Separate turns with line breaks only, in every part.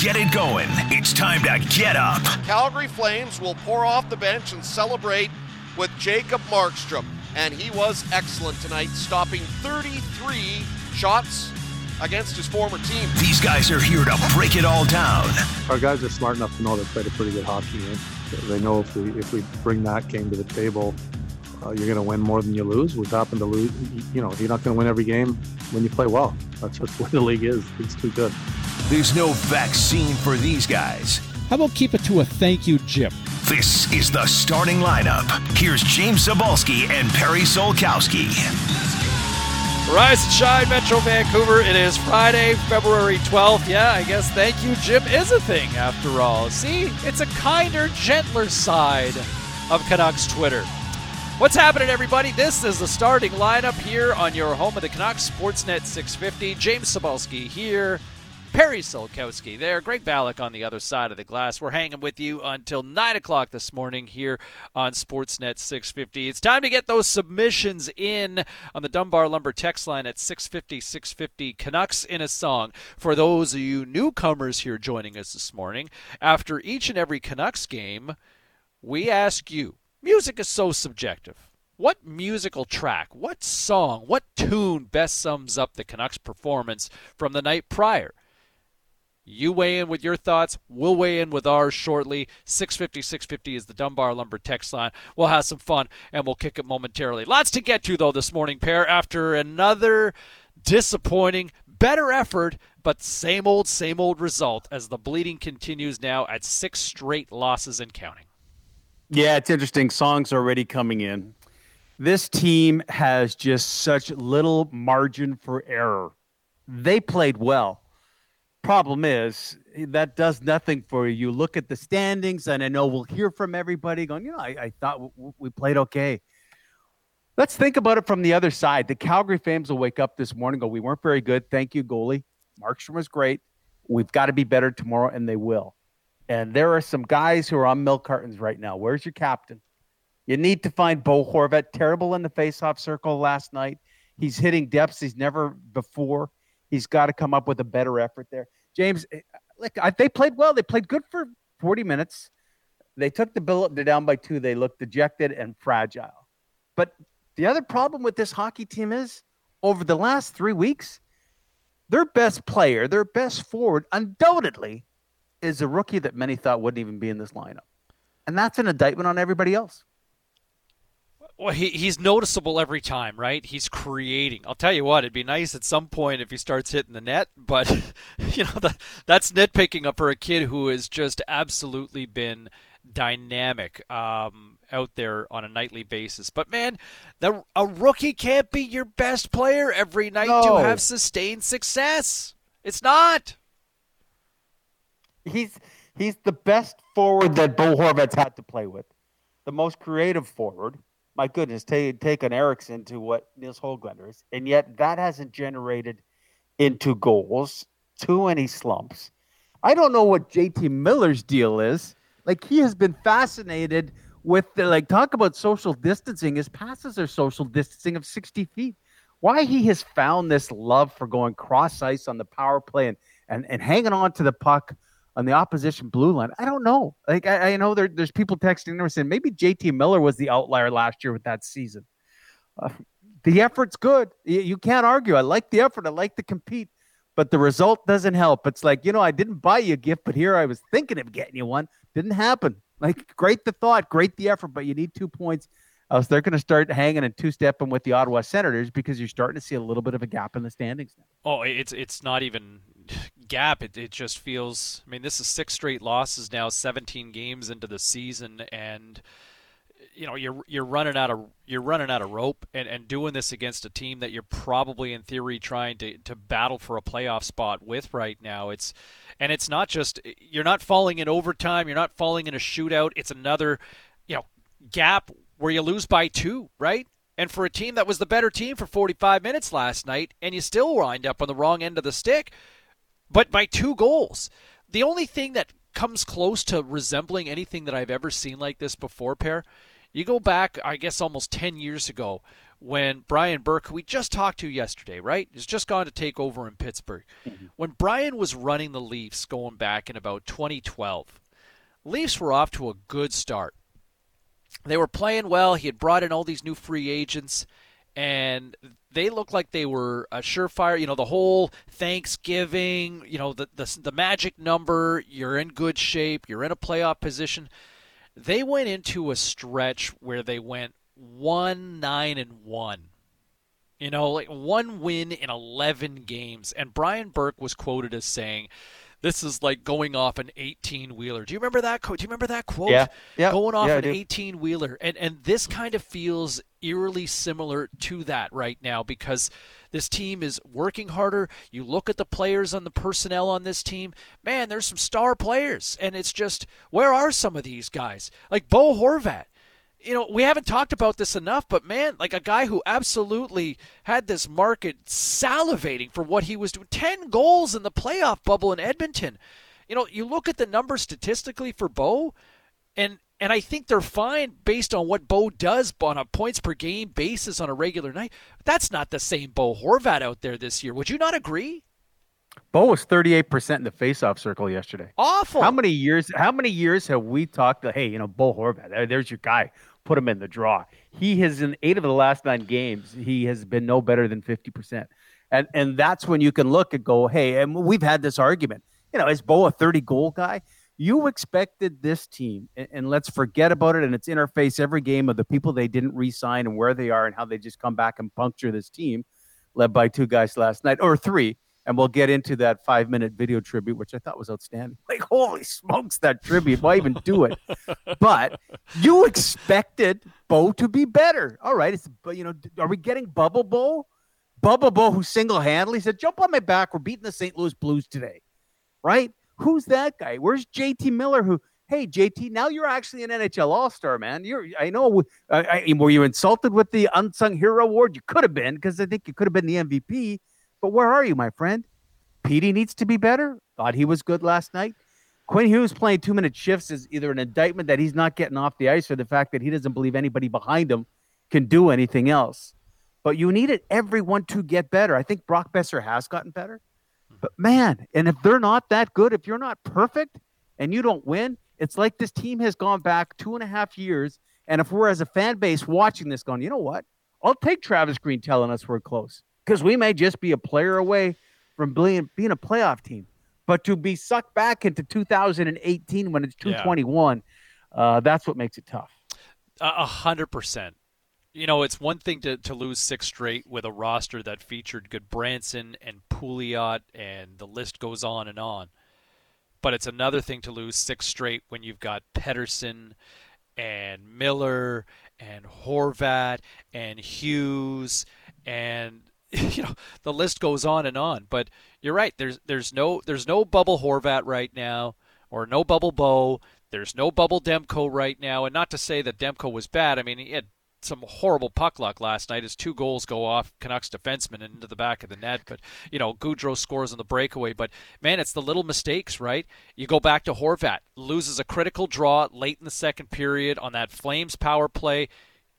get it going. It's time to get up.
Calgary Flames will pour off the bench and celebrate with Jacob Markstrom. And he was excellent tonight, stopping 33 shots against his former team.
These guys are here to break it all down.
Our guys are smart enough to know they played a pretty good hockey game. They know if we if we bring that game to the table, uh, you're going to win more than you lose. We've happened to lose. You know, you're not going to win every game when you play well. That's just the way the league is. It's too good.
There's no vaccine for these guys.
How about keep it to a thank you, Jim?
This is the starting lineup. Here's James Cybulski and Perry Solkowski.
Rise and shine, Metro Vancouver. It is Friday, February 12th. Yeah, I guess thank you, Jim, is a thing after all. See, it's a kinder, gentler side of Canucks Twitter. What's happening, everybody? This is the starting lineup here on your home of the Canucks, Sportsnet 650. James Cybulski here. Perry Solkowski there. Greg Ballack on the other side of the glass. We're hanging with you until 9 o'clock this morning here on Sportsnet 650. It's time to get those submissions in on the Dunbar Lumber text line at 650 650 Canucks in a song. For those of you newcomers here joining us this morning, after each and every Canucks game, we ask you music is so subjective. What musical track, what song, what tune best sums up the Canucks performance from the night prior? You weigh in with your thoughts. We'll weigh in with ours shortly. 650 650 is the Dunbar Lumber text line. We'll have some fun and we'll kick it momentarily. Lots to get to, though, this morning, pair, after another disappointing, better effort, but same old, same old result as the bleeding continues now at six straight losses and counting.
Yeah, it's interesting. Songs already coming in. This team has just such little margin for error. They played well problem is that does nothing for you. You look at the standings, and I know we'll hear from everybody going, you know, I, I thought w- we played okay. Let's think about it from the other side. The Calgary fans will wake up this morning go, we weren't very good. Thank you, goalie. Markstrom was great. We've got to be better tomorrow, and they will. And there are some guys who are on milk cartons right now. Where's your captain? You need to find Bo Horvat. Terrible in the faceoff circle last night. He's hitting depths he's never before. He's got to come up with a better effort there. James, eh, look, they played well. They played good for 40 minutes. They took the bill they're down by two. They looked dejected and fragile. But the other problem with this hockey team is over the last three weeks, their best player, their best forward, undoubtedly, is a rookie that many thought wouldn't even be in this lineup. And that's an indictment on everybody else.
Well, he, he's noticeable every time, right? He's creating. I'll tell you what, it'd be nice at some point if he starts hitting the net, but you know that that's nitpicking up for a kid who has just absolutely been dynamic um, out there on a nightly basis. But man, the a rookie can't be your best player every night
no.
to have sustained success. It's not.
He's he's the best forward that Bo Horvat's had to play with, the most creative forward my goodness, take take an Eriksson to what Nils Hoglander is, and yet that hasn't generated into goals. Too many slumps. I don't know what JT Miller's deal is. Like he has been fascinated with the like talk about social distancing. His passes are social distancing of sixty feet. Why he has found this love for going cross ice on the power play and and, and hanging on to the puck on the opposition blue line. I don't know. Like I, I know there, there's people texting there saying maybe JT Miller was the outlier last year with that season. Uh, the effort's good. You, you can't argue. I like the effort. I like to compete, but the result doesn't help. It's like you know I didn't buy you a gift, but here I was thinking of getting you one. Didn't happen. Like great the thought, great the effort, but you need two points. Else they're going to start hanging and two stepping with the Ottawa Senators because you're starting to see a little bit of a gap in the standings now.
Oh, it's it's not even gap. It, it just feels. I mean, this is six straight losses now, 17 games into the season, and you know you're you're running out of you're running out of rope, and, and doing this against a team that you're probably in theory trying to to battle for a playoff spot with right now. It's and it's not just you're not falling in overtime, you're not falling in a shootout. It's another you know gap where you lose by two, right? And for a team that was the better team for 45 minutes last night, and you still wind up on the wrong end of the stick, but by two goals. The only thing that comes close to resembling anything that I've ever seen like this before, pair, you go back, I guess, almost 10 years ago when Brian Burke, who we just talked to yesterday, right, has just gone to take over in Pittsburgh. Mm-hmm. When Brian was running the Leafs going back in about 2012, Leafs were off to a good start. They were playing well. He had brought in all these new free agents, and they looked like they were a surefire. You know, the whole Thanksgiving, you know, the, the, the magic number, you're in good shape, you're in a playoff position. They went into a stretch where they went one nine and one. You know, like one win in eleven games. And Brian Burke was quoted as saying, "This is like going off an eighteen wheeler." Do you remember that quote? Do you remember that quote?
Yeah, yeah.
Going off
yeah,
an eighteen wheeler, and and this kind of feels eerily similar to that right now because this team is working harder. You look at the players on the personnel on this team, man, there's some star players. And it's just, where are some of these guys? Like Bo Horvat you know, we haven't talked about this enough, but man, like a guy who absolutely had this market salivating for what he was doing 10 goals in the playoff bubble in Edmonton. You know, you look at the numbers statistically for Bo, and and I think they're fine based on what Bo does on a points per game basis on a regular night. That's not the same Bo Horvat out there this year. Would you not agree?
Bo was 38% in the faceoff circle yesterday.
Awful.
How many years how many years have we talked to, hey, you know, Bo Horvat, uh, there's your guy put him in the draw. He has in eight of the last nine games, he has been no better than 50%. And and that's when you can look and go, hey, and we've had this argument. You know, is Bo a 30 goal guy? You expected this team, and, and let's forget about it. And it's interface every game of the people they didn't re-sign and where they are and how they just come back and puncture this team, led by two guys last night or three and we'll get into that five minute video tribute, which I thought was outstanding. Like, holy smokes, that tribute! Why even do it? but you expected Bo to be better. All right, it's you know, are we getting Bubble Bo? Bubble Bo, who single handedly said, "Jump on my back. We're beating the St. Louis Blues today." Right? Who's that guy? Where's JT Miller? Who? Hey, JT, now you're actually an NHL All Star, man. You're. I know. I, I, were you insulted with the unsung hero award? You could have been because I think you could have been the MVP but where are you, my friend? Petey needs to be better. Thought he was good last night. Quinn Hughes playing two minute shifts is either an indictment that he's not getting off the ice or the fact that he doesn't believe anybody behind him can do anything else. But you needed everyone to get better. I think Brock Boeser has gotten better. But man, and if they're not that good, if you're not perfect and you don't win, it's like this team has gone back two and a half years. And if we're as a fan base watching this going, you know what? I'll take Travis Green telling us we're close because we may just be a player away from being, being a playoff team. But to be sucked back into 2018 when it's 221, yeah. uh, that's what makes it tough.
A hundred percent. You know, it's one thing to, to lose six straight with a roster that featured Gudbranson and Pouliot, and the list goes on and on. But it's another thing to lose six straight when you've got Pettersson and Miller and Horvat and Hughes and you know the list goes on and on. But you're right. There's there's no there's no bubble Horvat right now, or no bubble Bo. There's no bubble Demko right now. And not to say that Demko was bad. I mean, he had some horrible puck luck last night. as two goals go off Canucks defenseman into the back of the net. But, you know, Gaudreau scores on the breakaway. But, man, it's the little mistakes, right? You go back to Horvat, loses a critical draw late in the second period on that Flames power play.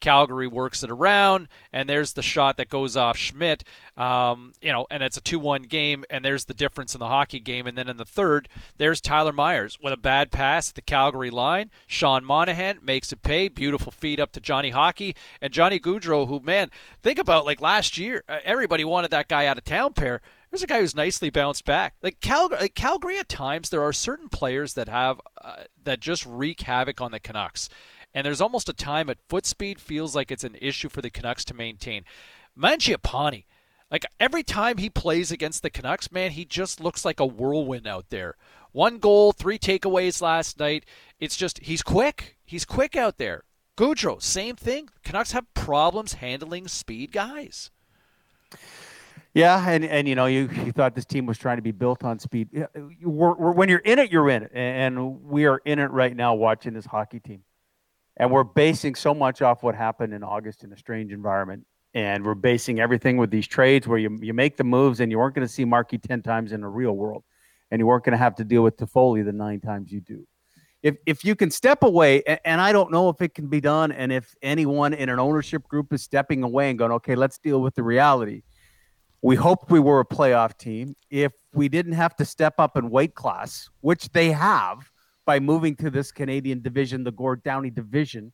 Calgary works it around, and there's the shot that goes off Schmidt. Um, you know, and it's a 2-1 game, and there's the difference in the hockey game. And then in the third, there's Tyler Myers with a bad pass at the Calgary line. Sean Monahan makes it pay. Beautiful feed up to Johnny Hockey and Johnny Gaudreau, who man, think about like last year, uh, everybody wanted that guy out of town pair. There's a guy who's nicely bounced back. Like Calgary, like Calgary at times, there are certain players that have uh, that just wreak havoc on the Canucks and there's almost a time at foot speed feels like it's an issue for the Canucks to maintain. Mangiapane, like every time he plays against the Canucks, man, he just looks like a whirlwind out there. One goal, three takeaways last night. It's just he's quick. He's quick out there. Gaudreau, same thing. Canucks have problems handling speed guys.
Yeah, and and you know you, you thought this team was trying to be built on speed. We're, we're, when you're in it, you're in it, and we are in it right now watching this hockey team and we're basing so much off what happened in August in a strange environment. And we're basing everything with these trades where you, you make the moves and you weren't going to see Markey 10 times in the real world. And you weren't going to have to deal with Toffoli the nine times you do. if if you can step away, and, and I don't know if it can be done, and if anyone in an ownership group is stepping away and going, okay, let's deal with the reality. We hoped we were a playoff team. If we didn't have to step up in weight class, which they have by moving to this Canadian division, the Gord Downie division,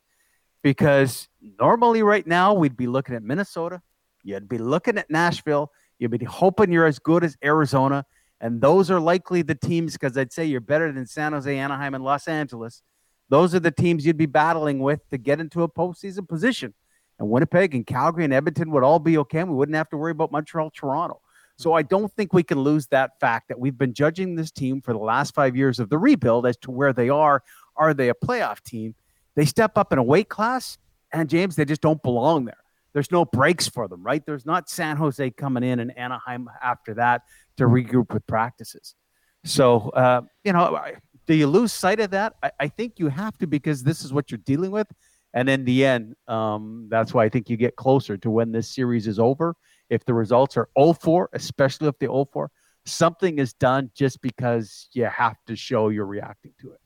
because normally right now we'd be looking at Minnesota, you'd be looking at Nashville, you'd be hoping you're as good as Arizona, and those are likely the teams because I'd say you're better than San Jose, Anaheim, and Los Angeles. Those are the teams you'd be battling with to get into a postseason position. And Winnipeg and Calgary and Edmonton would all be okay. And we wouldn't have to worry about Montreal, Toronto. So I don't think we can lose that fact that we've been judging this team for the last five years of the rebuild as to where they are. Are they a playoff team? They step up in a weight class, and James, they just don't belong there. There's no breaks for them, right? There's not San Jose coming in and Anaheim after that to regroup with practices. So, uh, you know, do you lose sight of that? I, I, think you have to because this is what you're dealing with. And in the end, um, that's why I think you get closer to when this series is over. If the results are 0 4, especially if they 0 4, something is done just because you have to show you're reacting to it.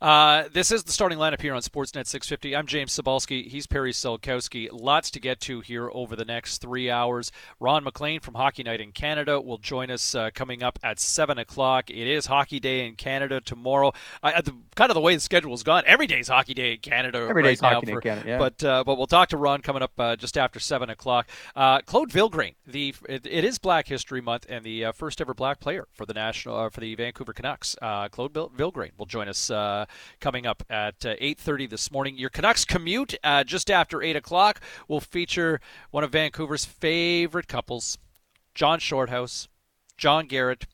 Uh, this is the starting lineup here on Sportsnet 650. I'm James Cybulski. He's Perry Solkowski. Lots to get to here over the next three hours. Ron MacLean from Hockey Night in Canada will join us uh, coming up at 7 o'clock. It is Hockey Day in Canada tomorrow. I, the, kind of the way the schedule's gone, every day's Hockey Day in Canada
every
right
day's. Hockey Day in Canada, yeah.
But, uh, but we'll talk to Ron coming up uh, just after 7 o'clock. Uh, Claude Vilgrain, the, it, it is Black History Month, and the uh, first ever black player for the national for the Vancouver Canucks, Claude Vilgrain, will join us coming up at uh, 8.30 this morning. Your Canucks commute uh, just after 8 o'clock will feature one of Vancouver's favorite couples, John Shorthouse, John Garrett,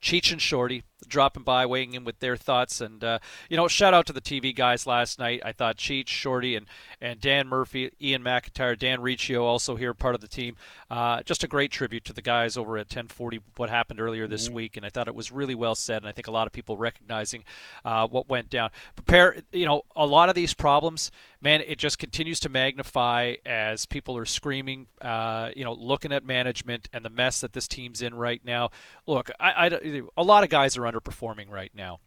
Cheech and Shorty dropping by, weighing in with their thoughts. And, uh, you know, shout out to the TV guys last night. I thought Cheech, Shorty, and, and Dan Murphy, Ian McIntyre, Dan Riccio also here, part of the team. Uh, just a great tribute to the guys over at 1040, what happened earlier this mm-hmm. week. And I thought it was really well said. And I think a lot of people recognizing uh, what went down. Prepare, you know, a lot of these problems, man, it just continues to magnify as people are screaming, uh, you know, looking at management and the mess that this team's in right now. Look, I, I, a lot of guys are underperforming right now.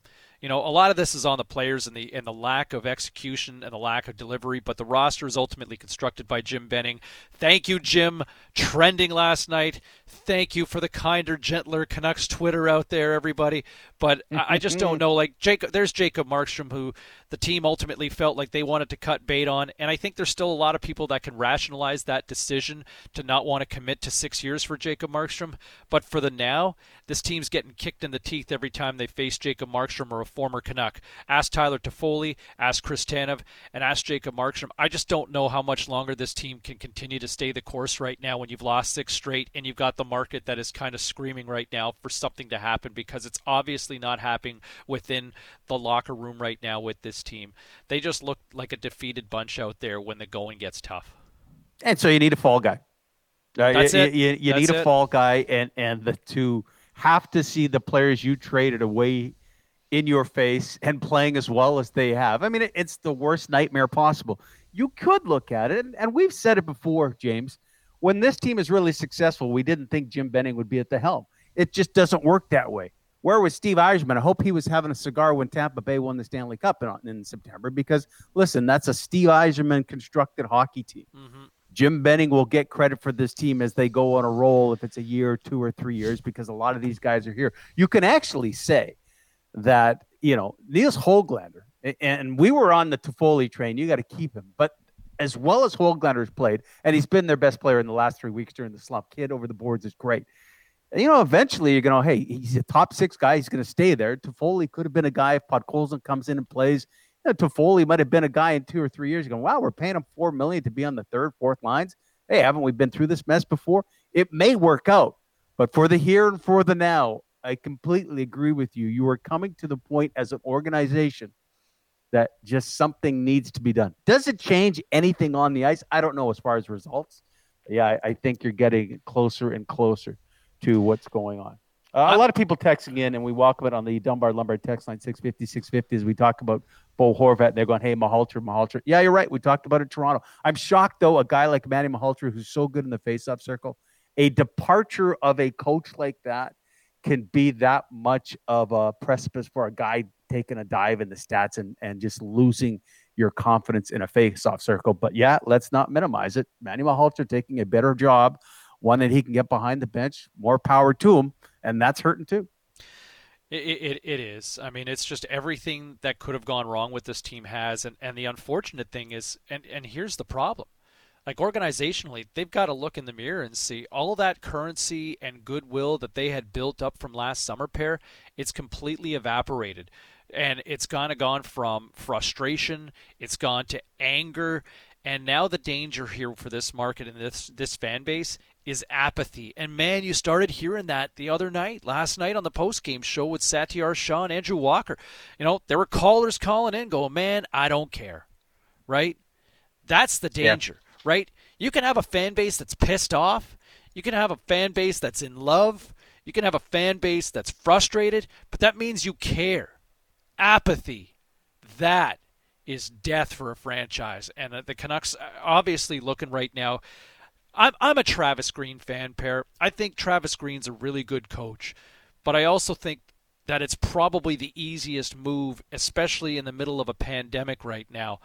You know, a lot of this is on the players and the and the lack of execution and the lack of delivery, but the roster is ultimately constructed by Jim Benning. Thank you, Jim. Trending last night. Thank you for the kinder, gentler Canucks Twitter out there, everybody. But I just don't know. Like Jacob, there's Jacob Markstrom, who the team ultimately felt like they wanted to cut bait on, and I think there's still a lot of people that can rationalize that decision to not want to commit to six years for Jacob Markstrom. But for the now, this team's getting kicked in the teeth every time they face Jacob Markstrom or a former Canuck. Ask Tyler Toffoli, ask Chris Tanev, and ask Jacob Markstrom. I just don't know how much longer this team can continue to stay the course right now when you've lost six straight and you've got the market that is kind of screaming right now for something to happen because it's obviously not happening within the locker room right now with this team. They just look like a defeated bunch out there when the going gets tough.
And so you need a fall guy.
Uh, That's
you,
it.
You, you
That's
need a
it.
fall guy, and and the to have to see the players you traded away in your face and playing as well as they have. I mean, it, it's the worst nightmare possible. You could look at it, and we've said it before, James. When this team is really successful, we didn't think Jim Benning would be at the helm. It just doesn't work that way. Where was Steve Yzerman? I hope he was having a cigar when Tampa Bay won the Stanley Cup in, in September because, listen, that's a Steve Yzerman constructed hockey team.
Mm-hmm.
Jim Benning will get credit for this team as they go on a roll if it's a year, two or three years, because a lot of these guys are here. You can actually say that, you know, Nils Hoglander, and we were on the Toffoli train. You got to keep him. But as well as Hoglander's played, and he's been their best player in the last three weeks during the slump, kid over the boards is great you know, eventually you're going to, hey, he's a top six guy. He's going to stay there. Toffoli could have been a guy if Podkolzin comes in and plays. You know, Toffoli might have been a guy in two or three years. Going, wow, we're paying him four million to be on the third, fourth lines. Hey, haven't we been through this mess before? It may work out, but for the here and for the now, I completely agree with you. You are coming to the point as an organization that just something needs to be done. Does it change anything on the ice? I don't know as far as results. Yeah, I, I think you're getting closer and closer to what's going on. Uh, a lot of people texting in, and we welcome it on the Dunbar Lumber text line 650 650 as we talk about Bo Horvat. And they're going, hey, Malhotra, Malhotra. Yeah, you're right. We talked about it in Toronto. I'm shocked, though, a guy like Manny Malhotra, who's so good in the face-off circle, a departure of a coach like that can be that much of a precipice for a guy taking a dive in the stats and, and just losing your confidence in a face-off circle. But yeah, let's not minimize it. Manny Malhotra taking a better job, one that he can get behind the bench. More power to him, and that's hurting too.
It, it, it is. I mean, it's just everything that could have gone wrong with this team has. And, and the unfortunate thing is, and, and here's the problem like organizationally, they've got to look in the mirror and see all that currency and goodwill that they had built up from last summer pair, it's completely evaporated. And it's kind of gone from frustration, it's gone to anger, and now the danger here for this market and this this fan base is apathy. And man, you started hearing that the other night, last night on the post game show with Satiar Shah and Andrew Walker. You know, there were callers calling in going, Man, I don't care. Right? That's the danger, yeah. right? You can have a fan base that's pissed off. You can have a fan base that's in love. You can have a fan base that's frustrated, but that means you care. Apathy. That is death for a franchise. And uh, the Canucks uh, obviously looking right now I'm I'm a Travis Green fan, pair. I think Travis Green's a really good coach, but I also think that it's probably the easiest move, especially in the middle of a pandemic right now,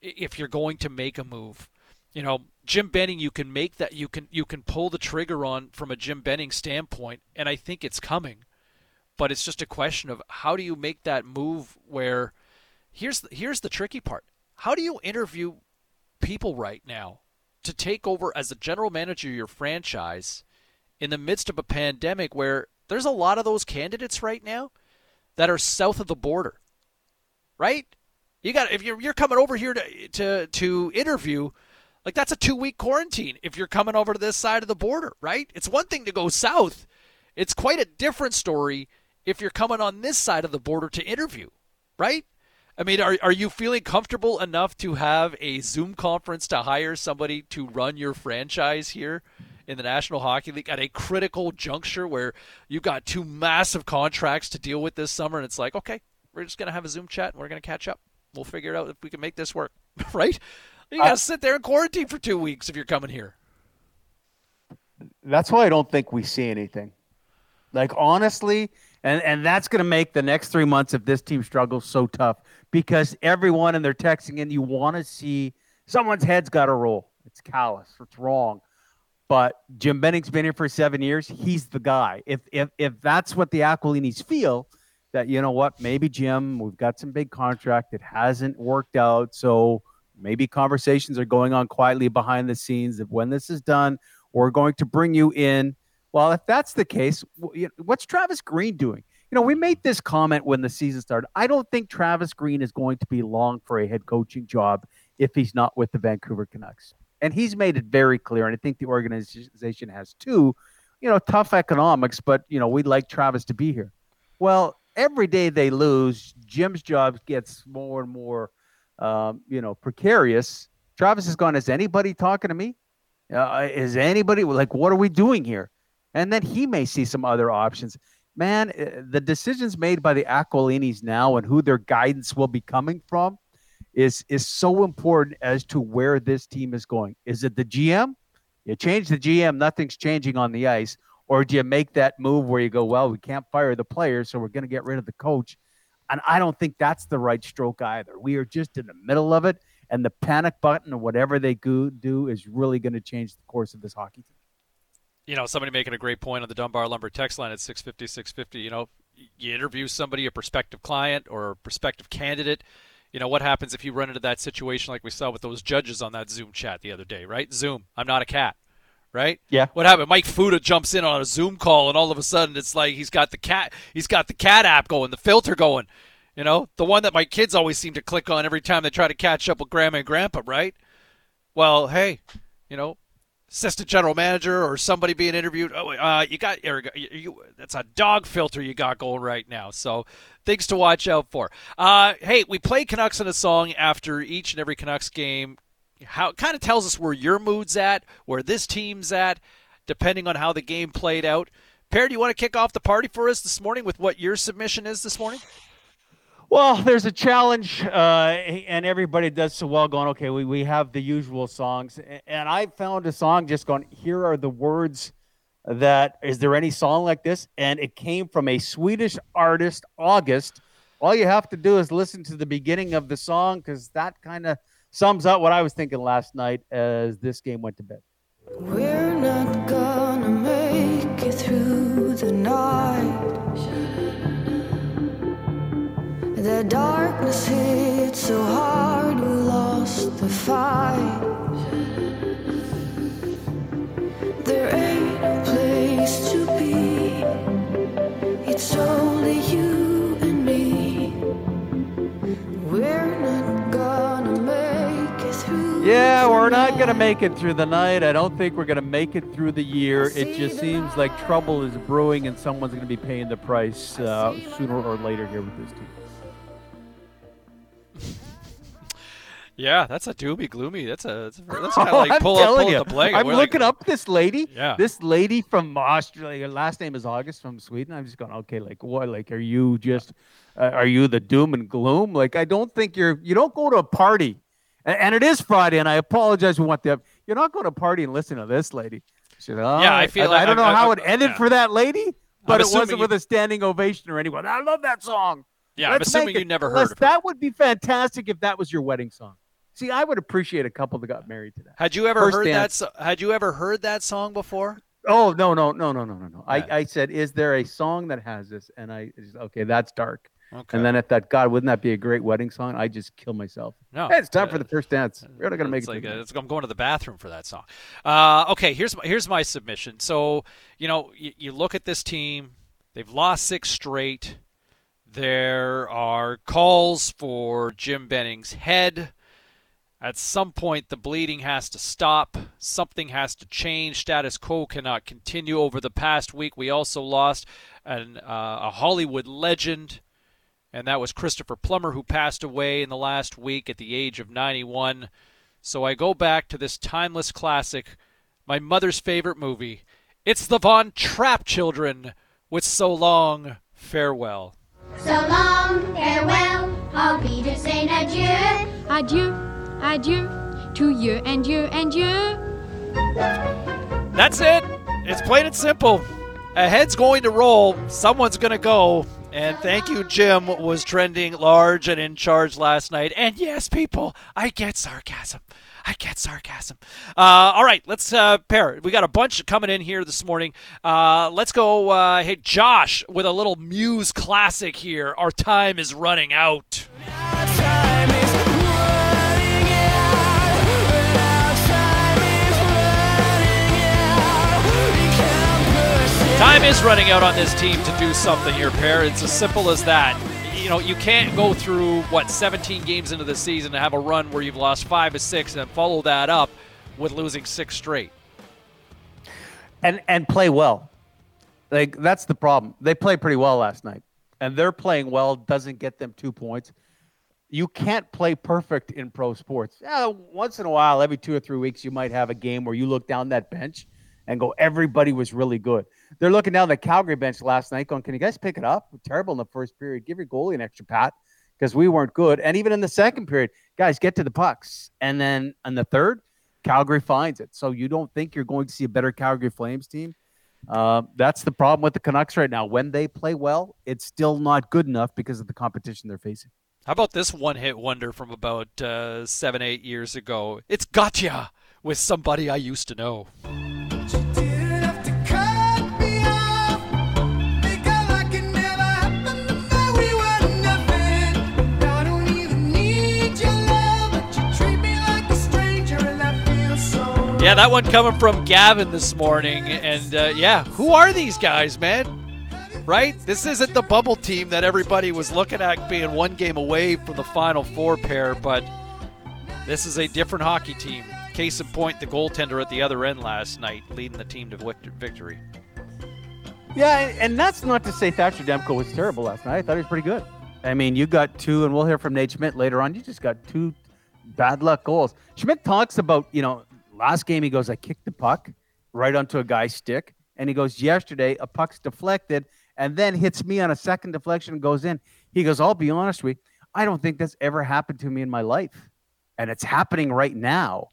if you're going to make a move. You know, Jim Benning, you can make that you can you can pull the trigger on from a Jim Benning standpoint, and I think it's coming. But it's just a question of how do you make that move where here's here's the tricky part. How do you interview people right now to take over as the general manager of your franchise in the midst of a pandemic where there's a lot of those candidates right now that are south of the border. Right? You got if you're you're coming over here to to to interview, like that's a 2-week quarantine if you're coming over to this side of the border, right? It's one thing to go south. It's quite a different story if you're coming on this side of the border to interview, right? I mean, are, are you feeling comfortable enough to have a Zoom conference to hire somebody to run your franchise here in the National Hockey League at a critical juncture where you've got two massive contracts to deal with this summer? And it's like, okay, we're just going to have a Zoom chat and we're going to catch up. We'll figure it out if we can make this work, right? You got to uh, sit there in quarantine for two weeks if you're coming here.
That's why I don't think we see anything. Like, honestly, and, and that's going to make the next three months if this team struggles so tough because everyone and they're texting and you want to see someone's head's got to roll. It's callous. It's wrong. But Jim Benning's been here for seven years. He's the guy. If if if that's what the Aquilinis feel, that you know what, maybe Jim, we've got some big contract. It hasn't worked out, so maybe conversations are going on quietly behind the scenes. That when this is done, we're going to bring you in. Well, if that's the case, what's Travis Green doing? you know, we made this comment when the season started. I don't think Travis Green is going to be long for a head coaching job if he's not with the Vancouver Canucks. And he's made it very clear, and I think the organization has too. You know, tough economics, but you know, we'd like Travis to be here. Well, every day they lose, Jim's job gets more and more, um, you know, precarious. Travis has gone. Is anybody talking to me? Uh, is anybody like, what are we doing here? And then he may see some other options man, eh, the decisions made by the Aquilinis now and who their guidance will be coming from is is so important as to where this team is going. Is it the GM? You change the GM, nothing's changing on the ice, or do you make that move where you go, well, we can't fire the players, so we're going to get rid of the coach? And I don't think that's the right stroke either. We are just in the middle of it, and the panic button or whatever they do is really going to change the course of this hockey team
you know, somebody making a great point on the Dunbar Lumber text line at 650, 650. You know, you interview somebody, a prospective client or a prospective candidate. You know, what happens if you run into that situation like we saw with those judges on that Zoom chat the other day, right? Zoom, I'm not a cat, right?
Yeah.
What happened? Mike Fuda jumps in on a Zoom call, and all of a sudden it's like he's got the cat, he's got the cat app going, the filter going. You know, the one that my kids always seem to click on every time they try to catch up with grandma and grandpa, right? Well, hey, you know, assistant general manager or somebody being interviewed. Oh, uh, you got you, you, that's a dog filter you got going right now. So things to watch out for. Uh, hey, we play Canucks in a song after each and every Canucks game. How kind of tells us where your mood's at, where this team's at, depending on how the game played out. Pear, do you want to kick off the party for us this morning with what your submission is this morning?
Well, there's a challenge, uh, and everybody does so well going, okay, we, we have the usual songs. And I found a song just going, here are the words that, is there any song like this? And it came from a Swedish artist, August. All you have to do is listen to the beginning of the song because that kind of sums up what I was thinking last night as this game went to bed.
We're not gonna make it through the night. The darkness hit so hard, we lost the fight. There ain't no place to be. It's only you and me. We're not gonna make it through.
Yeah, we're not to make it through the night. I don't think we're to make it through the year. It just seems like trouble is brewing and someone's to be paying the price uh, sooner or later here with this team.
Yeah, that's a doomy gloomy. That's a that's, that's kind of
Oh,
like pull up, pull
you,
up the blanket.
I'm
We're like-
looking up this lady.
Yeah.
This lady from Australia. Her last name is August from Sweden. I'm just going, okay, like what? Like, are you just, uh, are you the doom and gloom? Like, I don't think you're. You don't go to a party, and, and it is Friday, and I apologize for what the. You're not going to a party and listen to this lady. Said, "Oh,
Yeah, I feel
I,
like-
I don't know
I- I-
how it ended
yeah.
for that lady, but it wasn't
you-
with a standing ovation or anyone. I love that song.
Yeah, I'm assuming you never heard of her.
That would be fantastic if that was your wedding song. See, I would appreciate a couple that got married to that.
Had you ever
First
heard that?
dance.
So- had you ever heard that song before?
Oh no no no no no no no!
Yeah.
I, I said, is there a song that has this? And I I just, okay, that's dark.
Okay.
And then if that God, wouldn't that be a great wedding song? I just kill myself.
No,
Hey, it's time
uh,
for the first dance. We're not gonna make
it's
it.
like
through
uh
the
it's, I'm going to the bathroom for that song. Uh, okay, here's my, here's my submission. So you know, you, you look at this team; they've lost six straight. There are calls for Jim Benning's head. At some point, the bleeding has to stop. Something has to change. Status quo cannot continue. Over the past week, we also lost an, uh, a Hollywood legend, and that was Christopher Plummer, who passed away in the last week at the age of 91. So I go back to this timeless classic, my mother's favorite movie. It's the Von Trapp children with So Long, Farewell.
So long, farewell, I'll be to say adieu.
Adieu, adieu, to you and you and you.
That's it. It's plain and simple. A head's going to roll, someone's going to go. And thank you, Jim was trending large and in charge last night. And yes, people, I get sarcasm. I get sarcasm. Uh, all right, let's uh, pair. We got a bunch coming in here this morning. Uh, let's go. Uh, hey, Josh, with a little Muse classic here. Our time is running out. Time is running out on this team to do something here, pair. It's as simple as that. You know, you can't go through what 17 games into the season to have a run where you've lost five or six and follow that up with losing six straight.
and and play well. Like that's the problem. They played pretty well last night, and they're playing well doesn't get them two points. You can't play perfect in pro sports. Yeah, once in a while, every two or three weeks, you might have a game where you look down that bench and go, everybody was really good. They're looking down the Calgary bench last night, going, "Can you guys pick it up? We're terrible in the first period. Give your goalie an extra pat because we weren't good." And even in the second period, guys, get to the pucks. And then in the third, Calgary finds it. So you don't think you're going to see a better Calgary Flames team? Uh, that's the problem with the Canucks right now. When they play well, it's still not good enough because of the competition they're facing.
How about this one hit wonder from about uh, seven, eight years ago? It's Gotye with somebody I used to know. Yeah, that one coming from Gavin this morning. And uh, yeah, who are these guys, man? Right? This isn't the bubble team that everybody was looking at being one game away from the final four pair, but this is a different hockey team. Case in point, the goaltender at the other end last night, leading the team to victory.
Yeah, and, and that's not to say Thatcher Demko was terrible last night. I thought he was pretty good. I mean, you got two, and we'll hear from Nate Schmidt later on. You just got two bad luck goals. Schmidt talks about, you know, last game he goes, I kicked the puck right onto a guy's stick. And he goes, yesterday, a puck's deflected and then hits me on a second deflection and goes in. He goes, I'll be honest with you, I don't think that's ever happened to me in my life. And it's happening right now.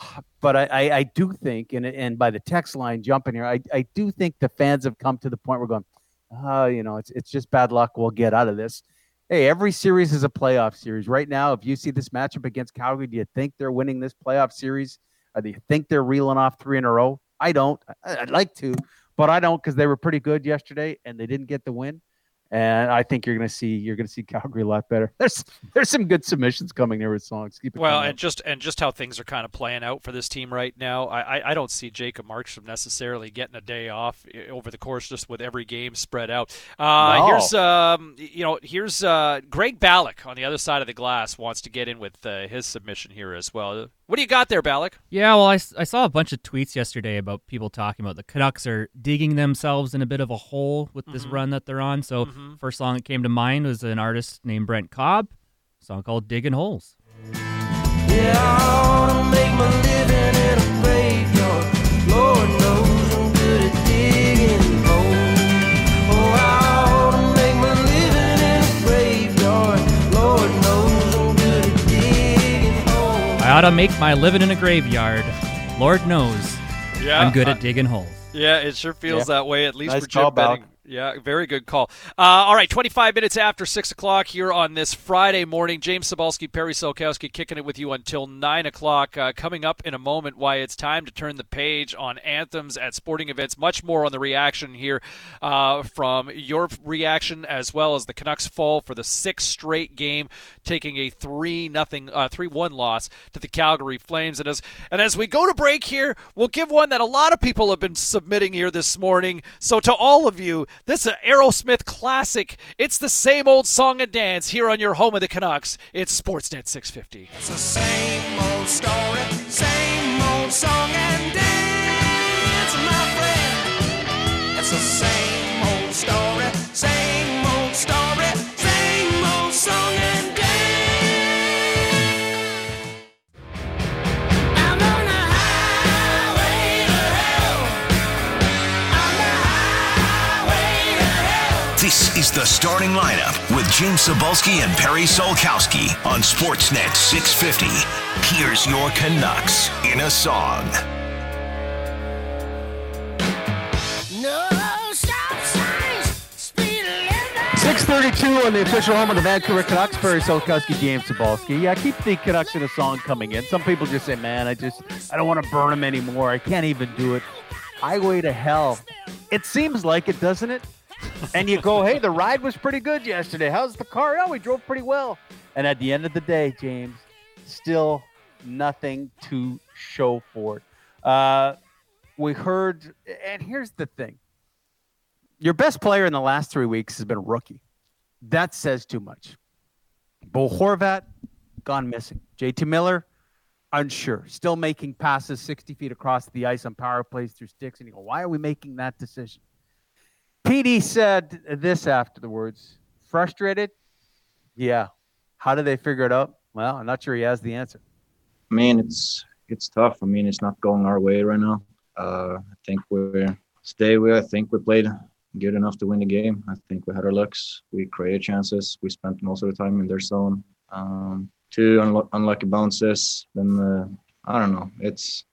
But I, I, I do think, and, and by the text line jumping here, I, I do think the fans have come to the point where going, oh, you know, it's, it's just bad luck. We'll get out of this. Hey, every series is a playoff series. Right now, if you see this matchup against Calgary, do you think they're winning this playoff series? Do you think they're reeling off three in a row? I don't. I'd like to, but I don't because they were pretty good yesterday and they didn't get the win and I think you're going to see you're going to see Calgary a lot better. There's there's some good submissions coming there with songs.
Well,
and
just and just how things are kind of playing out for this team right now. I, I, I don't see Jacob Markstrom necessarily getting a day off eh, over the course, just with every game spread out. Uh,
No.
Here's um you know here's uh, Greg Ballack on the other side of the glass wants to get in with uh, his submission here as well. What do you got there, Ballack?
Yeah, well, I, I saw a bunch of tweets yesterday about people talking about the Canucks are digging themselves in a bit of a hole with this
Mhm.
run that they're on. So,
Mhm.
first song that came to mind was an artist named Brent Cobb, a song called Digging Holes.
Yeah, holes. I
ought to make my living in a graveyard. Lord knows
Yeah,
I'm good at digging holes.
Yeah, it sure feels
Yeah.
that way, at least
Nice
for Jim
call,
Benning. Yeah, very good call. Uh, all right, 25 minutes after 6 o'clock here on this Friday morning. James Cybulski, Perry Solkowski kicking it with you until 9 o'clock. Uh, coming up in a moment, why it's time to turn the page on anthems at sporting events. Much more on the reaction here uh, from your reaction as well as the Canucks fall for the sixth straight game, taking a 3 nothing, uh, 3 1 loss to the Calgary Flames. And as, and as we go to break here, we'll give one that a lot of people have been submitting here this morning. So to all of you, this is an Aerosmith classic. It's the same old song and dance here on your home of the Canucks. It's Sportsnet 650.
It's the same old story, same old song and dance, my friend. It's the same hell.
Is the starting lineup with James Cybulski and Perry Solkowski on Sportsnet 650. Here's your Canucks in a song.
No stop signs, speed limit.
632 on the official home of the Vancouver Canucks. Perry Solkowski, James Cybulski. Yeah, keep the Canucks in a song coming in. Some people just say, man, I just, I don't want to burn them anymore. I can't even do it. Highway to hell. It seems like it, doesn't it? And you go, hey, the ride was pretty good yesterday. How's the car? Oh, we drove pretty well. And at the end of the day, James, still nothing to show for it. Uh, we heard, and here's the thing your best player in the last three weeks has been a rookie. That says too much. Bo Horvat, gone missing. JT Miller, unsure. Still making passes 60 feet across the ice on power plays through sticks. And you go, why are we making that decision? Petey said this afterwards. Frustrated? Yeah. How did they figure it out? Well, I'm not sure he has the answer.
I mean, it's it's tough. I mean, it's not going our way right now. Uh, I think we're stay with. I think we played good enough to win the game. I think we had our looks. We created chances. We spent most of the time in their zone. Um, two unlu- unlucky bounces. Then I don't know. It's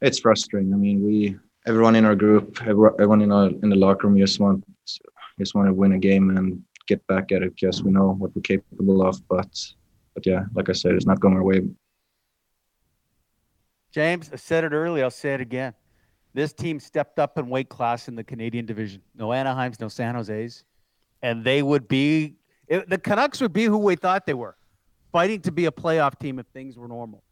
it's frustrating. I mean, we everyone in our group, everyone in our in the locker room just want just want to win a game and get back at it because we know what we're capable of. But but yeah, like I said, it's not going our way.
James, I said it earlier. I'll say it again. This team stepped up in weight class in the Canadian division. No Anaheims, no San Jose's. And they would be, it, the Canucks would be who we thought they were, fighting to be a playoff team if things were normal.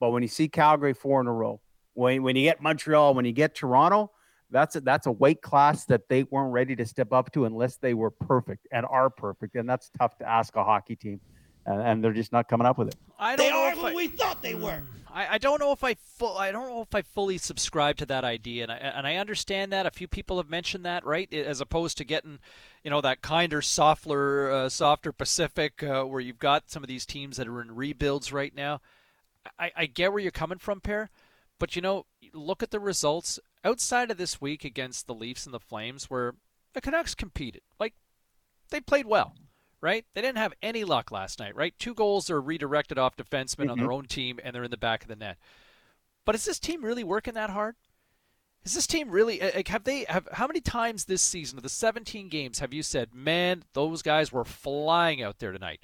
But when you see Calgary four in a row, when, when you get Montreal, when you get Toronto, that's a, that's a weight class that they weren't ready to step up to unless they were perfect and are perfect. And that's tough to ask a hockey team. And, and they're just not coming up with it.
I don't
They
know
are who
I,
we thought they were.
I, I don't know if I full, I don't know if I fully subscribe to that idea, and I, and I understand that a few people have mentioned that, right? As opposed to getting, you know, that kinder, softer, uh, softer Pacific, uh, where you've got some of these teams that are in rebuilds right now. I, I get where you're coming from, Pear, but you know, look at the results outside of this week against the Leafs and the Flames, where the Canucks competed. Like they played well, right? They didn't have any luck last night, right? Two goals are redirected off defensemen on their mm-hmm. own team, and they're in the back of the net. But is this team really working that hard? Is this team really like have they have how many times this season of the 17 games have you said, "Man, those guys were flying out there tonight."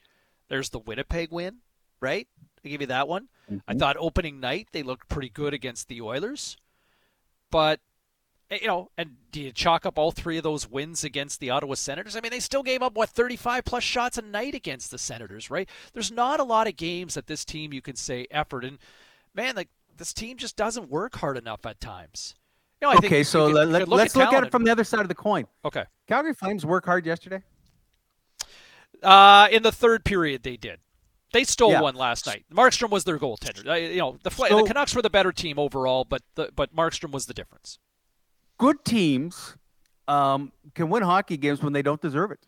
There's the Winnipeg win, right? I give you that one. I thought opening night they looked pretty good against the Oilers. But eh, you know, and do you chalk up all three of those wins against the Ottawa Senators? I mean, they still gave up what 35 plus shots a night against the Senators, right? There's not a lot of games that this team you can say effort and man, like this team just doesn't work hard enough at times. You know, I think
okay, so
could-
let,
could look
let's look at it from the other side of the coin.
Okay.
Calgary Flames work hard yesterday.
Uh, in the third period, they did. They stole
Yeah.
one last night. Markstrom was their goaltender. Uh, you know, the, Fla-
So-
the Canucks were the better team overall, but the, but Markstrom was the difference.
Good teams um, can win hockey games when they don't deserve it,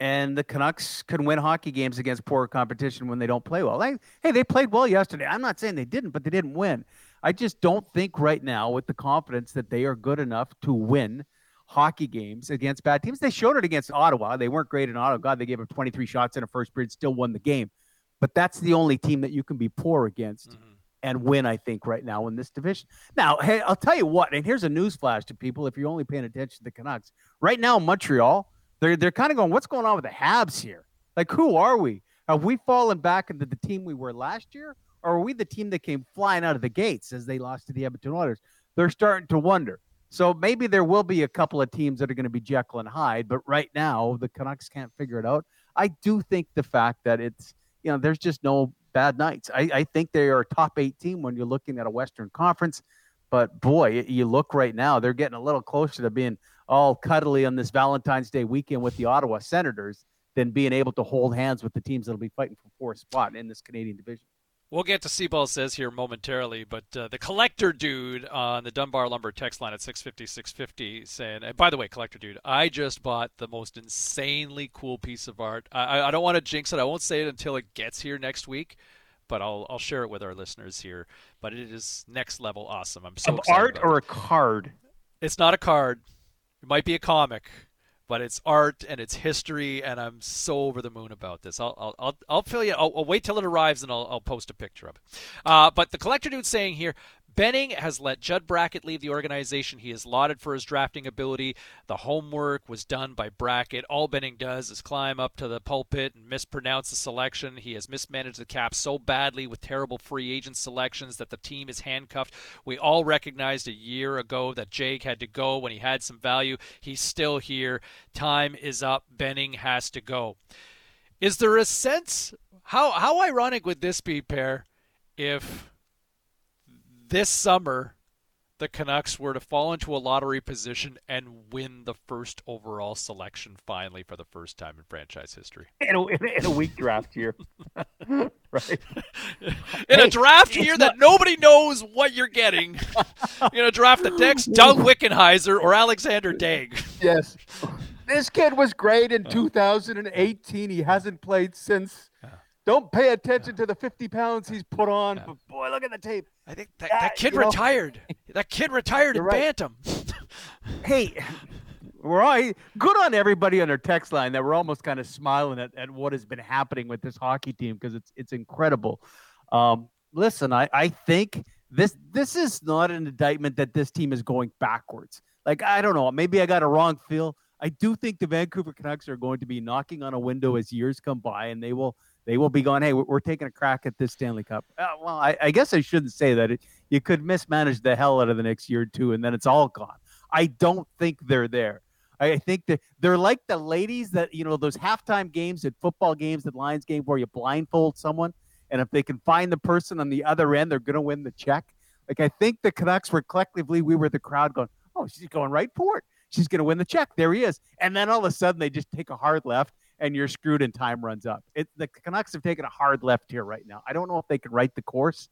and the Canucks can win hockey games against poor competition when they don't play well. Like, hey, they played well yesterday. I'm not saying they didn't, but they didn't win. I just don't think right now, with the confidence that they are good enough to win hockey games against bad teams. They showed it against Ottawa. They weren't great in Ottawa. God, they gave up 23 shots in a first period, still won the game. But that's the only team that you can be poor against mm-hmm. and win, I think, right now in this division. Now, hey, I'll tell you what, and here's a news flash to people if you're only paying attention to the Canucks. Right now, Montreal, they're they're kind of going, what's going on with the Habs here? Like, who are we? Have we fallen back into the team we were last year? Or are we the team that came flying out of the gates as they lost to the Edmonton Oilers? They're starting to wonder. So maybe there will be a couple of teams that are going to be Jekyll and Hyde, but right now the Canucks can't figure it out. I do think the fact that it's you know there's just no bad nights. I, I think they are a top eight team when you're looking at a Western Conference, but boy, you look right now they're getting a little closer to being all cuddly on this Valentine's Day weekend with the Ottawa Senators than being able to hold hands with the teams that'll be fighting for fourth spot in this Canadian division.
We'll get to C-Ball says here momentarily, but uh, the collector dude on the Dunbar Lumber text line at 650 650 saying, and by the way, collector dude, I just bought the most insanely cool piece of art. I, I don't want to jinx it. I won't say it until it gets here next week, but I'll, I'll share it with our listeners here. But it is next level awesome. I'm so
art or
it.
a card?
It's not a card. It might be a comic, but it's art and it's history, and I'm so over the moon about this. I'll I'll I'll, I'll fill you. I'll, I'll wait till it arrives and I'll I'll post a picture of it. Uh, but the collector dude's saying here. Benning has let Judd Brackett leave the organization. He is lauded for his drafting ability. The homework was done by Brackett. All Benning does is climb up to the pulpit and mispronounce the selection. He has mismanaged the cap so badly with terrible free agent selections that the team is handcuffed. We all recognized a year ago that Jake had to go when he had some value. He's still here. Time is up. Benning has to go. Is there a sense how how ironic would this be, pair, if this summer the Canucks were to fall into a lottery position and win the first overall selection finally for the first time in franchise history?
In a, in a weak draft year, right?
In a draft year that nobody knows what you're getting, you're going to draft the next Doug Wickenheiser or Alexandre Daigle.
Yes. This kid was great in uh. 2018. He hasn't played since. Don't pay attention to the 50 pounds he's put on. But boy, look at the tape.
I think that, that kid retired. That kid retired in
You're right.
Bantam.
hey, we're all good on everybody on our text line that we're almost kind of smiling at, at what has been happening with this hockey team because it's it's incredible. Um, listen, I, I think this this is not an indictment that this team is going backwards. Like I don't know, maybe I got a wrong feel. I do think the Vancouver Canucks are going to be knocking on a window as years come by, and they will they will be going, hey, we're, taking a crack at this Stanley Cup. Uh, well, I, I guess I shouldn't say that. It, you could mismanage the hell out of the next year or two, and then it's all gone. I don't think they're there. I think that they're like the ladies that you know those halftime games at football games at Lions game where you blindfold someone, and if they can find the person on the other end, they're going to win the check. Like I think the Canucks were collectively, we were the crowd going, "Oh, she's going right for it. She's going to win the check." There he is, and then all of a sudden they just take a hard left, and you're screwed, and time runs up. It, the Canucks have taken a hard left here right now. I don't know if they can right the course.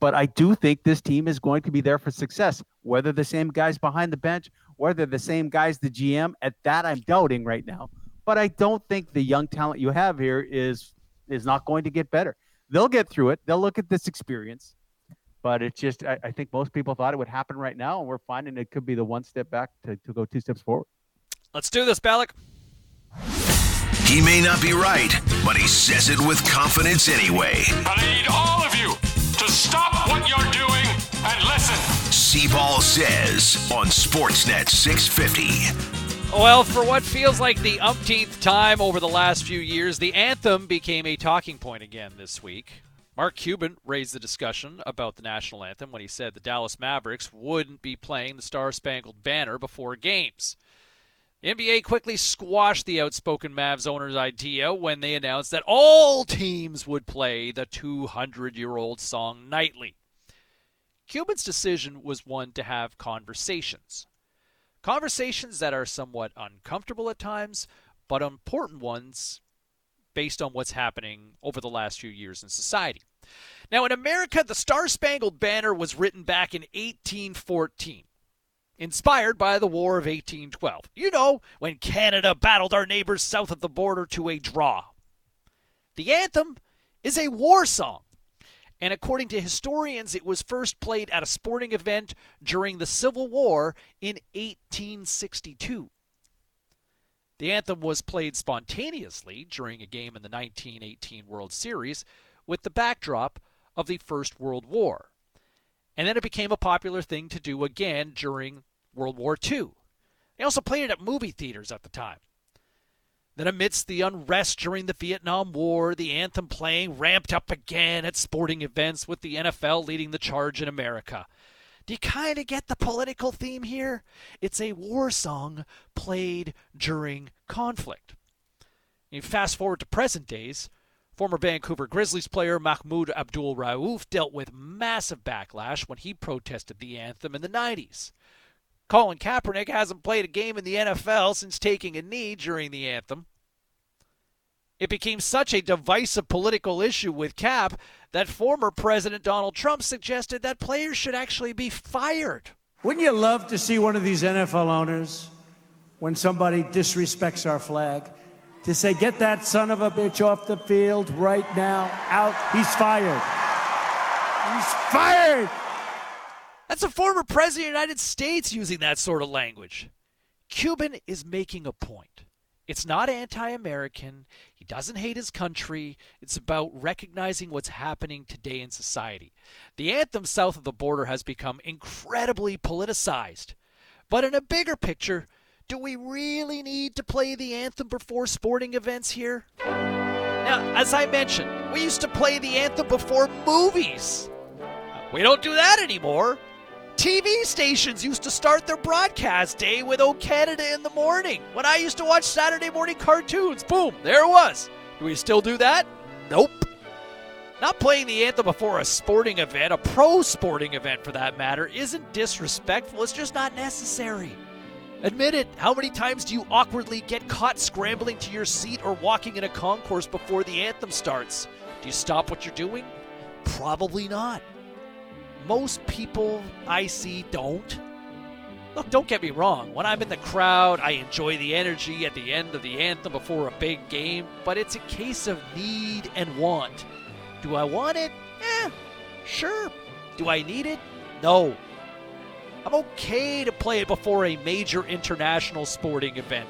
But I do think this team is going to be there for success. Whether the same guys behind the bench, whether the same guys the GM, at that I'm doubting right now. But I don't think the young talent you have here is is not going to get better. They'll get through it. They'll look at this experience. But it's just I, I think most people thought it would happen right now, and we're finding it could be the one step back to, to go two steps forward.
Let's do this, Balak.
He may not be right, but he says it with confidence anyway.
I need all of you to stop what you're doing and listen.
C-Ball says on Sportsnet 650.
Well, for what feels like the umpteenth time over the last few years, the anthem became a talking point again this week. Mark Cuban raised the discussion about the national anthem when he said the Dallas Mavericks wouldn't be playing the Star Spangled Banner before games. NBA quickly squashed the outspoken Mavs owner's idea when they announced that all teams would play the 200 year old song nightly. Cuban's decision was one to have conversations. Conversations that are somewhat uncomfortable at times, but important ones based on what's happening over the last few years in society. Now, in America, the Star Spangled Banner was written back in 1814, inspired by the War of 1812. You know, when Canada battled our neighbors south of the border to a draw. The anthem is a war song. And according to historians, it was first played at a sporting event during the Civil War in 1862. The anthem was played spontaneously during a game in the 1918 World Series with the backdrop of the First World War. And then it became a popular thing to do again during World War II. They also played it at movie theaters at the time. Then, amidst the unrest during the Vietnam War, the anthem playing ramped up again at sporting events with the NFL leading the charge in America. Do you kind of get the political theme here? It's a war song played during conflict. You fast forward to present days, former Vancouver Grizzlies player Mahmoud Abdul Rauf dealt with massive backlash when he protested the anthem in the 90s. Colin Kaepernick hasn't played a game in the NFL since taking a knee during the anthem. It became such a divisive political issue with Cap that former President Donald Trump suggested that players should actually be fired.
Wouldn't you love to see one of these NFL owners, when somebody disrespects our flag, to say, get that son of a bitch off the field right now, out, he's fired. He's fired!
That's a former president of the United States using that sort of language. Cuban is making a point. It's not anti American. He doesn't hate his country. It's about recognizing what's happening today in society. The anthem south of the border has become incredibly politicized. But in a bigger picture, do we really need to play the anthem before sporting events here? Now, as I mentioned, we used to play the anthem before movies. We don't do that anymore. TV stations used to start their broadcast day with O Canada in the morning. When I used to watch Saturday morning cartoons, boom, there it was. Do we still do that? Nope. Not playing the anthem before a sporting event, a pro sporting event for that matter, isn't disrespectful. It's just not necessary. Admit it. How many times do you awkwardly get caught scrambling to your seat or walking in a concourse before the anthem starts? Do you stop what you're doing? Probably not most people I see don't. Look, don't get me wrong. When I'm in the crowd, I enjoy the energy at the end of the anthem before a big game, but it's a case of need and want. Do I want it? Eh, sure. Do I need it? No. I'm okay to play it before a major international sporting event,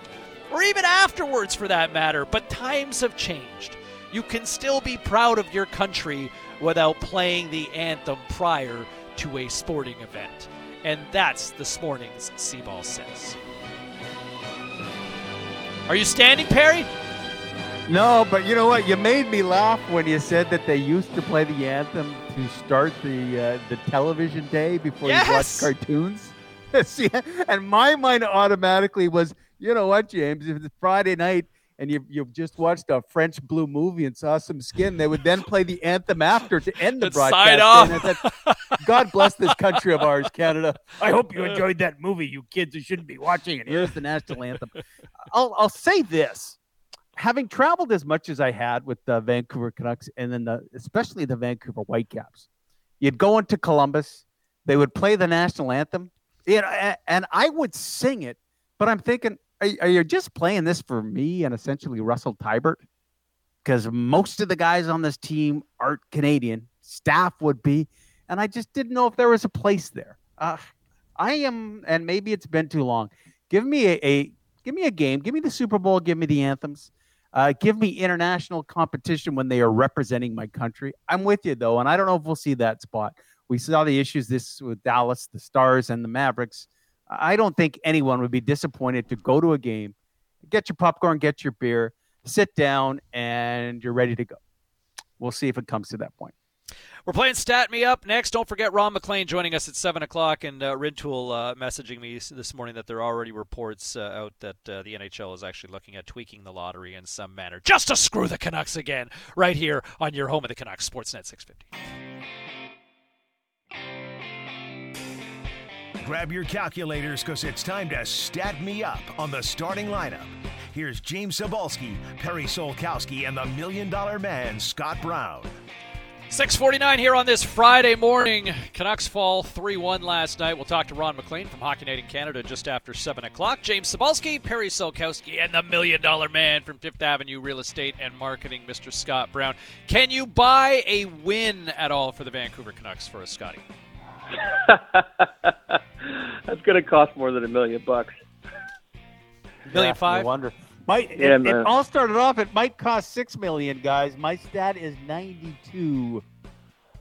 or even afterwards for that matter, but times have changed. You can still be proud of your country without playing the anthem prior to a sporting event. And that's this morning's C-Ball Says. Are you standing, Perry?
No, but you know what? You made me laugh when you said that they used to play the anthem to start the uh, the television day before
Yes!
you watch cartoons. See, and my mind automatically was, you know what, James? If it's Friday night and you've, you've just watched a French blue movie and saw some skin, they would then play the anthem after to end the broadcast.
sign off.
And I thought, God bless this country of ours, Canada. I hope you enjoyed that movie, you kids who shouldn't be watching it. Here's the national anthem. I'll, I'll say this having traveled as much as I had with the Vancouver Canucks and then the, especially the Vancouver Whitecaps, you'd go into Columbus, they would play the national anthem, you know, and I would sing it, but I'm thinking, are, are you just playing this for me and essentially Russell Teibert? Because most of the guys on this team aren't Canadian, staff would be, and I just didn't know if there was a place there. Uh, I am, and maybe it's been too long. Give me a, a give me a game. Give me the Super Bowl. Give me the anthems. Uh, give me international competition when they are representing my country. I'm with you though, and I don't know if we'll see that spot We saw the issues this with Dallas, the Stars, and the Mavericks. I don't think anyone would be disappointed to go to a game, get your popcorn, get your beer, sit down, and you're ready to go. We'll see if it comes to that point.
We're playing Stat Me Up next. Don't forget Ron MacLean joining us at 7 o'clock, and uh, Ridtool uh, messaging me this morning that there are already reports uh, out that uh, the NHL is actually looking at tweaking the lottery in some manner just to screw the Canucks again, right here on your home of the Canucks, Sportsnet 650.
Grab your calculators because it's time to stat me up on the starting lineup. Here's James Cybulski, Perry Solkowski, and the Million Dollar Man, Scott Brown.
649 here on this Friday morning. Canucks fall 3 1 last night. We'll talk to Ron MacLean from Hockey Night in Canada just after 7 o'clock. James Cybulski, Perry Solkowski, and the Million Dollar Man from Fifth Avenue Real Estate and Marketing, Mr. Scott Brown. Can you buy a win at all for the Vancouver Canucks for a Scotty?
That's going to cost more than a million bucks.
Million
Yeah,
five?
No wonder. Might it,
Yeah,
it all started off. It might cost six million, guys. My stat is ninety-two,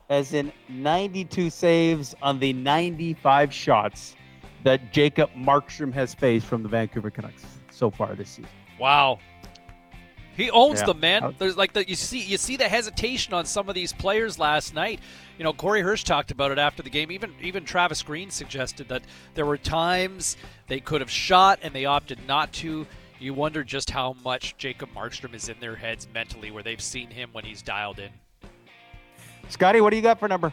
as in ninety-two saves on the ninety-five shots that Jacob Markstrom has faced from the Vancouver Canucks so far this season.
Wow. He owns
Yeah.
them, man. There's like the you see you see the hesitation on some of these players last night. You know, Corey Hirsch talked about it after the game. Even even Travis Green suggested that there were times they could have shot and they opted not to. You wonder just how much Jacob Markstrom is in their heads mentally, where they've seen him when he's dialed in.
Scotty, what do you got for number?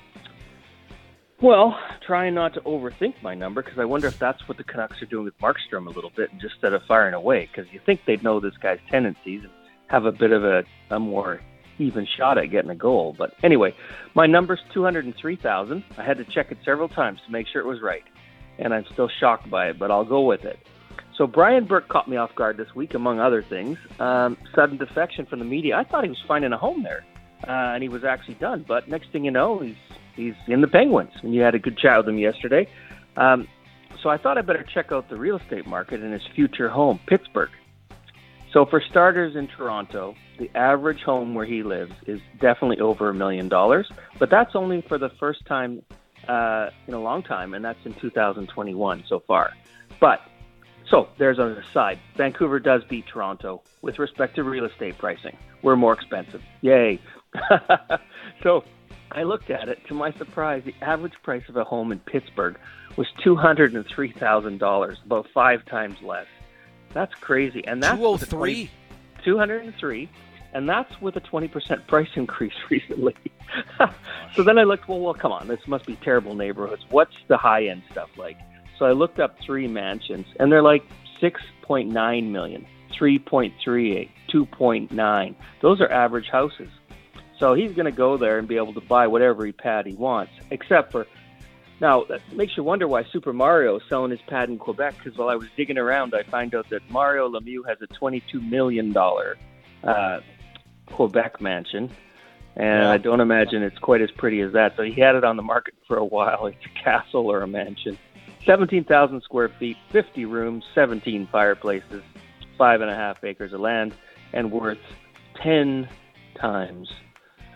Well, trying not to overthink my number because I wonder if that's what the Canucks are doing with Markstrom a little bit, and just instead of firing away, because you think they'd know this guy's tendencies and have a bit of a, a more even shot at getting a goal. But anyway, my number's two hundred and three thousand. I had to check it several times to make sure it was right, and I'm still shocked by it, but I'll go with it. So Brian Burke caught me off guard this week, among other things. Um, sudden defection from the media. I thought he was finding a home there, uh, and he was actually done. But next thing you know, he's he's in the Penguins, and you had a good chat with him yesterday. Um, so I thought I better check out the real estate market in his future home, Pittsburgh. So for starters, in Toronto, the average home where he lives is definitely over a million dollars, but that's only for the first time uh, in a long time, and that's in 2021 so far. But so there's an aside. Vancouver does beat Toronto with respect to real estate pricing. We're more expensive. Yay. so I looked at it. To my surprise, the average price of a home in Pittsburgh was $203,000, about five times less. That's crazy. And that's with a
203?
203 and that's with a 20% price increase recently. so then I looked, well, well, come on, this must be terrible neighborhoods. What's the high end stuff like? So I looked up three mansions, and they're like 6.9 million, 3.38, 2.9. Those are average houses. So he's going to go there and be able to buy whatever he pad he wants, except for now, that makes you wonder why Super Mario is selling his pad in Quebec. Because while I was digging around, I find out that Mario Lemieux has a $22 million uh, Quebec mansion, and
Yeah.
I don't imagine it's quite as pretty as that. So he had it on the market for a while. It's a castle or a mansion, 17,000 square feet, 50 rooms, 17 fireplaces, five and a half acres of land, and worth 10 times,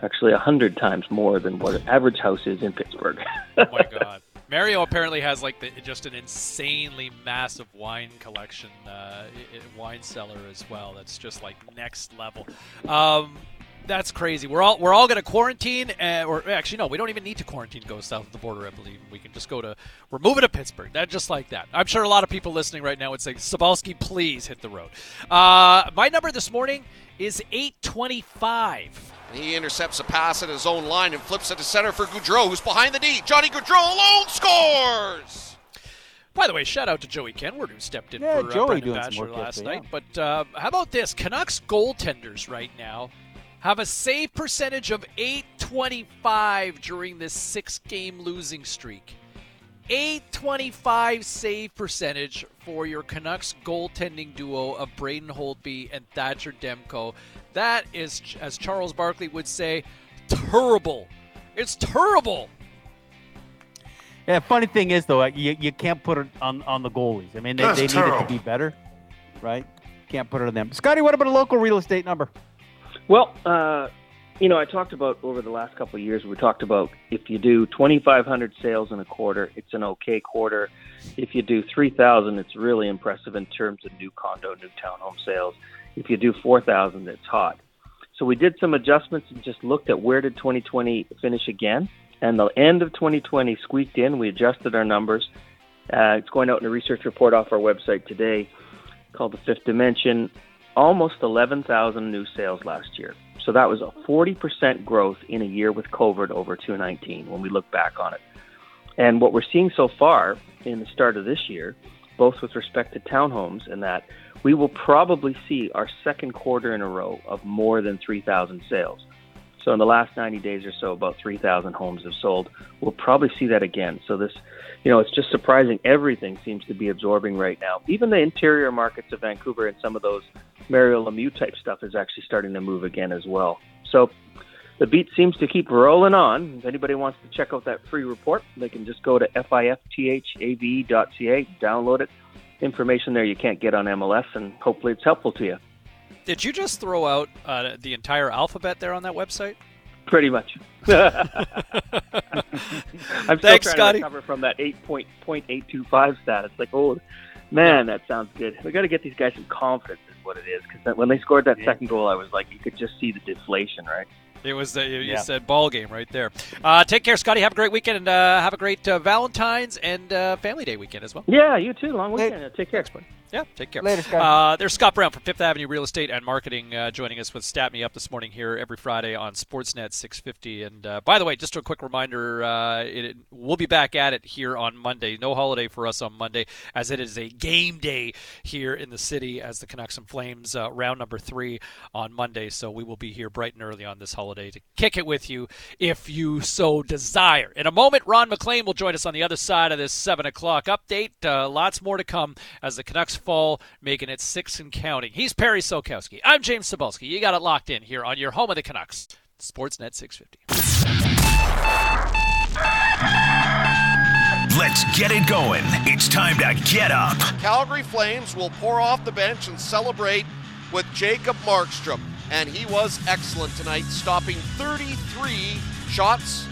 actually 100 times more than what an average house is in Pittsburgh.
Oh my god. Mario apparently has like the, just an insanely massive wine collection, uh, wine cellar as well. That's just like next level. Um, that's crazy. We're all we're all going to quarantine, uh, or actually no, we don't even need to quarantine. Go south of the border, I believe. We can just go to. We're moving to Pittsburgh. That just like that. I'm sure a lot of people listening right now would say, "Cybulski, please hit the road." Uh, my number this morning is 825.
He intercepts a pass at his own line and flips it to center for Gaudreau, who's behind the D. Johnny Gaudreau alone scores!
By the way, shout out to Joey Kenward who stepped in
Yeah,
for uh,
Joey
Brendan
doing
Batchelor last
yesterday,
night. But uh, how about this? Canucks goaltenders right now have a save percentage of 825 during this six-game losing streak. 825 save percentage for your Canucks goaltending duo of Braden Holtby and Thatcher Demko. That is, as Charles Barkley would say, terrible. It's terrible.
Yeah, funny thing is though, you, you can't put it on, on the goalies. I mean, they,
That's
they need it to be better, right? Can't put it on them. Scotty, what about a local real estate number?
Well, uh, you know, I talked about over the last couple of years, we talked about if you do 2,500 sales in a quarter, it's an okay quarter. If you do 3,000, it's really impressive in terms of new condo, new townhome sales. If you do 4,000, it's hot. So we did some adjustments and just looked at where did 2020 finish again. And the end of 2020 squeaked in. We adjusted our numbers. Uh, it's going out in a research report off our website today called The Fifth Dimension. Almost 11,000 new sales last year. So that was a 40% growth in a year with COVID over 2019 when we look back on it. And what we're seeing so far in the start of this year, both with respect to townhomes and that, we will probably see our second quarter in a row of more than 3,000 sales. So in the last 90 days or so, about 3,000 homes have sold. We'll probably see that again. So this, you know, it's just surprising. Everything seems to be absorbing right now. Even the interior markets of Vancouver and some of those Mario Lemieux type stuff is actually starting to move again as well. So the beat seems to keep rolling on. If anybody wants to check out that free report, they can just go to fifthav.ca, download it. Information there you can't get on MLS, and hopefully it's helpful to you.
Did you just throw out uh, the entire alphabet there on that website?
Pretty much. I'm still
Thanks,
trying
Scotty.
to recover from that eight point point eight two five stat. It's like, oh man, that sounds good. We got to get these guys some confidence, is what it is. Because when they scored that second goal, I was like, you could just see the deflation, right?
It was the you
Yeah.
said ball game right there. Uh, take care, Scotty. Have a great weekend and uh, have a great uh, Valentine's and uh, Family Day weekend as well.
Yeah, you too. Long weekend. Take care.
Yeah, take care.
Later, Scott.
Uh, there's Scott Brown from Fifth Avenue Real Estate and Marketing uh, joining us with Stat Me Up this morning here every Friday on Sportsnet 650. And uh, by the way, just a quick reminder, uh, it, we'll be back at it here on Monday. No holiday for us on Monday, as it is a game day here in the city as the Canucks and Flames uh, round number three on Monday. So we will be here bright and early on this holiday to kick it with you if you so desire. In a moment, Ron MacLean will join us on the other side of this 7 o'clock update. Uh, lots more to come as the Canucks fall, making it six and counting. He's Perry Solkowski. I'm James Cybulski. You got it locked in here on your home of the Canucks, Sportsnet 650.
Let's get it going. It's time to get up.
Calgary Flames will pour off the bench and celebrate with Jacob Markstrom. And he was excellent tonight, stopping 33 shots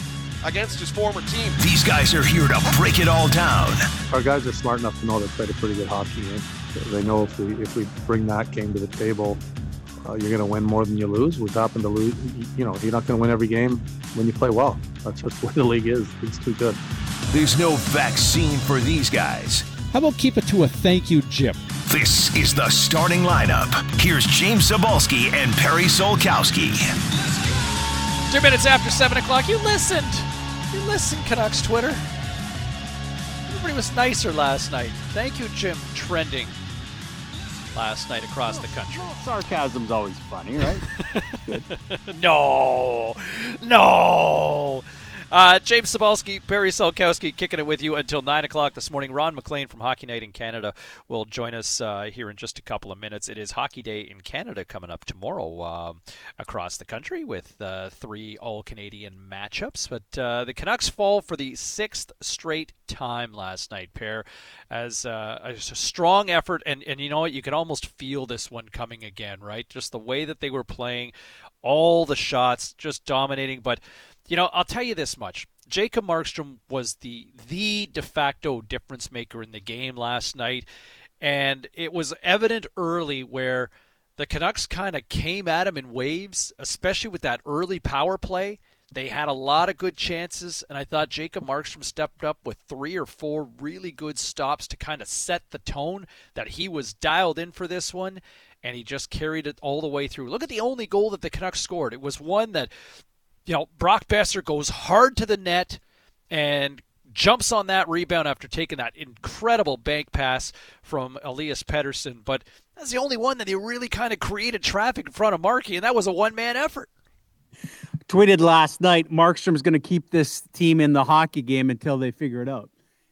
against his former team.
These guys are here to break it all down.
Our guys are smart enough to know they played a pretty good hockey game. They know if we if we bring that game to the table, uh, you're going to win more than you lose. We've happened to lose. You know, you're not going to win every game when you play well. That's just the way the league is. It's too good.
There's no vaccine for these guys.
How about keep it to a thank you, Jim?
This is the starting lineup. Here's James Cybulski and Perry Solkowski.
Two minutes after 7 o'clock, you listened. You listened, Canucks Twitter. Everybody was nicer last night. Thank you, Jim. Trending last night across the country.
Sarcasm's always funny, right?
no, no. Uh, James Cybulski, Perry Solkowski, kicking it with you until 9 o'clock this morning. Ron MacLean from Hockey Night in Canada will join us uh, here in just a couple of minutes. It is Hockey Day in Canada coming up tomorrow um across the country with uh, three All Canadian matchups. But uh, the Canucks fall for the sixth straight time last night, pair, as uh, a strong effort. And, and you know what? You can almost feel this one coming again, right? Just the way that they were playing, all the shots, just dominating. But you know, I'll tell you this much. Jacob Markstrom was the the de facto difference maker in the game last night, and it was evident early where the Canucks kind of came at him in waves, especially with that early power play. They had a lot of good chances, and I thought Jacob Markstrom stepped up with three or four really good stops to kind of set the tone that he was dialed in for this one, and he just carried it all the way through. Look at the only goal that the Canucks scored. It was one that you know, Brock Boeser goes hard to the net and jumps on that rebound after taking that incredible bank pass from Elias Pettersson. But that's the only one that he really kind of created traffic in front of Markey, and that was a one man effort.
Tweeted last night, Markstrom's going to keep this team in the hockey game until they figure it out.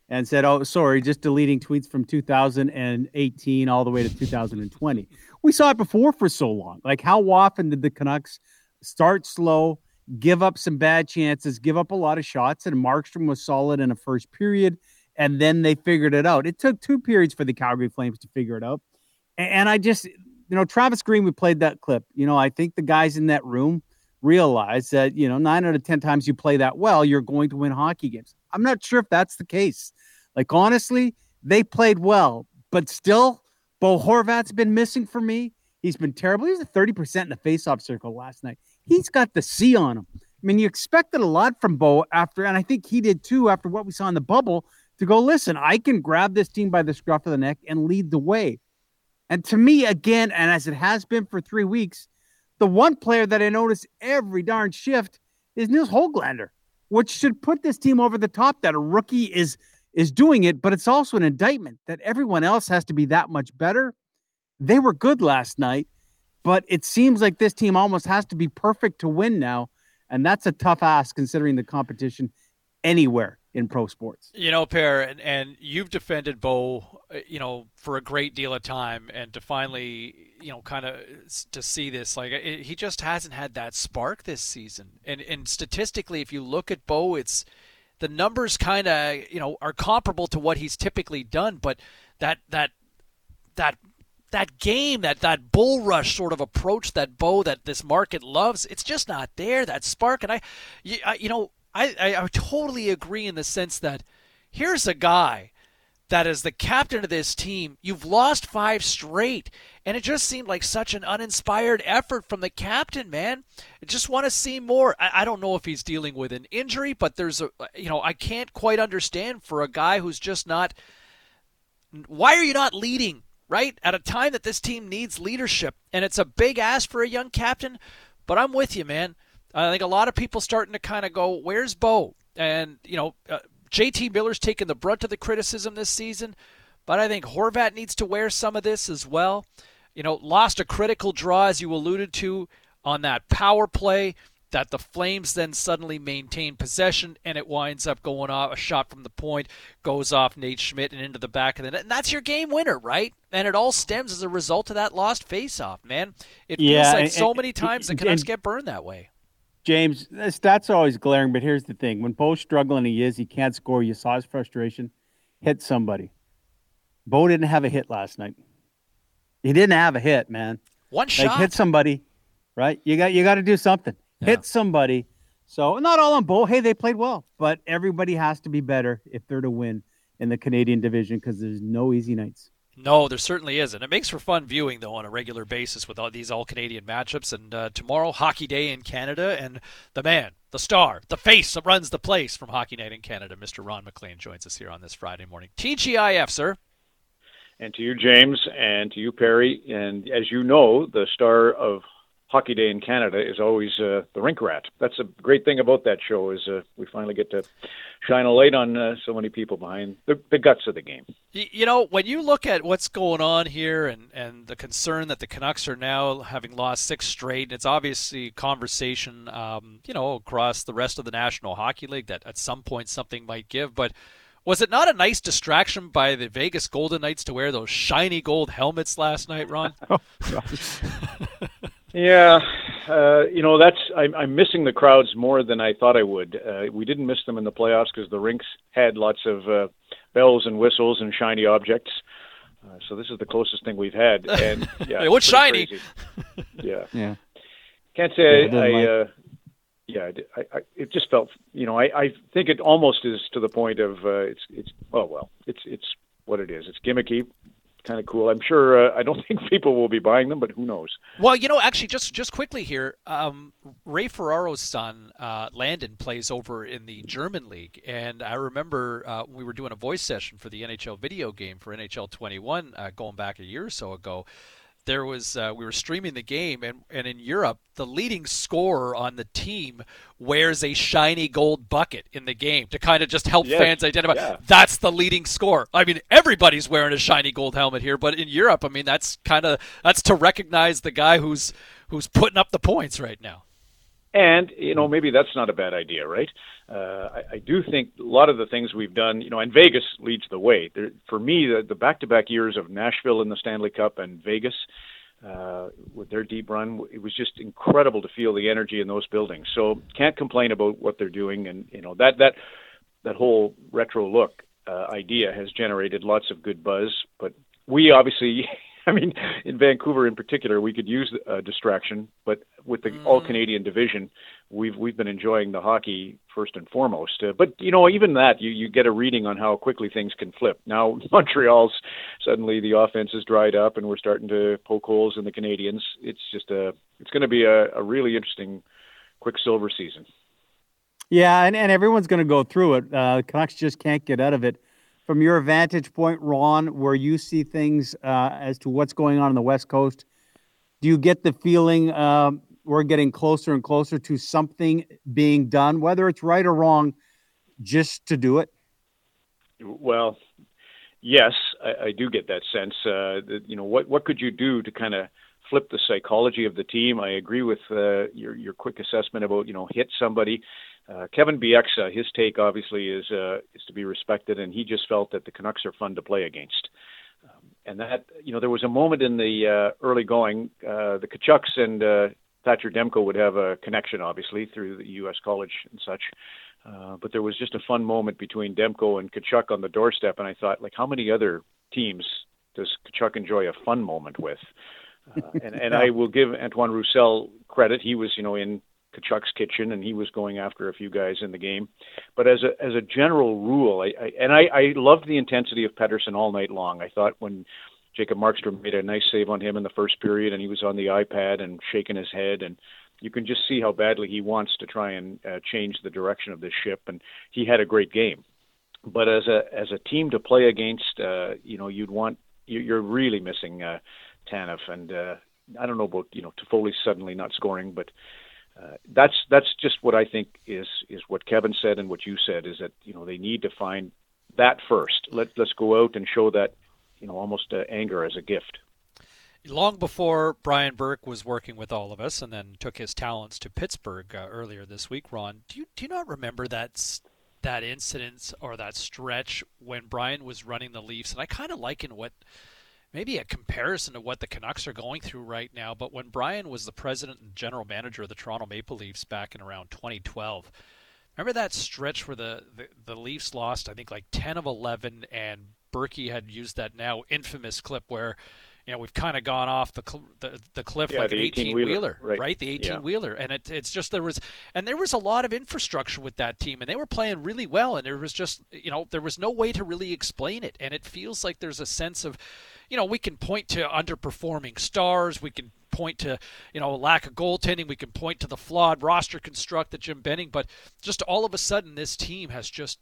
And said, oh, sorry, just deleting tweets from 2018 all the way to 2020. We saw it before for so long. Like, how often did the Canucks start slow, give up some bad chances, give up a lot of shots, and Markstrom was solid in a first period, and then they figured it out. It took two periods for the Calgary Flames to figure it out. And I just, you know, Travis Green, we played that clip. You know, I think the guys in that room realize that you know nine out of ten times you play that well, you're going to win hockey games. I'm not sure if that's the case. Like honestly, they played well, but still, Bo Horvat's been missing for me. He's been terrible. He was at 30% in the faceoff circle last night. He's got the C on him. I mean, you expected a lot from Bo after, and I think he did too after what we saw in the bubble to go, listen, I can grab this team by the scruff of the neck and lead the way. And to me, again, and as it has been for three weeks, the one player that I notice every darn shift is Nils Hoglander, which should put this team over the top that a rookie is is doing it, but it's also an indictment that everyone else has to be that much better. They were good last night, but it seems like this team almost has to be perfect to win now. And that's a tough ask considering the competition anywhere in pro sports.
You know, Per, and, and you've defended Bo, uh, you know, for a great deal of time, and to finally, you know, kind of to see this, like it, he just hasn't had that spark this season. And and statistically, if you look at Bo, it's the numbers kind of, you know, are comparable to what he's typically done, but that that that that game, that that bull rush sort of approach that Bo that this market loves, it's just not there. That spark, and I, you, I, you know, I, I, I totally agree in the sense that here's a guy that is the captain of this team. You've lost five straight, and it just seemed like such an uninspired effort from the captain, man. I just want to see more. I, I don't know if he's dealing with an injury, but there's a, you know, I can't quite understand for a guy who's just not. Why are you not leading, right? At a time that this team needs leadership, and it's a big ask for a young captain, but I'm with you, man. I think a lot of people starting to kind of go, "Where's Bo?" And you know, uh, JT Miller's taken the brunt of the criticism this season, but I think Horvat needs to wear some of this as well. You know, lost a critical draw as you alluded to on that power play that the Flames then suddenly maintain possession and it winds up going off a shot from the point goes off Nate Schmidt and into the back of the net and that's your game winner right and it all stems as a result of that lost face-off man it
Yeah,
feels like
and-
so
and-
many times the Canucks get burned that way
James, that's always glaring, but here's the thing: when Bo's struggling, he is. He can't score. You saw his frustration. Hit somebody. Bo didn't have a hit last night. He didn't have a hit, man.
One
like,
shot.
hit somebody, right? You got you got to do something. Hit somebody. So not all on Bo. Hey, they played well, but everybody has to be better if they're to win in the Canadian division because there's no easy nights.
No, there certainly isn't. It makes for fun viewing, though, on a regular basis with all these all Canadian matchups. And uh, tomorrow, Hockey Day in Canada, and the man, the star, the face that runs the place from Hockey Night in Canada, Mr. Ron MacLean, joins us here on this Friday morning. TGIF, sir.
and to you, James, and to you, Perry. And as you know, the star of Hockey Day in Canada is always uh, the Rink Rat. That's a great thing about that show is uh, we finally get to shine a light on uh, so many people behind the, the guts of the game.
Y- You know, when you look at what's going on here and, and the concern that the Canucks are now having lost six straight, it's obviously conversation, um, you know, across the rest of the National Hockey League that at some point something might give. But was it not a nice distraction by the Vegas Golden Knights to wear those shiny gold helmets last night, Ron?
Yeah, uh, you know that's I'm, I'm missing the crowds more than I thought I would. Uh, we didn't miss them in the playoffs because the rinks had lots of uh, bells and whistles and shiny objects. Uh, so this is the closest thing we've had, and yeah,
It was shiny.
crazy. Yeah,
Yeah.
can't say
it
I. I
like-
uh, yeah, I, I, I, it just felt. You know, I, I think it almost is to the point of uh, it's it's oh well, it's it's what it is. It's gimmicky, kind of cool. I'm sure. Uh, I don't think people will be buying them, but who knows?
Well, you know, actually, just just quickly here, um, Ray Ferraro's son uh, Landon plays over in the German league, and I remember uh, we were doing a voice session for the NHL video game for NHL 21 uh, going back a year or so ago. There was uh, we were streaming the game, and, and in Europe, the leading scorer on the team wears a shiny gold bucket in the game to kind of just help
Yes,
fans identify
yeah.
that's the leading score. I mean, everybody's wearing a shiny gold helmet here, but in Europe, I mean, that's kind of that's to recognize the guy who's who's putting up the points right now.
And you know, maybe that's not a bad idea, right? Uh, I, I do think a lot of the things we've done, you know, and Vegas leads the way. There, for me, the, the back-to-back years of Nashville in the Stanley Cup and Vegas uh, with their deep run, it was just incredible to feel the energy in those buildings. So can't complain about what they're doing, and you know that that that whole retro look uh, idea has generated lots of good buzz. But we obviously I mean, in Vancouver in particular, we could use a distraction, but with the
Mm.
All Canadian division, we've we've been enjoying the hockey first and foremost. Uh, but you know, even that, you you get a reading on how quickly things can flip. Now Montreal's suddenly the offense is dried up, and we're starting to poke holes in the Canadiens. It's just a it's going to be a, a really interesting Quicksilver season.
Yeah, and, and everyone's going to go through it. Uh, Canucks just can't get out of it. From your vantage point, Ron, where you see things uh, as to what's going on in the West Coast, do you get the feeling um, we're getting closer and closer to something being done, whether it's right or wrong, just to do it?
Well, yes, I, I do get that sense. Uh, that, you know, what what could you do to kind of flip the psychology of the team? I agree with uh, your your quick assessment about you know hit somebody. Uh, Kevin Bieksa, his take obviously is uh, is to be respected, and he just felt that the Canucks are fun to play against. Um, and that you know there was a moment in the uh, early going, uh, the Tkachuks and uh, Thatcher Demko would have a connection, obviously through the U.S. college and such. Uh, but there was just a fun moment between Demko and Tkachuk on the doorstep, and I thought, like, how many other teams does Tkachuk enjoy a fun moment with? Uh, and and I will give Antoine Roussel credit; he was, you know, in Tkachuk's kitchen, and he was going after a few guys in the game. But as a as a general rule, I, I and I, I loved the intensity of Pettersson all night long. I thought when Jacob Markstrom made a nice save on him in the first period, and he was on the iPad and shaking his head, and you can just see how badly he wants to try and uh, change the direction of this ship. And he had a great game. But as a as a team to play against, uh, you know, you'd want you're really missing uh, Tanev, and uh, I don't know about you know Toffoli suddenly not scoring, but uh, that's that's just what I think is is what Kevin said and what you said is that you know they need to find that first. Let let's go out and show that you know almost uh, anger as a gift.
Long before Brian Burke was working with all of us, and then took his talents to Pittsburgh uh, earlier this week. Ron, do you do you not remember that that incident or that stretch when Brian was running the Leafs? And I kind of liken what maybe a comparison to what the Canucks are going through right now. But when Brian was the president and general manager of the Toronto Maple Leafs back in around 2012, remember that stretch where the, the, the Leafs lost, I think, like 10 of 11, and Berkey had used that now infamous clip where. You know, we've kind of gone off the cl- the, the cliff
Yeah,
like
the
an 18 wheeler,
right.
right? The 18
Yeah.
wheeler, and it, it's just there was, and there was a lot of infrastructure with that team, and they were playing really well, and there was just, you know, there was no way to really explain it, and it feels like there's a sense of, you know, we can point to underperforming stars, we can point to, you know, lack of goaltending, we can point to the flawed roster construct that Jim Benning, but just all of a sudden this team has just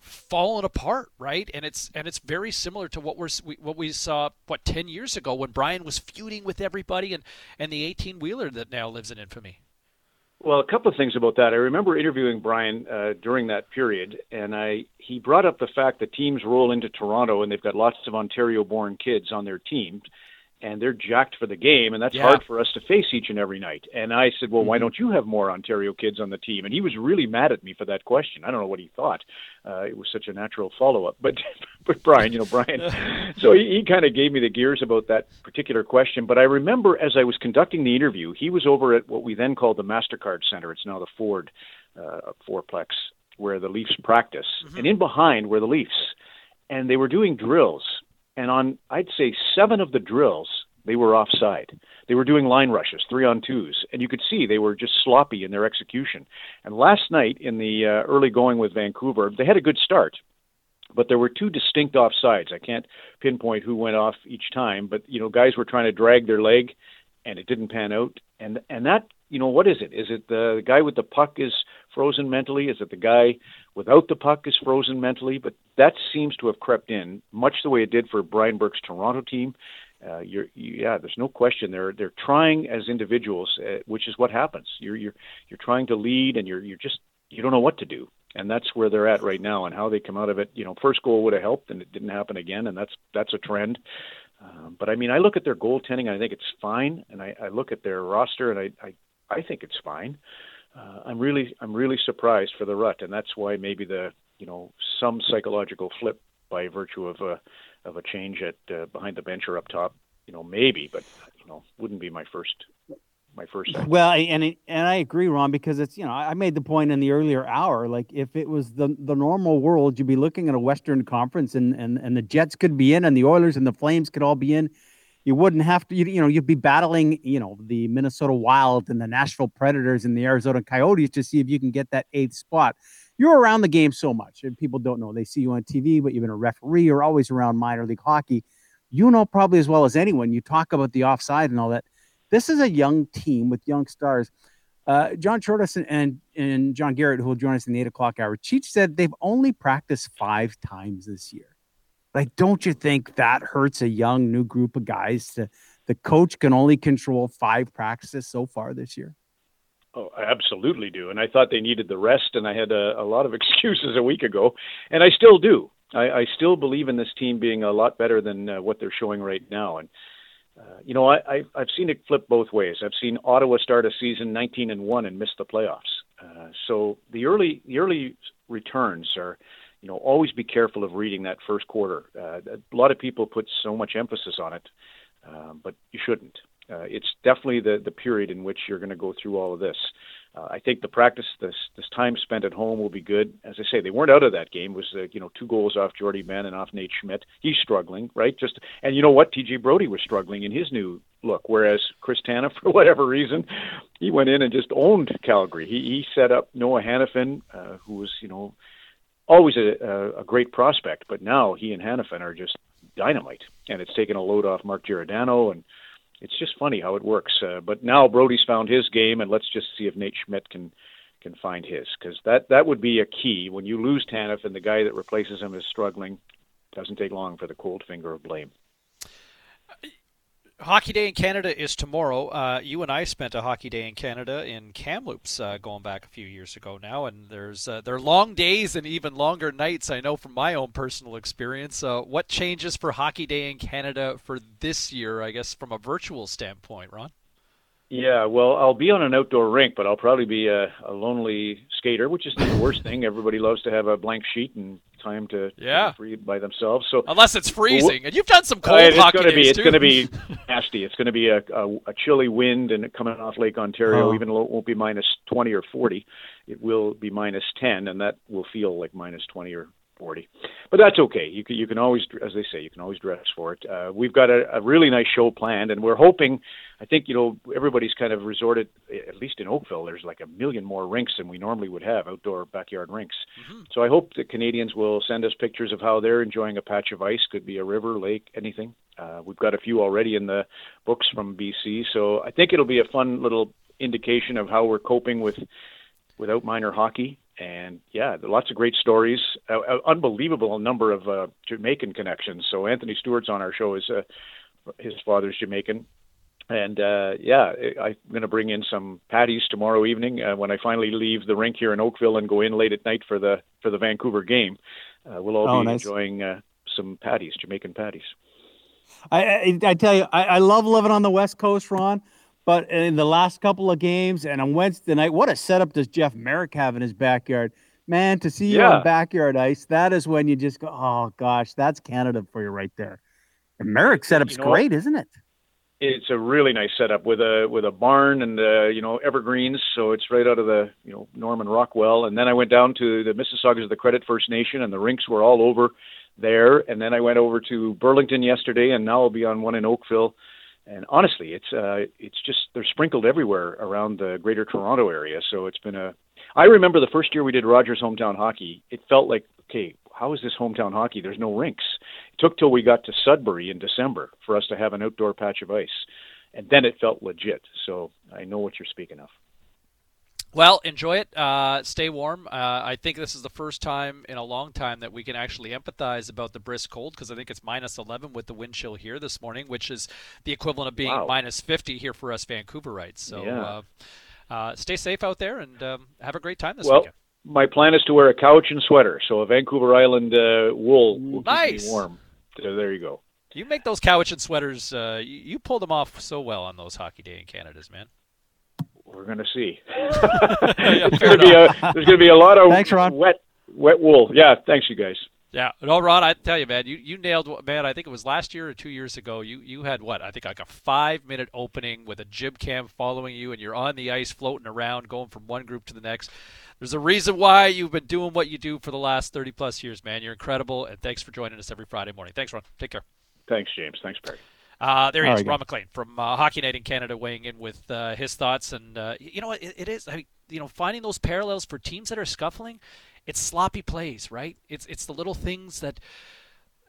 fallen apart, right? And it's and it's very similar to what we're we, what we saw what 10 years ago when Brian was feuding with everybody and and the 18 wheeler that now lives in infamy.
Well, a couple of things about that. I remember interviewing Brian uh, during that period, and I he brought up the fact that teams roll into Toronto and they've got lots of Ontario-born kids on their team, and they're jacked for the game, and that's
Yeah.
hard for us to face each and every night. And I said, well, why
Mm-hmm.
don't you have more Ontario kids on the team? And he was really mad at me for that question. I don't know what he thought. Uh, it was such a natural follow-up, but but Brian, you know, Brian. so he, he kind of gave me the gears about that particular question. But I remember as I was conducting the interview, he was over at what we then called the Mastercard Center. It's now the Ford uh, fourplex where the Leafs practice, and in behind were the Leafs, and they were doing drills. And on I'd say seven of the drills, they were offside. They were doing line rushes, three on twos, and you could see they were just sloppy in their execution. And last night in the uh, early going with Vancouver, they had a good start, but there were two distinct offsides. I can't pinpoint who went off each time, but you know, guys were trying to drag their leg, and it didn't pan out. And and that you know, what is it? Is it the, guy with the puck is frozen mentally? Is it the guy without the puck is frozen mentally? But that seems to have crept in, much the way it did for Brian Burke's Toronto team. Uh, you're, you, yeah, there's no question. They're they're trying as individuals, uh, which is what happens. You're you're you're trying to lead, and you're you're just you don't know what to do, and that's where they're at right now. And how they come out of it, you know, first goal would have helped, and it didn't happen again, and that's that's a trend. Um, but I mean, I look at their goaltending, and I think it's fine, and I, I look at their roster, and I I, I think it's fine. Uh, I'm really I'm really surprised for the rut, and that's why maybe the you know some psychological flip by virtue of a of a change at uh, behind the bench or up top, you know maybe, but you know wouldn't be my first my first.
Well, and it, and I agree, Ron, because it's you know I I made the point in the earlier hour. Like if it was the the normal world, you'd be looking at a Western Conference, and and and the Jets could be in, and the Oilers and the Flames could all be in, You wouldn't have to, you, you know, you'd be battling, you know, the Minnesota Wild and the Nashville Predators and the Arizona Coyotes to see if you can get that eighth spot. You're around the game so much, and people don't know. They see you on TV, but you've been a referee. You're always around minor league hockey. You know probably as well as anyone. You talk about the offside and all that. This is a young team with young stars. Uh, John Shorthouse and, and, and John Garrett, who will join us in the eight o'clock hour, Cheech said they've only practiced five times this year. Like, don't you think that hurts a young new group of guys? To the coach can only control five practices so far this year.
Oh, I absolutely do. And I thought they needed the rest, and I had a, a lot of excuses a week ago, and I still do. I, I still believe in this team being a lot better than uh, what they're showing right now. And uh, you know, I, I, I've seen it flip both ways. I've seen Ottawa start a season 19 and one and miss the playoffs. Uh, so the early the early returns are, you know, always be careful of reading that first quarter. Uh, a lot of people put so much emphasis on it, uh, but you shouldn't. Uh, it's definitely the the period in which you're going to go through all of this. Uh, I think the practice, this this time spent at home will be good. As I say, they weren't out of that game. It was uh, you know two goals off Jordie Benn and off Nate Schmidt. He's struggling, right? Just and you know what, TJ Brodie was struggling in his new look. Whereas Chris Tanev, for whatever reason, he went in and just owned Calgary. He he set up Noah Hanifin, uh, who was you know always a, a, great prospect, but now he and Hanifin are just dynamite, and it's taken a load off Mark Giordano and it's just funny how it works. Uh, but now Brodie's found his game, and let's just see if Nate Schmidt can can find his, because that that would be a key. When you lose and the guy that replaces him is struggling, doesn't take long for the cold finger of blame.
Hockey Day in Canada is tomorrow. Uh, you and I spent a Hockey Day in Canada in Kamloops uh, going back a few years ago now, and there's uh, there are long days and even longer nights. I know from my own personal experience. Uh, what changes for Hockey Day in Canada for this year? I guess from a virtual standpoint, Ron.
Yeah, well, I'll be on an outdoor rink, but I'll probably be a, a lonely skater, which is the worst thing. Everybody loves to have a blank sheet and time to
yeah.
by themselves. So
unless it's freezing, and you've done some cold
uh, it's
hockey
gonna be, It's going to be nasty. It's going to be a, a, a chilly wind and coming off Lake Ontario.
Oh.
Even though it won't be minus twenty or forty, it will be minus ten, and that will feel like minus twenty or forty. But that's okay. You can you can always, as they say, you can always dress for it. Uh, we've got a, a really nice show planned, and we're hoping. I think you know everybody's kind of resorted, at least in Oakville. There's like a million more rinks than we normally would have, outdoor backyard rinks. So I hope the Canadians will send us pictures of how they're enjoying a patch of ice. Could be a river, lake, anything. Uh, we've got a few already in the books from BC, so I think it'll be a fun little indication of how we're coping with without minor hockey. And yeah, lots of great stories. Uh, uh, unbelievable number of uh, Jamaican connections. So Anthony Stewart's on our show. Is uh, his father's Jamaican, and uh, yeah, I'm going to bring in some patties tomorrow evening uh, when I finally leave the rink here in Oakville and go in late at night for the for the Vancouver game. Uh, we'll all
Oh,
be
nice.
enjoying uh, some patties, Jamaican patties.
I, I, I tell you, I, I love living on the West Coast, Ron. But in the last couple of games and on Wednesday night, what a setup does Jeff Marek have in his backyard? Man, to see you
Yeah.
on backyard ice, that is when you just go, oh gosh, that's Canada for you right there. And Merrick setup's
You know
great, isn't it?
It's a really nice setup with a with a barn and uh, you know evergreens, so it's right out of the you know Norman Rockwell. And then I went down to the Mississaugas of the Credit First Nation, and the rinks were all over there. And then I went over to Burlington yesterday, and now I'll be on one in Oakville. And honestly, it's uh, it's just they're sprinkled everywhere around the Greater Toronto area. So it's been a. I remember the first year we did Rogers hometown hockey. It felt like okay, how is this hometown hockey? There's no rinks. It took till we got to Sudbury in December for us to have an outdoor patch of ice, and then it felt legit. So I know what you're speaking of.
Well, enjoy it. Uh, stay warm. Uh, I think this is the first time in a long time that we can actually empathize about the brisk cold because I think it's minus 11 with the wind chill here this morning, which is the equivalent of being
Wow.
minus 50 here for us Vancouverites. So
Yeah.
uh, uh, stay safe out there and um, have a great time this
well,
weekend.
my plan is to wear a couch and sweater, so a Vancouver Island uh, wool will keep
Nice.
me warm. So there you go.
You make those couch and sweaters. Uh, you, you pull them off so well on those hockey day in Canada's, man.
We're gonna see.
Yeah,
gonna be a, there's gonna be a lot of
Thanks, Ron.
wet wet wool. Yeah, thanks you guys.
Yeah, no, Ron, I tell you, man, you, you nailed what- man. I think it was last year or two years ago. You you had what? I think like a five minute opening with a jib cam following you, and you're on the ice floating around, going from one group to the next. There's a reason why you've been doing what you do for the last thirty plus years, man. You're incredible, and thanks for joining us every Friday morning. Thanks, Ron. Take care.
Thanks, James. Thanks, Perry.
Uh, there he
All
is,
right,
Ron. MacLean from uh, Hockey Night in Canada, weighing in with uh, his thoughts. And uh, you know what? It, it is. I mean, you know, finding those parallels for teams that are scuffling. It's sloppy plays, right? It's it's the little things that,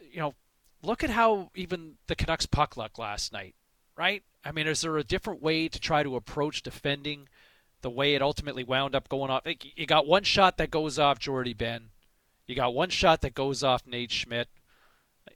you know, look at how even the Canucks puck luck last night, right? I mean, is there a different way to try to approach defending the way it ultimately wound up going off? You got one shot that goes off Jordie Benn. You got one shot that goes off Nate Schmidt.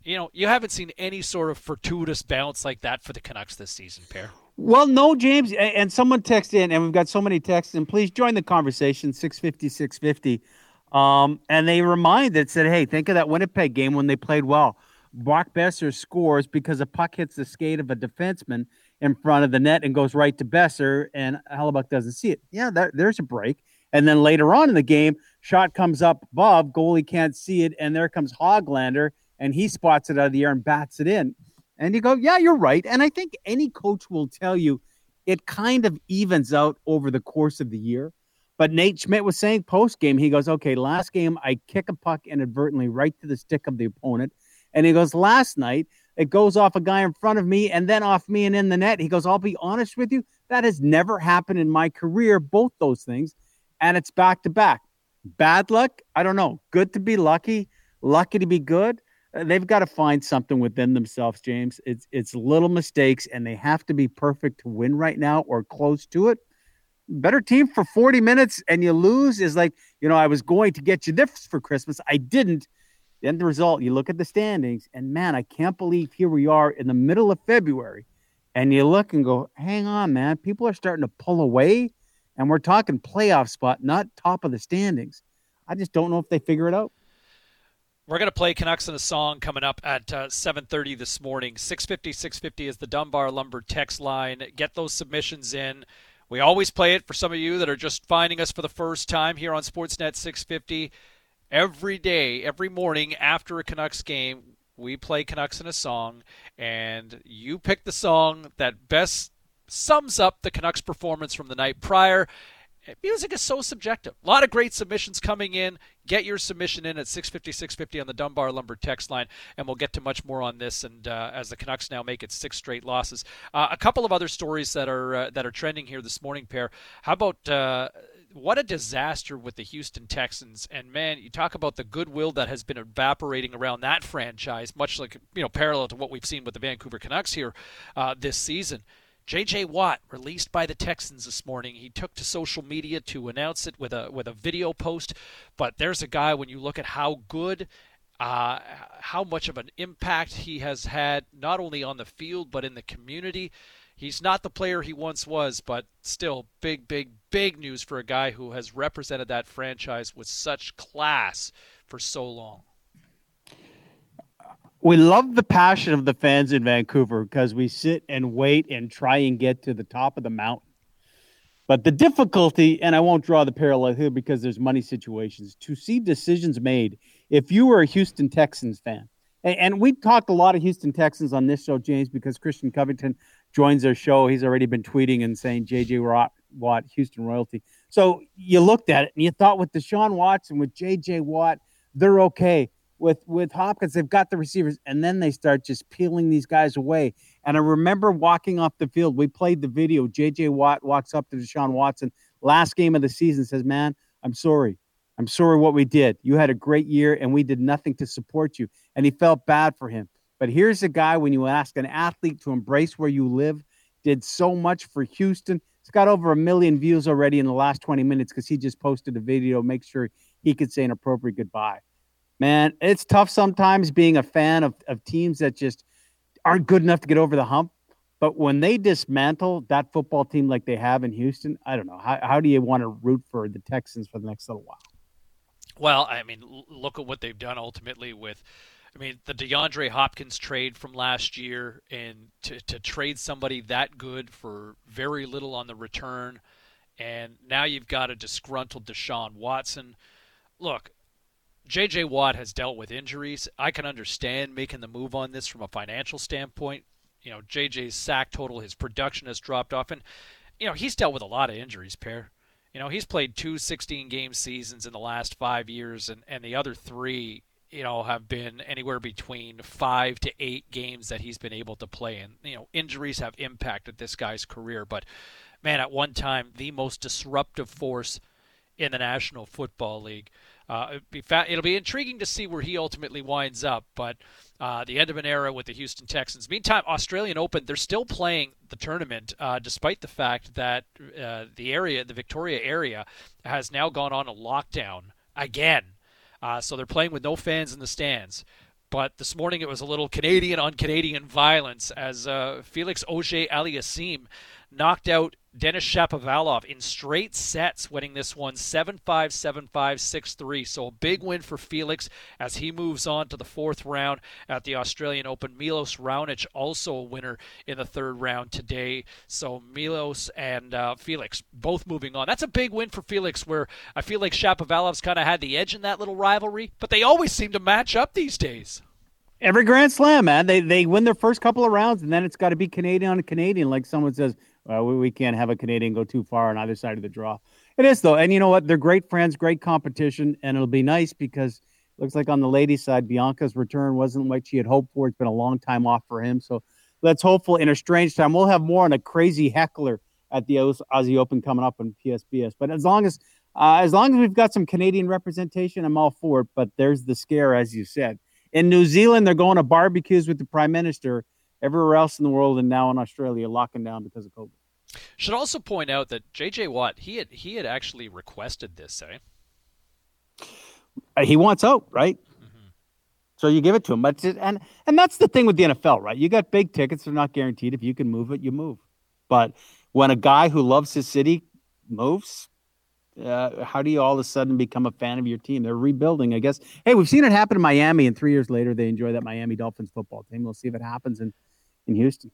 You know, you haven't seen any sort of fortuitous bounce like that for the Canucks this season, pair.
Well, no, James. And someone texted in, and we've got so many texts, and please join the conversation 650 650. Um, and they reminded, said, hey, think of that Winnipeg game when they played well. Brock Boeser scores because a puck hits the skate of a defenseman in front of the net and goes right to Besser, and Hellebuyck doesn't see it. Yeah, that, there's a break. And then later on in the game, shot comes up above, goalie can't see it, and there comes Hoglander, and he spots it out of the air and bats it in. And you go, yeah, you're right. And I think any coach will tell you it kind of evens out over the course of the year. But Nate Schmidt was saying post game, he goes, okay, last game I kick a puck inadvertently right to the stick of the opponent. And he goes, last night it goes off a guy in front of me and then off me and in the net. He goes, I'll be honest with you, that has never happened in my career, both those things. And it's back to back. Bad luck? I don't know. Good to be lucky, lucky to be good. Uh, They've got to find something within themselves, James. It's it's little mistakes, and they have to be perfect to win right now or close to it. Better team for 40 minutes and you lose is like, you know, I was going to get you this for Christmas. I didn't. Then the result, you look at the standings, and man, I can't believe here we are in the middle of February. And you look and go, hang on, man. People are starting to pull away, and we're talking playoff spot, not top of the standings. I just don't know if they figure it out.
We're going to play Canucks in a song coming up at uh, 7:30 this morning. 650 650 is the Dunbar Lumber text line. Get those submissions in. We always play it for some of you that are just finding us for the first time here on Sportsnet 650. Every day, every morning after a Canucks game, we play Canucks in a song, and you pick the song that best sums up the Canucks performance from the night prior. Music is so subjective. A lot of great submissions coming in. Get your submission in at 650 650 on the Dunbar Lumber text line, and we'll get to much more on this. And uh, as the Canucks now make it six straight losses, uh, a couple of other stories that are uh, that are trending here this morning. Pair. How about uh, what a disaster with the Houston Texans? And man, you talk about the goodwill that has been evaporating around that franchise, much like you know parallel to what we've seen with the Vancouver Canucks here uh, this season. J.J. Watt released by the Texans this morning. He took to social media to announce it with a with a video post. But there's a guy when you look at how good, uh, how much of an impact he has had not only on the field but in the community. He's not the player he once was, but still big, big, big news for a guy who has represented that franchise with such class for so long.
We love the passion of the fans in Vancouver because we sit and wait and try and get to the top of the mountain. But the difficulty, and I won't draw the parallel here because there's money situations, to see decisions made. If you were a Houston Texans fan, and, and we talked a lot of Houston Texans on this show, James, because Christian Covington joins our show. He's already been tweeting and saying JJ Watt Houston royalty. So you looked at it and you thought with Deshaun Watson, with JJ Watt, they're okay with with Hopkins, they've got the receivers, and then they start just peeling these guys away. And I remember walking off the field. We played the video. J.J. Watt walks up to Deshaun Watson, last game of the season, says, "Man, I'm sorry. I'm sorry what we did. You had a great year, and we did nothing to support you." And he felt bad for him. But here's a guy when you ask an athlete to embrace where you live, did so much for Houston. It's got over a million views already in the last 20 minutes because he just posted a video make sure he could say an appropriate goodbye man, it's tough sometimes being a fan of, of teams that just aren't good enough to get over the hump. But when they dismantle that football team like they have in Houston, I don't know. How, how do you want to root for the Texans for the next little while?
Well, I mean, look at what they've done ultimately with, I mean, the DeAndre Hopkins trade from last year, and to, to trade somebody that good for very little on the return, and now you've got a disgruntled Deshaun Watson. Look, J.J. Watt has dealt with injuries. I can understand making the move on this from a financial standpoint. You know, J.J.'s sack total, his production has dropped off, and you know he's dealt with a lot of injuries. Pair, you know he's played two 16 game seasons in the last five years, and and the other three you know, have been anywhere between five to eight games that he's been able to play. And, you know, injuries have impacted this guy's career. But, man, at one time, the most disruptive force in the National Football League. Uh, it'll, be intriguing to see where he ultimately winds up, but uh, the end of an era with the Houston Texans. Meantime, Australian Open, they're still playing the tournament, uh, despite the fact that uh, the area, the Victoria area, has now gone on a lockdown again. Uh, so they're playing with no fans in the stands. But this morning it was a little Canadian on Canadian violence as uh, Felix Auger Aliassime knocked out Denis Shapovalov in straight sets, winning this one 7 5, 7 5, 6 3. So a big win for Felix as he moves on to the fourth round at the Australian Open. Milos Raonic also a winner in the third round today. So Milos and uh, Felix both moving on. That's a big win for Felix, where I feel like Shapovalov's kind of had the edge in that little rivalry, but they always seem to match up these days.
Every Grand Slam, man, they they win their first couple of rounds, and then it's got to be Canadian on Canadian. Like someone says, uh, we, we can't have a Canadian go too far on either side of the draw. It is though, and you know what? They're great friends, great competition, and it'll be nice because looks like on the ladies' side, Bianca's return wasn't what she had hoped for. It's been a long time off for him, so let's hopeful in a strange time. We'll have more on a crazy heckler at the Aussie Open coming up on PSBS. But as long as uh, as long as we've got some Canadian representation, I'm all for it. But there's the scare, as you said. In New Zealand, they're going to barbecues with the prime minister. Everywhere else in the world, and now in Australia, locking down because of COVID.
Should also point out that J.J. Watt he had he had actually requested this, eh?
Uh, he wants out, right? Mm-hmm. So you give it to him, but and and that's the thing with the NFL, right? You got big tickets; they're not guaranteed. If you can move it, you move. But when a guy who loves his city moves, uh, how do you all of a sudden become a fan of your team? They're rebuilding, I guess. Hey, we've seen it happen in Miami, and three years later, they enjoy that Miami Dolphins football team. We'll see if it happens in in Houston.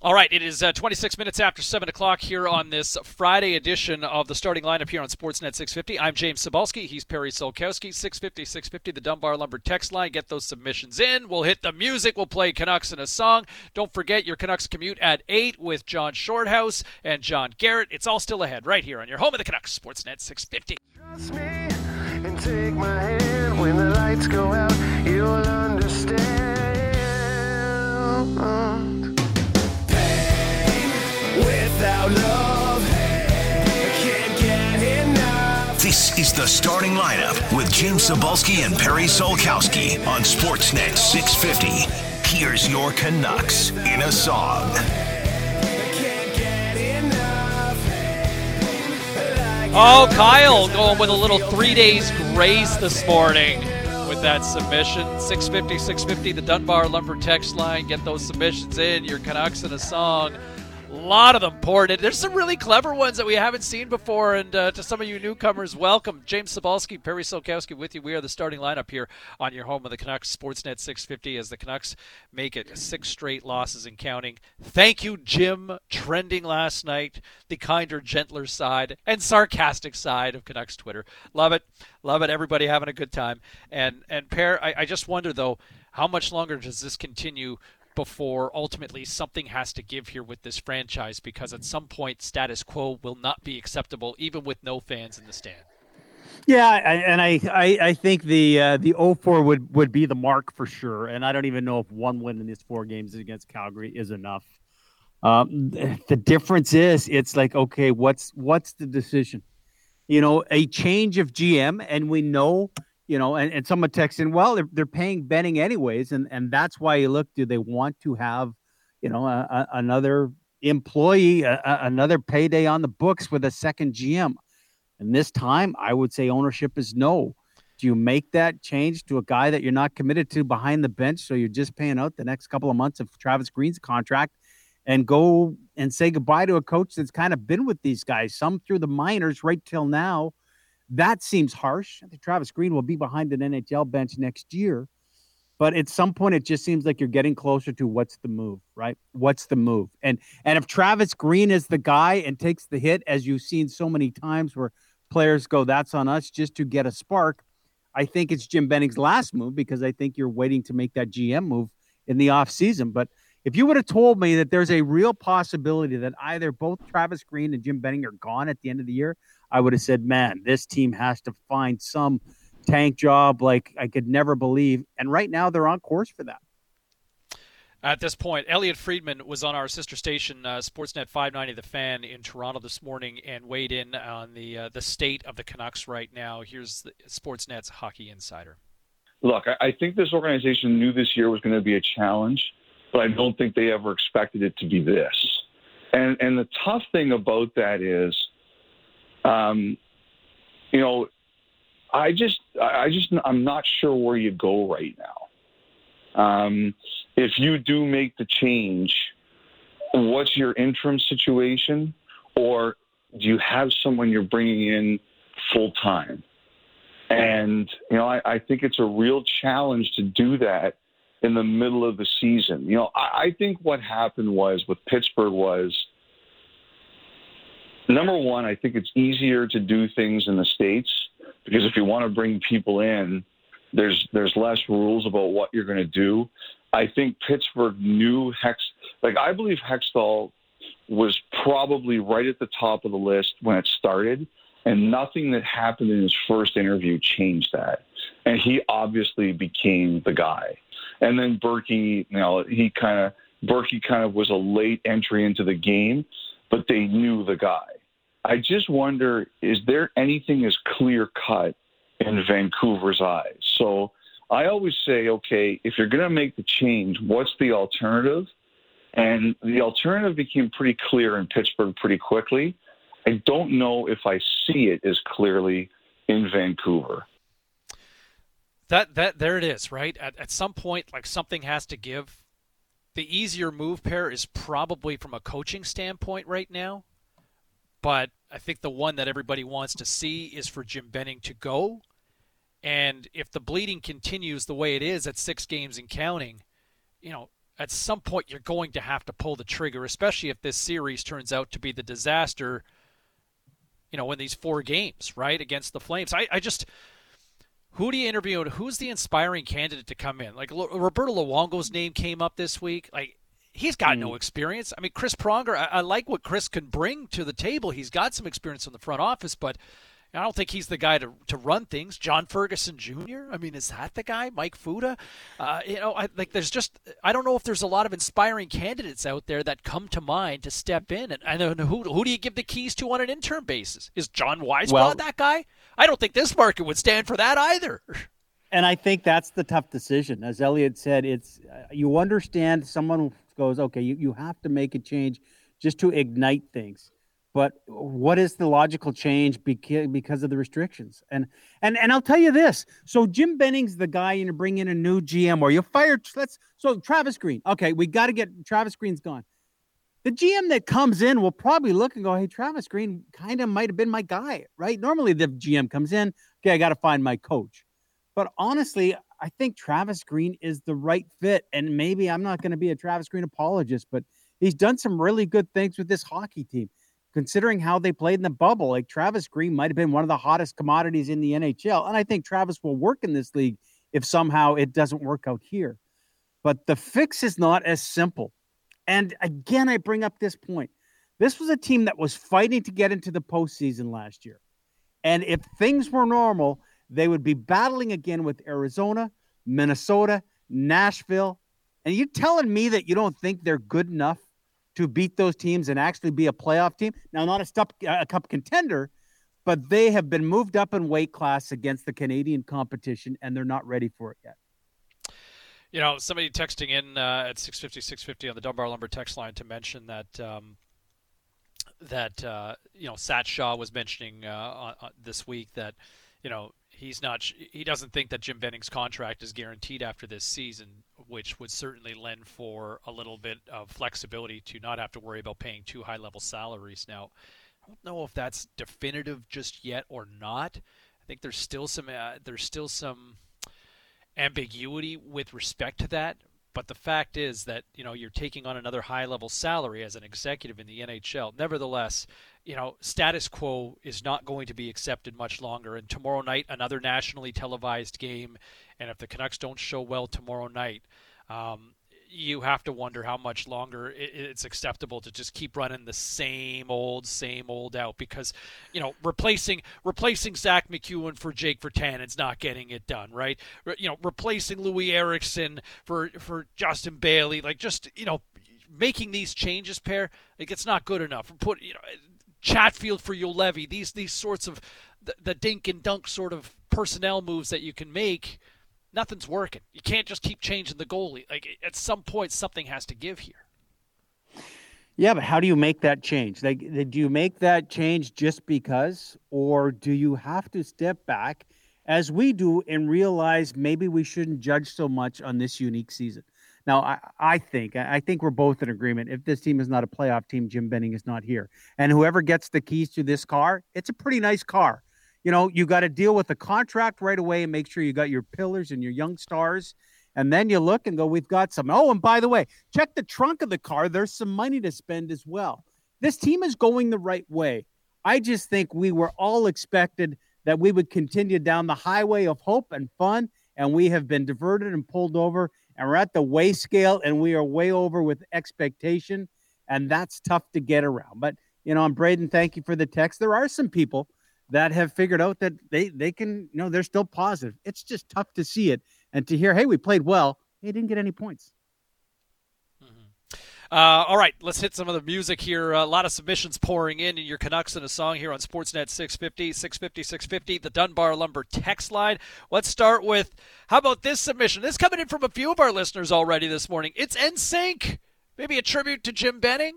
All right, it is uh, 26 minutes after 7 o'clock here on this Friday edition of the starting lineup here on Sportsnet 650. I'm James Cybulski. He's Perry Solkowski. 650 650, the Dunbar Lumber text line. Get those submissions in. We'll hit the music. We'll play Canucks in a song. Don't forget your Canucks commute at 8 with John Shorthouse and John Garrett. It's all still ahead right here on your home of the Canucks, Sportsnet 650.
Trust me and take my hand when the lights go out. You'll understand.
This is the starting lineup with Jim Cybulski and Perry Solkowski on Sportsnet 650. Here's your Canucks in a song.
Oh, Kyle going with a little three days grace this morning with that submission. 650, 650, the Dunbar Lumber text line. Get those submissions in. Your Canucks in a song. A lot of them poured in. There's some really clever ones that we haven't seen before. And uh, to some of you newcomers, welcome. James Cybulski, Perry Solkowski with you. We are the starting lineup here on your home of the Canucks, Sportsnet 650, as the Canucks make it six straight losses and counting. Thank you, Jim. Trending last night, the kinder, gentler side and sarcastic side of Canucks Twitter. Love it. Love it. Everybody having a good time. And, and Per, I, I just wonder, though, how much longer does this continue before ultimately something has to give here with this franchise because at some point status quo will not be acceptable even with no fans in the stand.
Yeah, I, and I, I, I think the uh, the 04 would would be the mark for sure. And I don't even know if one win in these four games against Calgary is enough. Um, the difference is, it's like, okay, what's what's the decision? You know, a change of GM, and we know you know, and, and someone texted in, well, they're, they're paying Benning anyways. And, and that's why you look, do they want to have, you know, a, a, another employee, a, another payday on the books with a second GM? And this time, I would say ownership is no. Do you make that change to a guy that you're not committed to behind the bench? So you're just paying out the next couple of months of Travis Green's contract and go and say goodbye to a coach that's kind of been with these guys, some through the minors right till now that seems harsh. I think Travis Green will be behind an NHL bench next year. But at some point, it just seems like you're getting closer to what's the move, right? What's the move? And and if Travis Green is the guy and takes the hit, as you've seen so many times where players go, "That's on us," just to get a spark. I think it's Jim Benning's last move because I think you're waiting to make that GM move in the offseason. But if you would have told me that there's a real possibility that either both Travis Green and Jim Benning are gone at the end of the year, I would have said, man, this team has to find some tank job like I could never believe. And right now they're on course for that.
At this point, Elliot Friedman was on our sister station, uh, Sportsnet 590 The Fan in Toronto this morning, and weighed in on the uh, the state of the Canucks right now. Here's the Sportsnet's hockey insider.
Look, I, I think this organization knew this year was going to be a challenge, but I don't think they ever expected it to be this. And and the tough thing about that is, um, you know, I just I just I'm not sure where you go right now. Um, if you do make the change, what's your interim situation, or do you have someone you're bringing in full time? And you know, I, I think it's a real challenge to do that in the middle of the season. You know, I, I think what happened was with Pittsburgh was number one, I think it's easier to do things in the States because if you want to bring people in, there's there's less rules about what you're going to do. I think Pittsburgh knew Hex like I believe Hextall was probably right at the top of the list when it started, and nothing that happened in his first interview changed that. And he obviously became the guy. And then Burkie, you know, he kind of Burkie kind of was a late entry into the game, but they knew the guy. I just wonder, is there anything as clear cut in Vancouver's eyes? So I always say, okay, if you're going to make the change, what's the alternative? And the alternative became pretty clear in Pittsburgh pretty quickly. I don't know if I see it as clearly in Vancouver.
That that there it is, right? At, at some point, like something has to give. The easier move pair is probably from a coaching standpoint right now, but I think the one that everybody wants to see is for Jim Benning to go. And if the bleeding continues the way it is at six games and counting, you know, at some point you're going to have to pull the trigger, especially if this series turns out to be the disaster, you know, in these four games, right, against the Flames. I, I just who do you interview and who's the inspiring candidate to come in? Like Roberto Luongo's name came up this week. Like he's got mm. no experience. I mean, Chris Pronger, I, I, like what Chris can bring to the table. He's got some experience in the front office, but I don't think he's the guy to, to run things. John Ferguson Jr. I mean, is that the guy? Mike Futa? Uh, you know, I, like there's just I don't know if there's a lot of inspiring candidates out there that come to mind to step in. And I don't know who who do you give the keys to on an intern basis? Is John Weisbrod well, that guy? I don't think this market would stand for that either.
And I think that's the tough decision. As Elliot said, it's uh, you understand someone goes, okay, you, you have to make a change just to ignite things but what is the logical change because of the restrictions? And and and I'll tell you this. So Jim Benning's the guy you bring in a new GM or you fire. Let's so Travis Green. Okay, we got to get Travis Green's gone. The GM that comes in will probably look and go, "Hey, Travis Green kind of might have been my guy, right?" Normally, the GM comes in, okay, I got to find my coach. But honestly, I think Travis Green is the right fit. And maybe I'm not going to be a Travis Green apologist, but he's done some really good things with this hockey team considering how they played in the bubble. Like Travis Green might have been one of the hottest commodities in the NHL. And I think Travis will work in this league if somehow it doesn't work out here. But the fix is not as simple. And again, I bring up this point. This was a team that was fighting to get into the postseason last year. And if things were normal, they would be battling again with Arizona, Minnesota, Nashville. And you telling me that you don't think they're good enough to beat those teams and actually be a playoff team. Now, not a, stup, a cup contender, but they have been moved up in weight class against the Canadian competition, and they're not ready for it yet.
You know, somebody texting in uh, at 650, 650 on the Dunbar Lumber text line to mention that um, that uh, you know Sat Shaw was mentioning uh, this week that you know he's not he doesn't think that Jim Benning's contract is guaranteed after this season, which would certainly lend for a little bit of flexibility to not have to worry about paying two high level salaries. Now, I don't know if that's definitive just yet or not. I think there's still some uh, there's still some ambiguity with respect to that. But the fact is that you know you're taking on another high level salary as an executive in the NHL. Nevertheless, you know, status quo is not going to be accepted much longer. And tomorrow night, another nationally televised game. And if the Canucks don't show well tomorrow night, um, you have to wonder how much longer it's acceptable to just keep running the same old, same old out because, you know, replacing replacing Zack MacEwen for Jake Virtanen's not getting it done, right? You know, replacing Loui Eriksson for for Justin Bailey, like just you know, making these changes, pair, like it's not good enough. Put you know, Chatfield for Juolevi, these these sorts of the, the dink and dunk sort of personnel moves that you can make nothing's working. You can't just keep changing the goalie. Like at some point, something has to give here.
Yeah, but how do you make that change? Like, do you make that change just because, or do you have to step back, as we do, and realize maybe we shouldn't judge so much on this unique season? Now, I, I think I think we're both in agreement. If this team is not a playoff team, Jim Benning is not here, and whoever gets the keys to this car, it's a pretty nice car you know, you got to deal with the contract right away and make sure you got your pillars and your young stars. And then you look and go, we've got some. Oh, and by the way, check the trunk of the car. There's some money to spend as well. This team is going the right way. I just think we were all expected that we would continue down the highway of hope and fun. And we have been diverted and pulled over. And we're at the way scale and we are way over with expectation. And that's tough to get around. But, you know, I'm Braden, thank you for the text. There are some people that have figured out that they they can you know they're still positive. It's just tough to see it and to hear, hey, we played well. They didn't get any points.
Uh, all right, let's hit some of the music here. A lot of submissions pouring in, and your Canucks in a song here on Sportsnet 650, 650, 650, the Dunbar Lumber text line. Let's start with how about this submission? This coming in from a few of our listeners already this morning. It's NSYNC. Maybe a tribute to Jim Benning.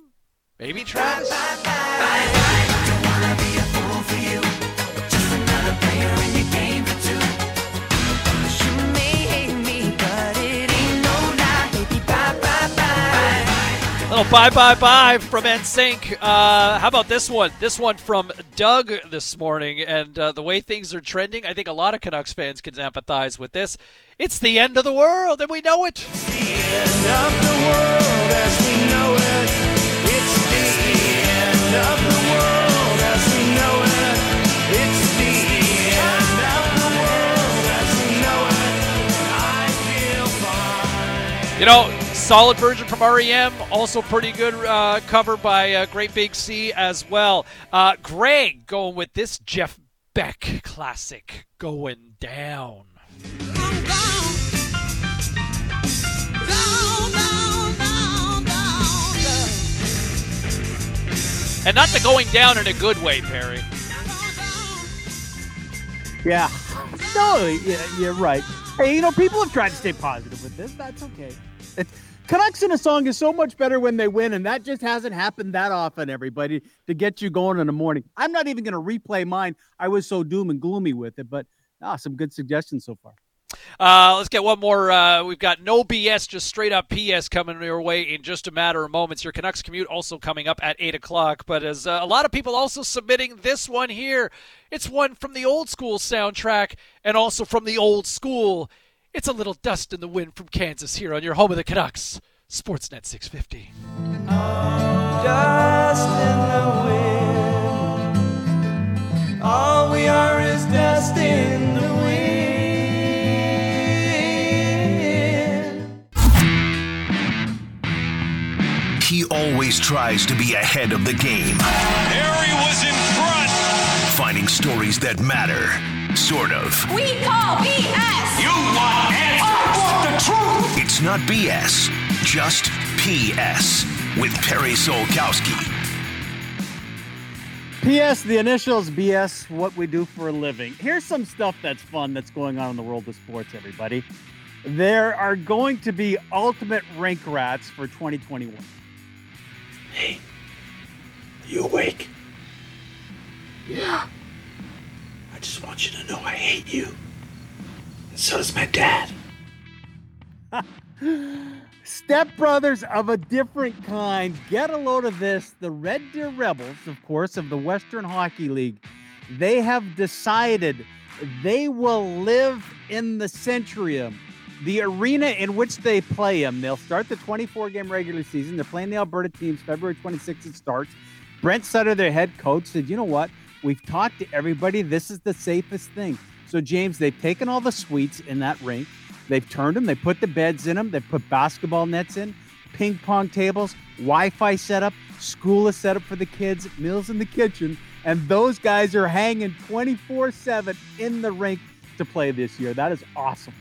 Maybe Travis. Little bye bye bye bye bye from NSYNC. Uh, how about this one? This one from Doug this morning, and uh, the way things are trending, I think a lot of Canucks fans can empathize with this. It's the end of the world, and we know it. You know, solid version from REM, also pretty good uh, cover by uh, Great Big Sea as well. Uh, Greg going with this Jeff Beck classic, Going Down. And not the going down in a good way, Perry.
Yeah. No, yeah, you're right. Hey, you know, people have tried to stay positive with this. That's okay. Canucks in a song is so much better when they win, and that just hasn't happened that often, everybody, to get you going in the morning. I'm not even going to replay mine. I was so doom and gloomy with it, but ah, some good suggestions so far.
Uh, let's get one more. Uh, we've got no BS, just straight up PS coming your way in just a matter of moments. Your Canucks commute also coming up at 8 o'clock. But as uh, a lot of people also submitting this one here, it's one from the old school soundtrack and also from the old school. It's a little dust in the wind from Kansas here on your home of the Canucks, Sportsnet 650.
Dust in the wind. All we are is dust in the wind.
He always tries to be ahead of the game.
Harry was in front.
Finding stories that matter. Sort of.
We call BS. You want answers. I want the truth.
It's not BS, just PS with Perry Solkowski.
PS, the initials BS, what we do for a living. Here's some stuff that's fun that's going on in the world of sports, everybody. There are going to be ultimate rank rats for 2021.
Hey, are you awake? Yeah. Just want you to know I hate you. And so does my dad.
Stepbrothers of a different kind. Get a load of this. The Red Deer Rebels, of course, of the Western Hockey League, they have decided they will live in the Centrium, the arena in which they play them. They'll start the 24 game regular season. They're playing the Alberta teams February 26th. It starts. Brent Sutter, their head coach, said, You know what? We've talked to everybody. This is the safest thing. So, James, they've taken all the suites in that rink. They've turned them. They put the beds in them. They put basketball nets in, ping pong tables, Wi-Fi setup, school is set up for the kids, meals in the kitchen, and those guys are hanging 24/7 in the rink to play this year. That is awesome.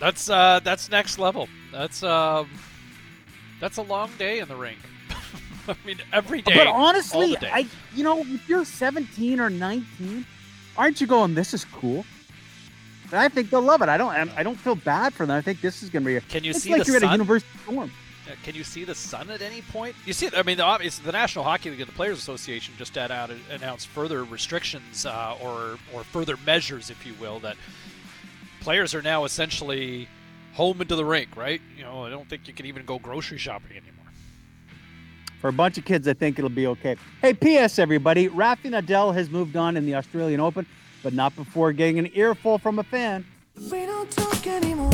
That's uh, that's next level. That's um, that's a long day in the rink. I mean, every day.
But honestly. I you know, if you're 17 or 19, aren't you going? This is cool. And I think they'll love it. I don't. I don't feel bad for them. I think this is going to be. A,
Can you
it's
see
like
the
you're at a
sun?
university dorm.
Uh, Can you see the sun at any point? You see, I mean, the obvious the National Hockey League and the Players Association just had out announced further restrictions uh, or or further measures, if you will, that players are now essentially home into the rink. Right? You know, I don't think you can even go grocery shopping anymore.
For a bunch of kids, I think it'll be okay. Hey, P.S. Everybody, Rafa Nadal has moved on in the Australian Open, but not before getting an earful from a fan.
We don't talk anymore.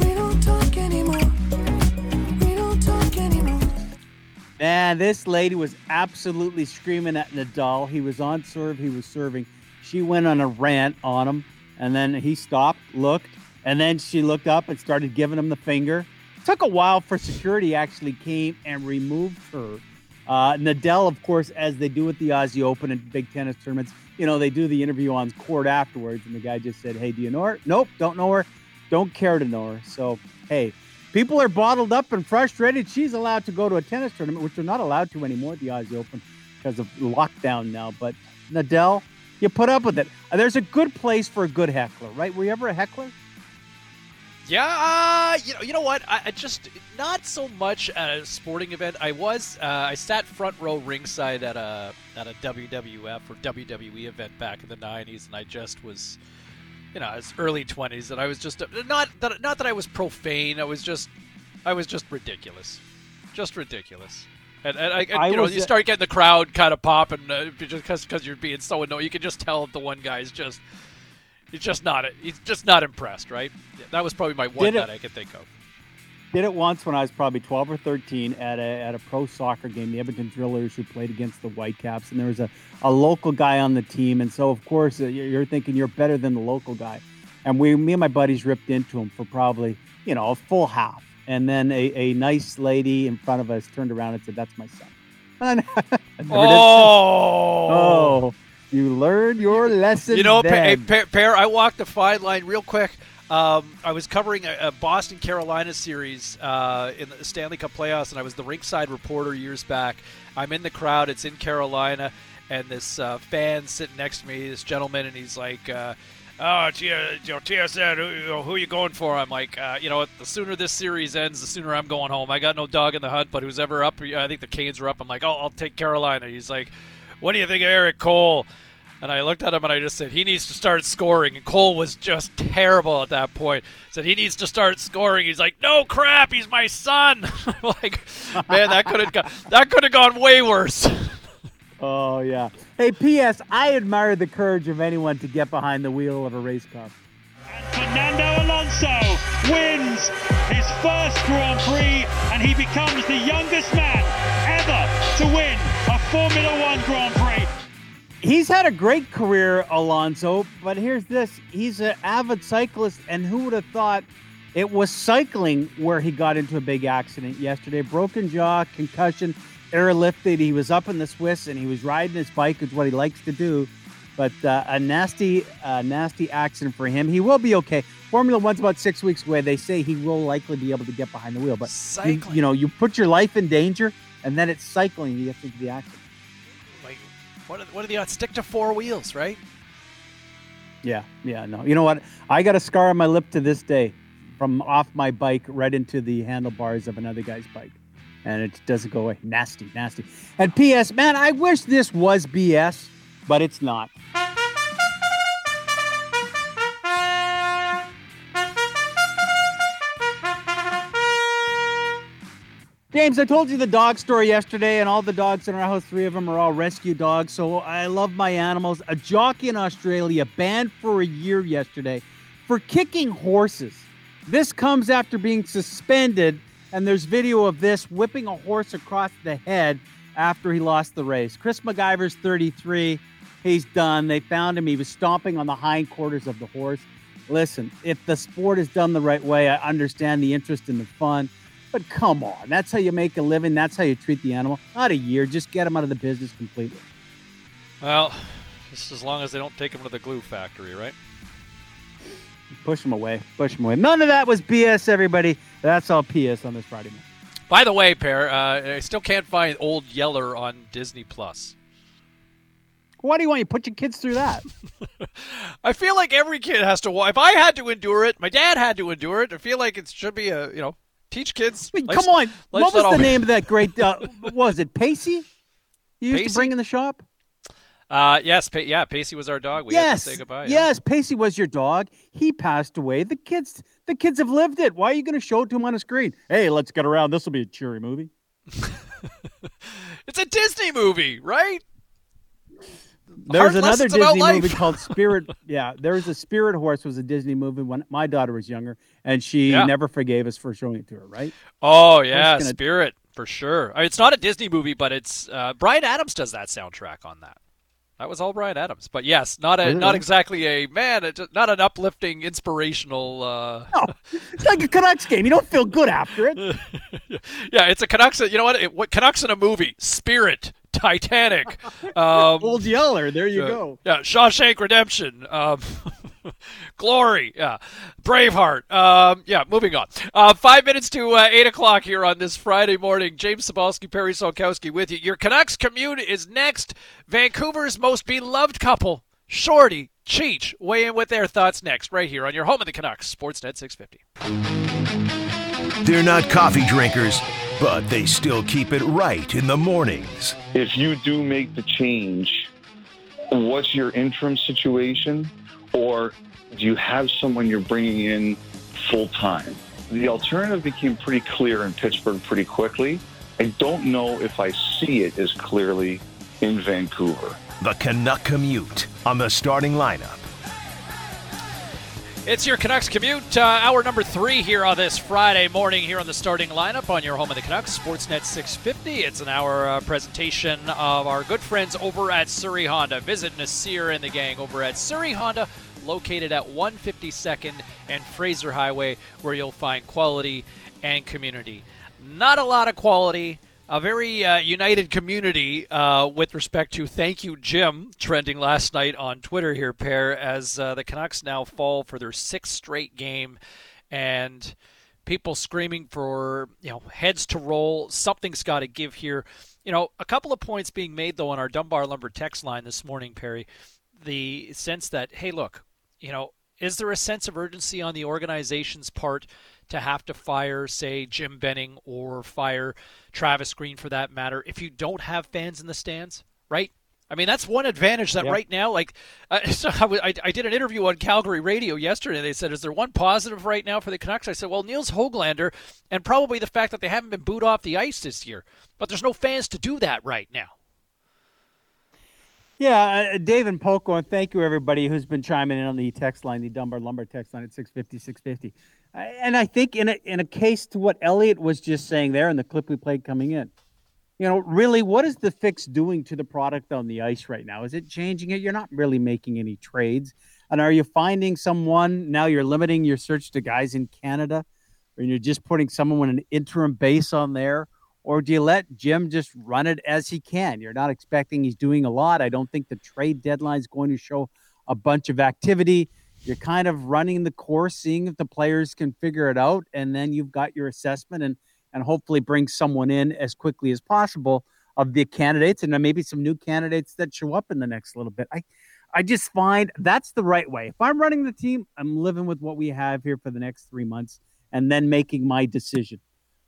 We don't talk anymore. We don't talk anymore.
Man, this lady was absolutely screaming at Nadal. He was on serve, he was serving. She went on a rant on him, and then he stopped, looked, and then she looked up and started giving him the finger. Took a while for security actually came and removed her. Uh, Nadal, of course, as they do at the Aussie Open and big tennis tournaments, you know, they do the interview on court afterwards, and the guy just said, Hey, do you know her? Nope, don't know her. Don't care to know her. So, hey, people are bottled up and frustrated. She's allowed to go to a tennis tournament, which they're not allowed to anymore at the Aussie Open because of lockdown now. But Nadal, you put up with it. There's a good place for a good heckler, right? Were you ever a heckler?
Yeah, uh, you know, you know what? I, I just not so much at a sporting event. I was, uh, I sat front row ringside at a at a WWF or WWE event back in the '90s, and I just was, you know, I was early 20s, and I was just not that not that I was profane. I was just, I was just ridiculous, just ridiculous. And, and I, and,
I
you know,
was
you start getting the crowd kind of popping uh, just because you're being so annoying. You can just tell the one guy's just, he's just not, he's just not impressed, right? That was probably my one
Did it-
that I could think of.
Did it once when I was probably 12 or 13 at a, at a pro soccer game, the Edmonton Drillers, who played against the Whitecaps, and there was a, a local guy on the team. And so, of course, uh, you're thinking you're better than the local guy. And we, me and my buddies ripped into him for probably, you know, a full half. And then a, a nice lady in front of us turned around and said, That's my son. And I never did-
Oh.
oh, you learned your lesson.
You know, Pa-
then.
Pa- Pear, I walked the fine line real quick. Um, I was covering a, a Boston Carolina series uh, in the Stanley Cup playoffs, and I was the ringside reporter years back. I'm in the crowd. It's in Carolina, and this uh, fan sitting next to me, this gentleman, and he's like, uh, "Oh, T- you know, TSN, who, you who are you going for?" I'm like, uh, "You know, the sooner this series ends, the sooner I'm going home. I got no dog in the hunt, but who's ever up? I think the Canes are up. I'm like, oh, I'll take Carolina." He's like, "What do you think of Erik Cole?" And I looked at him and I just said, he needs to start scoring. And Cole was just terrible at that point. Said he needs to start scoring. He's like, no crap, he's my son. like, man, that could have gone, that could have gone way worse.
Oh, yeah. Hey, P.S. I admire the courage of anyone to get behind the wheel of a race car.
Fernando Alonso wins his first Grand Prix and he becomes the youngest man ever to win a Formula One Grand Prix.
He's had a great career, Alonso, but here's this. He's an avid cyclist, and who would have thought it was cycling where he got into a big accident yesterday? Broken jaw, concussion, airlifted. He was up in the Swiss and he was riding his bike, is what he likes to do. But uh, a nasty, uh, nasty accident for him. He will be okay. Formula One's about six weeks away. They say he will likely be able to get behind the wheel. But you, you know, you put your life in danger, and then it's cycling. He gets into the accident.
like, what are, what are the odds? Stick to four wheels, right?
Yeah, yeah, no. You know what? I got a scar on my lip to this day from off my bike right into the handlebars of another guy's bike. And it doesn't go away. Nasty, nasty. And P.S., man, I wish this was BS, but it's not. James, I told you the dog story yesterday, and all the dogs in our house, three of them are all rescue dogs. So I love my animals. A jockey in Australia banned for a year yesterday for kicking horses. This comes after being suspended, and there's video of this whipping a horse across the head after he lost the race. Chris McIver's 33. He's done. They found him. He was stomping on the hindquarters of the horse. listen, if the sport is done the right way, I understand the interest and the fun. But come on, that's how you make a living. That's how you treat the animal. Not a year, just get them out of the business completely.
Well, just as long as they don't take them to the glue factory, right?
Push them away. Push them away. None of that was BS, everybody. That's all PS on this Friday night.
By the way, pair, uh, I still can't find Old Yeller on Disney Plus.
Why do you want you put your kids through that?
I feel like every kid has to. If I had to endure it, my dad had to endure it. I feel like it should be a you know teach kids.
I mean, come on. What was the name of that great? Uh, was it Pacey? You used
Pacey?
to bring in the shop.
Uh, yes, pa- yeah. Pacey was our dog. We had
yes,
to say goodbye. yeah.
yes. Pacey was your dog. He passed away. The kids, the kids have lived it. Why are you going to show it to them on a screen? Hey, let's get around. This will be a cheery movie.
It's a Disney movie, right?
There's another Disney movie called Spirit. yeah, there was a Spirit Horse was a Disney movie when my daughter was younger, and she
Yeah.
never forgave us for showing it to her. Right?
Oh yeah,
gonna-
Spirit for sure. I mean, it's not a Disney movie, but it's uh, Bryan Adams does that soundtrack on that. That was all Bryan Adams. But yes, not a not exactly a man. It's not an uplifting, inspirational. Uh,
It's like a Canucks game. You don't feel good after it.
yeah, it's a Canucks. You know what? It, what Canucks in a movie? Spirit, Titanic, um,
Old Yeller. There you
uh,
go.
Yeah, Shawshank Redemption. Um, Glory. Yeah. Braveheart. Um, yeah, moving on. Uh, five minutes to uh, 8 o'clock here on this Friday morning. James Cybulski, Perry Solkowski with you. Your Canucks commute is next. Vancouver's most beloved couple, Shorty, Cheech, weigh in with their thoughts next, right here on your home of the Canucks, Sportsnet 650.
They're not coffee drinkers, but they still keep it right in the mornings.
If you do make the change, what's your interim situation? Or do you have someone you're bringing in full time? The alternative became pretty clear in Pittsburgh pretty quickly. I don't know if I see it as clearly in Vancouver.
The Canuck Commute on the starting lineup.
It's your Canucks commute, uh, hour number three here on this Friday morning here on the starting lineup on your home of the Canucks, Sportsnet 650. It's an hour uh, presentation of our good friends over at Surrey Honda. Visit Nasir and the gang over at Surrey Honda, located at 152nd and Fraser Highway, where you'll find quality and community. Not a lot of quality, a very uh, united community uh, with respect to thank you jim trending last night on twitter here pair as uh, the canucks now fall for their sixth straight game and people screaming for you know heads to roll. Something's got to give here. You know a couple of points being made though on our dunbar lumber text line this morning perry. The sense that hey look you know is there a sense of urgency on the organization's part to have to fire, say, Jim Benning or fire Travis Green for that matter, if you don't have fans in the stands, right? I mean, that's one advantage that
Yeah.
right now, like, uh, so I, I- I did an interview on Calgary radio yesterday. They said, Is there one positive right now for the Canucks? I said, Well, Nils Hoglander, and probably the fact that they haven't been booed off the ice this year. But there's no fans to do that right now.
Yeah, uh, Dave and Poco, and thank you everybody who's been chiming in on the text line, the Dunbar Lumber text line at 650, 650. And I think in a, in a case to what Elliot was just saying there in the clip we played coming in, you know, really, what is the fix doing to the product on the ice right now? Is it changing it? You're not really making any trades. And are you finding someone, now you're limiting your search to guys in Canada, or you're just putting someone with an interim base on there? Or do you let Jim just run it as he can? You're not expecting he's doing a lot. I don't think the trade deadline is going to show a bunch of activity. You're kind of running the course, seeing if the players can figure it out, and then you've got your assessment and and hopefully bring someone in as quickly as possible of the candidates, and then maybe some new candidates that show up in the next little bit. I I just find that's the right way. If I'm running the team, I'm living with what we have here for the next three months, and then making my decision.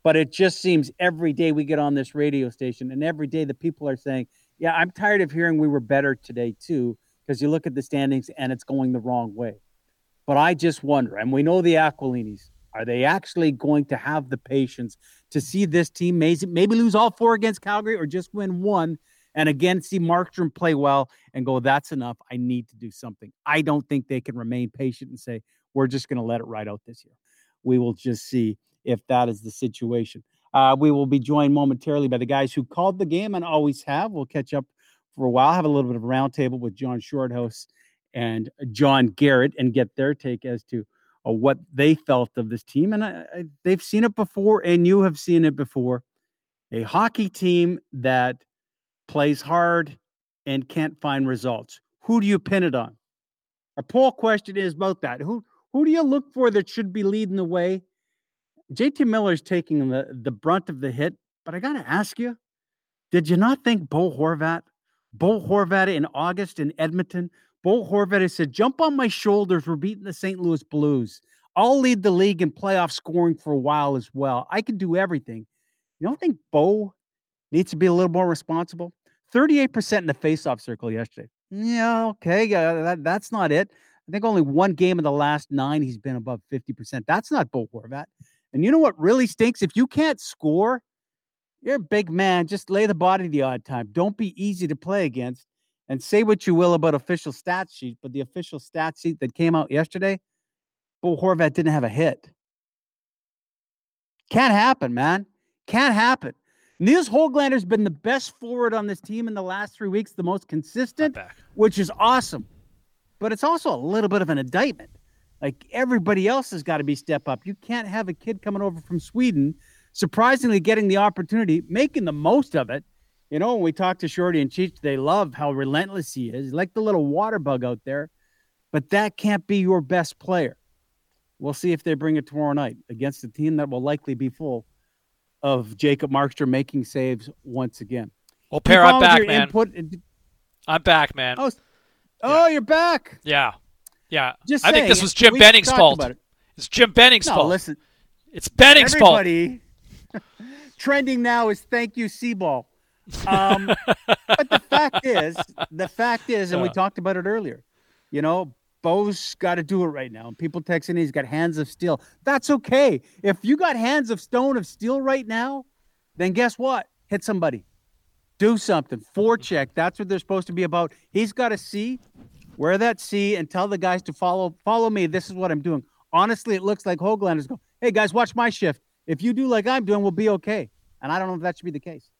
But it just seems every day we get on this radio station, and every day the people are saying, "Yeah, I'm tired of hearing we were better today too," because you look at the standings and it's going the wrong way. But I just wonder, and we know the Aquilinis, are they actually going to have the patience to see this team maybe, lose all four against Calgary or just win one and again see Markstrom play well and go, that's enough. I need to do something. I don't think they can remain patient and say, we're just going to let it ride out this year. We will just see if that is the situation. Uh, we will be joined momentarily by the guys who called the game and always have. We'll catch up for a while, have a little bit of a roundtable with John Shorthouse and John Garrett and get their take as to uh, what they felt of this team. And I, I, they've seen it before, and you have seen it before. A hockey team that plays hard and can't find results. Who do you pin it on? Our poll question is about that. Who who do you look for that should be leading the way? JT Miller's taking the, the brunt of the hit, but I got to ask you, did you not think Bo Horvat, Bo Horvat in August in Edmonton, Bo Horvat has said, jump on my shoulders. We're beating the St. Louis Blues. I'll lead the league in playoff scoring for a while as well. I can do everything. You don't think Bo needs to be a little more responsible? 38% in the faceoff circle yesterday. Yeah, okay. Yeah, that, that's not it. I think only one game in the last nine he's been above 50%. That's not Bo Horvat. And you know what really stinks? If you can't score, you're a big man. Just lay the body the odd time. Don't be easy to play against. And say what you will about official stat sheet, but the official stat sheet that came out yesterday, Bo Horvat didn't have a hit. Can't happen, man. Can't happen. Nils Hoglander's been the best forward on this team in the last three weeks, the most consistent, which is awesome. But it's also a little bit of an indictment. Like everybody else has got to be step up. You can't have a kid coming over from Sweden, surprisingly getting the opportunity, making the most of it. You know, when we talk to Shorty and Cheech, they love how relentless he is, like the little water bug out there. But that can't be your best player. We'll see if they bring it tomorrow night against a team that will likely be full of Jacob Markstrom making saves once again.
Well, pair, I'm back, man.
input
I'm back, man.
Oh, oh, you're back.
Yeah. Yeah.
Just
I think this was Jim Benning's fault.
it.
It's Jim Benning's
No,
fault.
listen.
It's Benning's fault.
Everybody trending now is thank you, C-Ball. Um, but the fact is, the fact is, and we talked about it earlier. You know, Bo's got to do it right now. And people texting, he's got hands of steel. That's okay. If you got hands of stone of steel right now, then guess what? Hit somebody. Do something. Forecheck. That's what they're supposed to be about. He's got to see, wear that C, and tell the guys to follow. Follow me. This is what I'm doing. Honestly, it looks like Hoagland is going. Hey guys, watch my shift. If you do like I'm doing, we'll be okay. And I don't know if that should be the case.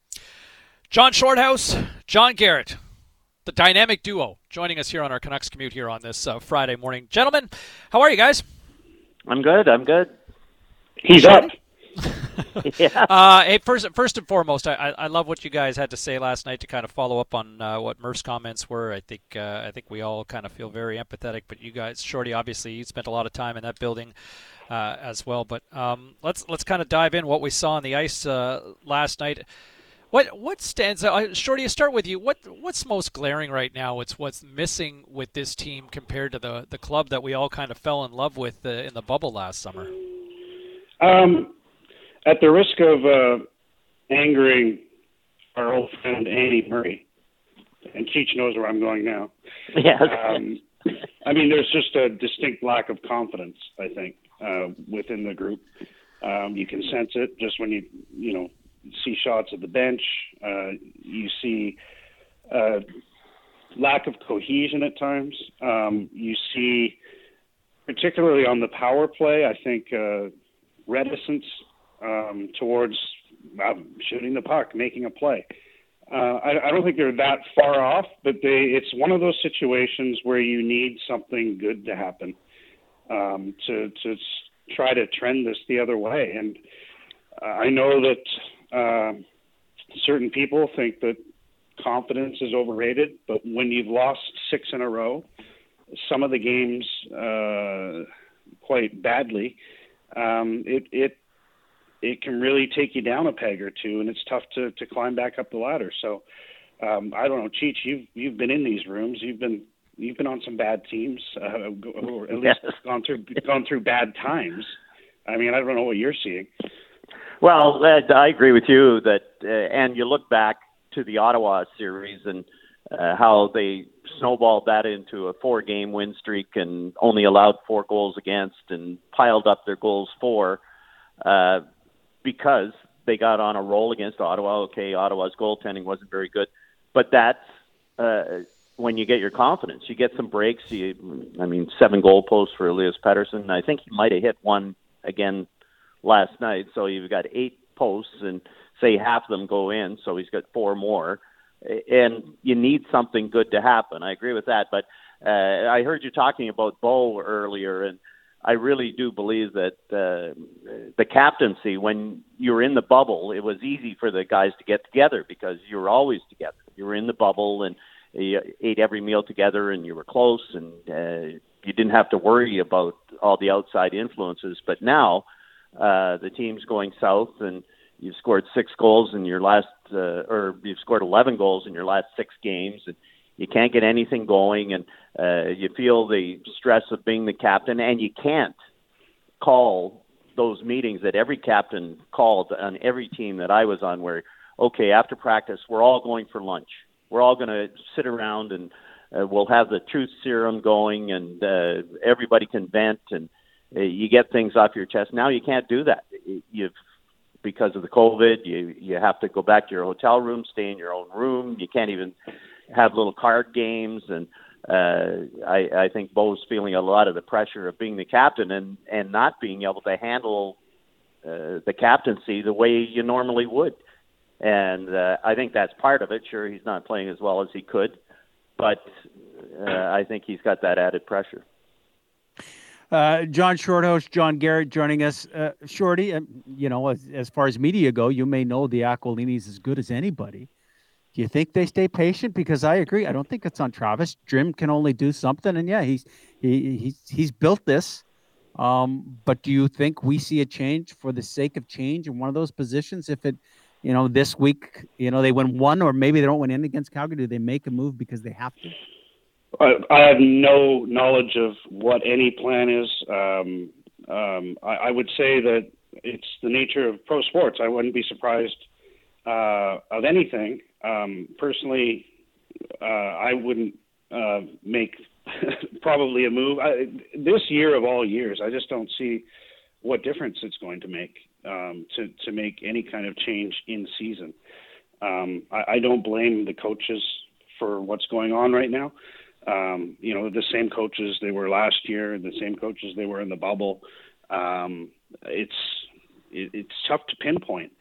John Shorthouse, John Garrett, the dynamic duo, joining us here on our Canucks commute here on this uh, Friday morning. Gentlemen, how are you guys?
I'm good. I'm good.
He's up.
yeah.
Uh, hey, first, first and foremost, I, I I love what you guys had to say last night to kind of follow up on uh, what Murph's comments were. I think uh, I think we all kind of feel very empathetic. But you guys, Shorty, obviously, you spent a lot of time in that building uh, as well. But um, let's let's kind of dive in what we saw on the ice uh, last night. What what stands out, uh, Shorty? I start with you. What what's most glaring right now? It's what's missing with this team compared to the the club that we all kind of fell in love with uh, in the bubble last summer.
Um, at the risk of uh, angering our old friend Andy Murray, and Cheech knows where I'm going now.
Yes.
Um, I mean, there's just a distinct lack of confidence. I think uh, within the group, um, you can sense it just when you you know see shots at the bench. Uh, you see uh, lack of cohesion at times. Um, you see, particularly on the power play, I think uh, reticence um, towards uh, shooting the puck, making a play. Uh, I, I don't think they're that far off, but they, it's one of those situations where you need something good to happen um, to to try to trend this the other way. And uh, I know that uh, certain people think that confidence is overrated, but when you've lost six in a row, some of the games uh, quite badly, um, it it it can really take you down a peg or two, and it's tough to to climb back up the ladder. So um, I don't know, Cheech, you've you've been in these rooms, you've been you've been on some bad teams, uh, or at least
Yes.
gone through gone through bad times. I mean, I don't know what you're seeing.
Well, I agree with you that, uh, and you look back to the Ottawa series and uh, how they snowballed that into a four-game win streak and only allowed four goals against and piled up their goals for uh, because they got on a roll against Ottawa. Okay, Ottawa's goaltending wasn't very good, but that's uh, when you get your confidence. You get some breaks. You, I mean, seven goal posts for Elias Pettersson. I think he might have hit one again last night. So you've got eight posts, and say half of them go in, so he's got four more. and you need something good to happen. I agree with that, but uh, I heard you talking about Bo earlier, and I really do believe that uh, the captaincy, when you were in the bubble, it was easy for the guys to get together because you were always together. You were in the bubble and you ate every meal together, and you were close, and uh, you didn't have to worry about all the outside influences. But now uh, the team's going south, and you've scored six goals in your last, uh, or you've scored 11 goals in your last six games, and you can't get anything going, and uh, you feel the stress of being the captain, and you can't call those meetings that every captain called on every team that I was on, where okay, after practice, we're all going for lunch. We're all going to sit around and uh, we'll have the truth serum going, and uh, everybody can vent, and uh, you get things off your chest. Now you can't do that. You've because of the COVID, you you have to go back to your hotel room, stay in your own room. You can't even have little card games, and uh, I, I think Bo's feeling a lot of the pressure of being the captain and and not being able to handle uh, the captaincy the way you normally would. And uh, I think that's part of it. Sure, he's not playing as well as he could, but uh, I think he's got that added pressure.
Uh, John Shorthouse, John Garrett joining us. Uh, Shorty, uh, you know, as, as far as media go, you may know the Aquilinis as good as anybody. Do you think they stay patient? Because I agree. I don't think it's on Travis. Jim can only do something, and yeah, he's he, he's he's built this. Um, but do you think we see a change for the sake of change in one of those positions? If it, you know, this week, you know, they win one, or maybe they don't win in against Calgary, do they make a move because they have to?
I, I have no knowledge of what any plan is. Um, um, I, I would say that it's the nature of pro sports. I wouldn't be surprised uh, of anything. Um, personally, uh, I wouldn't uh, make probably a move. I, this year of all years, I just don't see what difference it's going to make um, to to make any kind of change in season. Um, I, I don't blame the coaches for what's going on right now. Um, you know, the same coaches they were last year, the same coaches they were in the bubble. Um, it's it, it's tough to pinpoint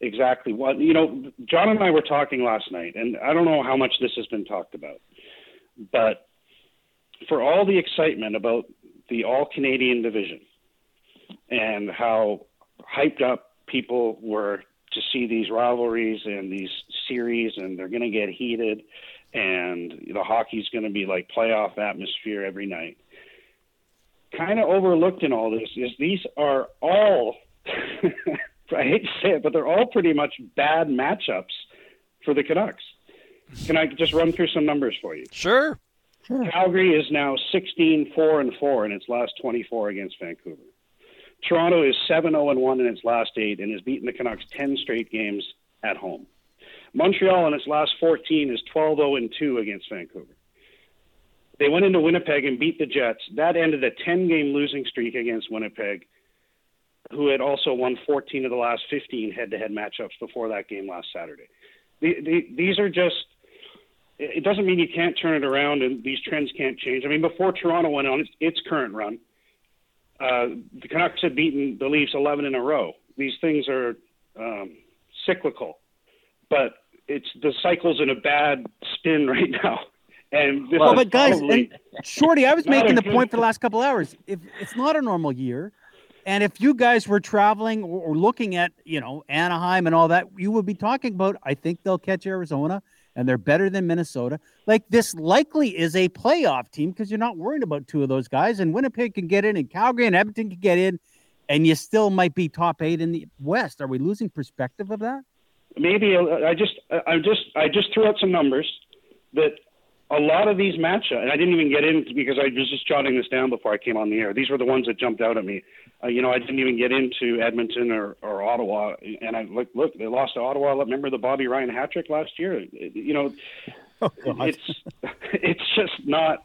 exactly what you know. John and I were talking last night, and I don't know how much this has been talked about, but for all the excitement about the All Canadian division and how hyped up people were to see these rivalries and these series, and they're going to get heated, and the hockey's going to be like playoff atmosphere every night. Kind of overlooked in all this is these are all, I hate to say it, but they're all pretty much bad matchups for the Canucks. Can I just run through some numbers for you?
Sure.
Sure.
Calgary is now 16 4 and 4 in its last 24 against Vancouver. Toronto is 7 0 and 1 in its last 8 and has beaten the Canucks 10 straight games at home. Montreal in its last 14 is 12 0 and 2 against Vancouver. They went into Winnipeg and beat the Jets. That ended a 10 game losing streak against Winnipeg, who had also won 14 of the last 15 head to head matchups before that game last Saturday. The, the, these are just it doesn't mean you can't turn it around and these trends can't change. I mean, before Toronto went on its, its current run, uh, the Canucks had beaten the Leafs 11 in a row. These things are um, cyclical, but it's the cycle's in a bad spin right now. And
well, but guys, Shorty, I was making the point for the last couple hours. If it's not a normal year, and if you guys were traveling or, or looking at, you know, Anaheim and all that, you would be talking about. I think they'll catch Arizona, and they're better than Minnesota. Like this, likely is a playoff team because you're not worried about two of those guys, and Winnipeg can get in, and Calgary and Edmonton can get in, and you still might be top eight in the West. Are we losing perspective of that?
Maybe I just I just I just threw out some numbers that a lot of these matchups, and I didn't even get into because I was just jotting this down before I came on the air. These were the ones that jumped out at me. Uh, you know, I didn't even get into Edmonton or, or Ottawa, and I look look they lost to Ottawa. Remember the Bobby Ryan hat trick last year? You know, it's it's just not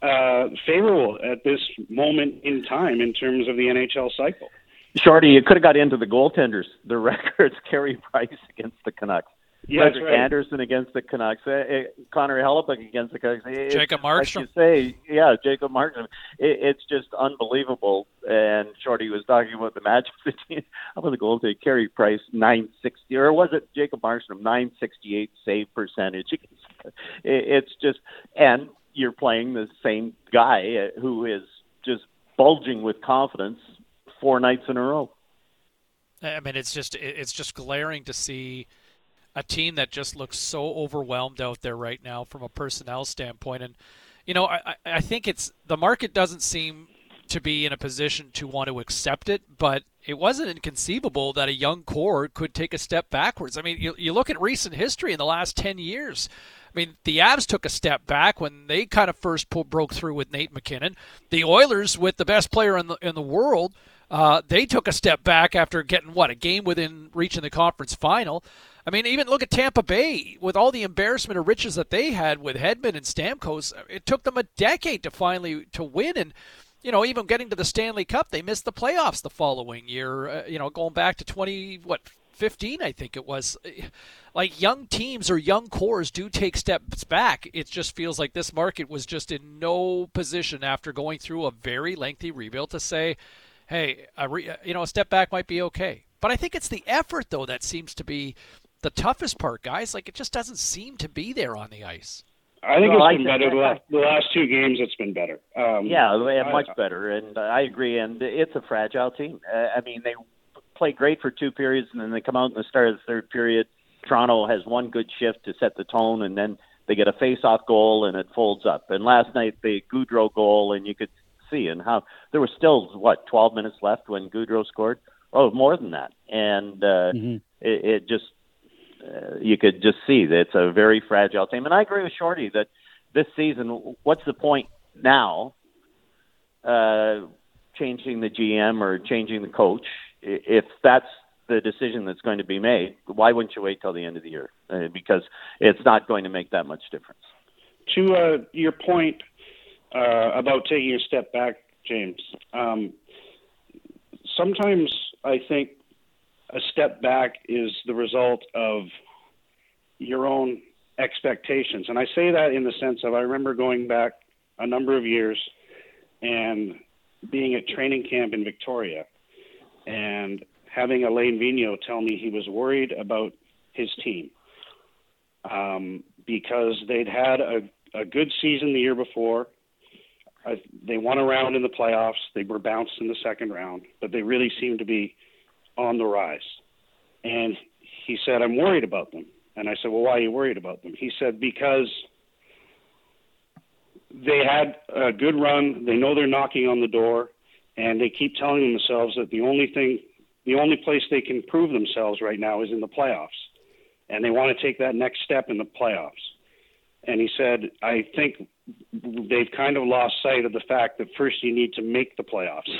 uh, favorable at this moment in time in terms of the NHL cycle.
Shorty, you could have got into the goaltenders. The records: Carey Price against the Canucks,
Yeah,
Frederik
right.
Andersen against the Canucks, uh, uh, Connor Hellebuyck against the Canucks. It-
Jacob
like you say, yeah, Jacob Markstrom. It, it's just unbelievable. And Shorty was talking about the matchups between how about the goaltender Carey Price nine sixty or was it Jacob Markstrom nine sixty eight save percentage? It's just and you're playing the same guy uh, who is just bulging with confidence four nights in a row.
I mean, it's just it's just glaring to see a team that just looks so overwhelmed out there right now from a personnel standpoint. And you know, I, I think it's the market doesn't seem to be in a position to want to accept it, but it wasn't inconceivable that a young core could take a step backwards. I mean, you, you look at recent history in the last 10 years. I mean, the Avs took a step back when they kind of first broke through with Nate MacKinnon. The Oilers, with the best player in the in the world, uh, they took a step back after getting what a game within reaching the conference final. I mean, even look at Tampa Bay with all the embarrassment of riches that they had with Hedman and Stamkos. It took them a decade to finally to win, and you know, even getting to the Stanley Cup, they missed the playoffs the following year. Uh, you know, going back to twenty what 15, I think it was. Like young teams or young cores do take steps back. It just feels like this market was just in no position after going through a very lengthy rebuild to say, "Hey, a re- you know, a step back might be okay." But I think it's the effort though that seems to be the toughest part, guys. Like it just doesn't seem to be there on the ice.
I think
Well,
it's
I
been
think
better. The
that-
last, the last two games, it's been better. Um,
Yeah, yeah,
I-
much better, and I agree. And it's a fragile team. Uh, I mean, they play great for two periods, and then they come out in the start of the third period. Toronto has one good shift to set the tone, and then they get a face-off goal, and it folds up. And last night, the Gaudreau goal, and you could see and how there was still what 12 minutes left when Gaudreau scored. Oh, more than that, and uh, it, it just uh, you could just see that it's a very fragile team. And I agree with Shorty that this season, what's the point now? Uh, changing the GM or changing the coach, if that's the decision that's going to be made, why wouldn't you wait till the end of the year? Uh, because it's not going to make that much difference.
to uh, your point uh, about taking a step back, James, um, sometimes I think a step back is the result of your own expectations. And I say that in the sense of I remember going back a number of years and being at training camp in Victoria and having Alain Vigneault tell me he was worried about his team um, because they'd had a, a good season the year before. I, they won a round in the playoffs. They were bounced in the second round, but they really seemed to be on the rise. And he said, I'm worried about them. And I said, Well, why are you worried about them? He said, Because they had a good run. They know they're knocking on the door, and they keep telling themselves that the only thing, the only place they can prove themselves right now is in the playoffs. And they want to take that next step in the playoffs. And he said, I think they've kind of lost sight of the fact that first you need to make the playoffs.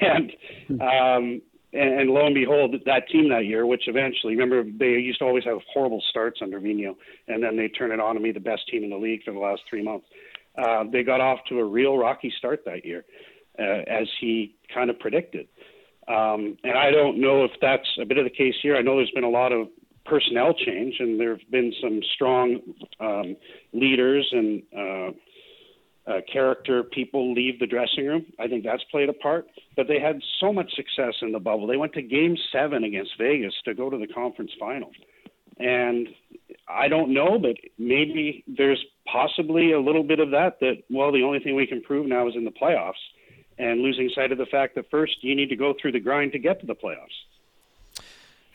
and um, and, and lo and behold, that team that year, which eventually, remember, they used to always have horrible starts under Vino, and then they turn it on to be the best team in the league for the last three months. Uh, they got off to a real rocky start that year, uh, as he kind of predicted. Um, and I don't know if that's a bit of the case here. I know there's been a lot of personnel change, and there have been some strong um, leaders and uh, uh, character people leave the dressing room. I think that's played a part. But they had so much success in the bubble. They went to Game Seven against Vegas to go to the conference final, and I don't know, but maybe there's possibly a little bit of that. That well, the only thing we can prove now is in the playoffs, and losing sight of the fact that first you need to go through the grind to get to the playoffs.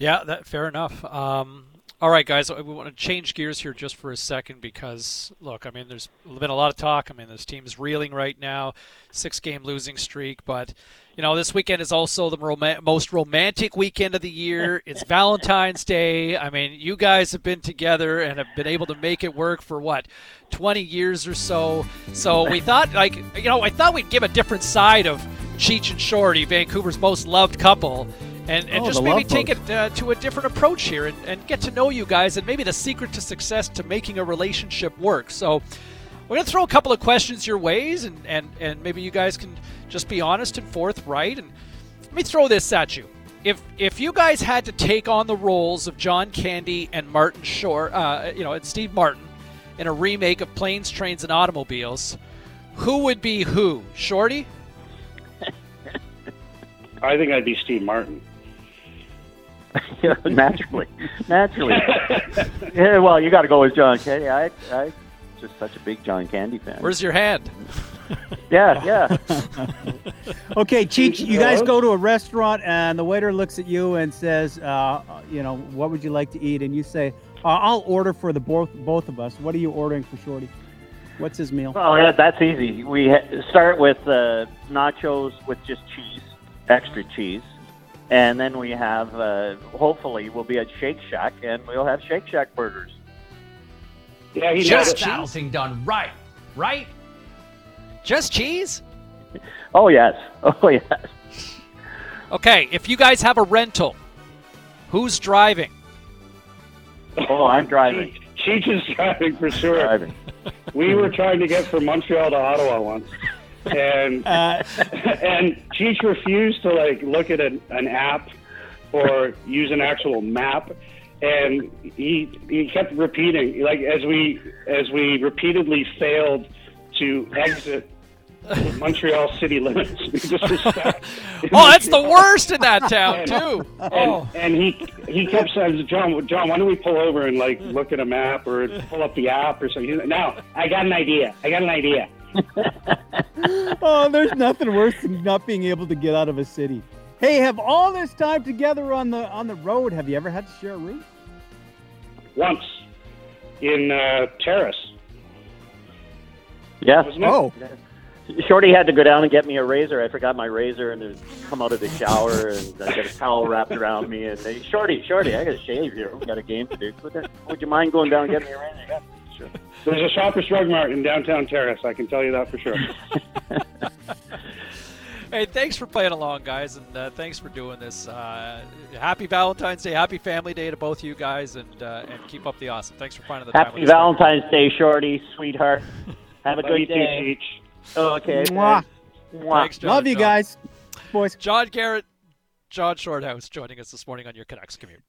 Yeah, that fair enough. Um, all right, guys, we want to change gears here just for a second because, look, I mean, there's been a lot of talk. I mean, this team's reeling right now, six-game losing streak. But you know, this weekend is also the rom- most romantic weekend of the year. It's Valentine's Day. I mean, you guys have been together and have been able to make it work for what, 20 years or so. So we thought, like, you know, I thought we'd give a different side of Cheech and Shorty, Vancouver's most loved couple and, and
Oh,
just maybe take
boat.
it uh, to a different approach here and, and get to know you guys and maybe the secret to success to making a relationship work. So we're going to throw a couple of questions your ways and, and, and maybe you guys can just be honest and forthright. And let me throw this at you. If, if you guys had to take on the roles of John Candy and Martin Short, uh, you know, and Steve Martin in a remake of Planes, Trains, and Automobiles, who would be who? Shorty?
I think I'd be Steve Martin.
yeah, naturally, naturally. yeah, well, you got to go with John Candy. I, I, just such a big John Candy fan.
Where's your hand?
Yeah, yeah.
Okay, Cheech, you guys go to a restaurant and the waiter looks at you and says, uh, you know, what would you like to eat? And you say, uh, I'll order for the both both of us. What are you ordering for Shorty? What's his meal?
Oh, yeah, that's easy. We ha- start with uh, nachos with just cheese, extra cheese, and then we have. Uh, hopefully, we'll be at Shake Shack and we'll have Shake Shack burgers.
Yeah, he
Just
knows
done right, right? Just cheese?
Oh yes, oh yes.
Okay, if you guys have a rental, who's driving?
Oh, I'm driving.
Cheech is driving for sure.
Driving.
We were trying to get from Montreal to Ottawa once, and
Uh,
and Cheech refused to like look at an, an app or use an actual map, and he he kept repeating like as we as we repeatedly failed to exit Montreal city limits. We just were stuck in
Oh, that's the worst in that town, too.
And,
Oh.
and he he kept saying, John, John, why don't we pull over and like look at a map or pull up the app or something? No, I got an idea. I got an idea.
oh, there's nothing worse than not being able to get out of a city. Hey, have all this time together on the on the road, have you ever had to share a room?
Once in uh, Terrace.
Yeah.
Wasn't?
Oh.
Shorty had to go down and get me a razor. I forgot my razor and it come out of the shower and I got a towel wrapped around me and they, Shorty, Shorty, I got to shave here. We got a game to do. Would, that, would you mind going down and getting me a razor? Yeah, sure.
There's a Shoppers Drug Mart in downtown Terrace. I can tell you that for sure.
Hey, thanks for playing along, guys, and uh, thanks for doing this. Uh, happy Valentine's Day, happy Family Day to both you guys, and uh, and keep up the awesome. Thanks for finding the time.
Happy
with us.
Valentine's Day, Shorty, sweetheart. Have a
Love you
good
too,
day.
Cheech.
Okay.
Mwah.
Mwah.
Thanks, John,
Love you
John.
guys. Boys.
John Garrett, John Shorthouse joining us this morning on your Canucks commute.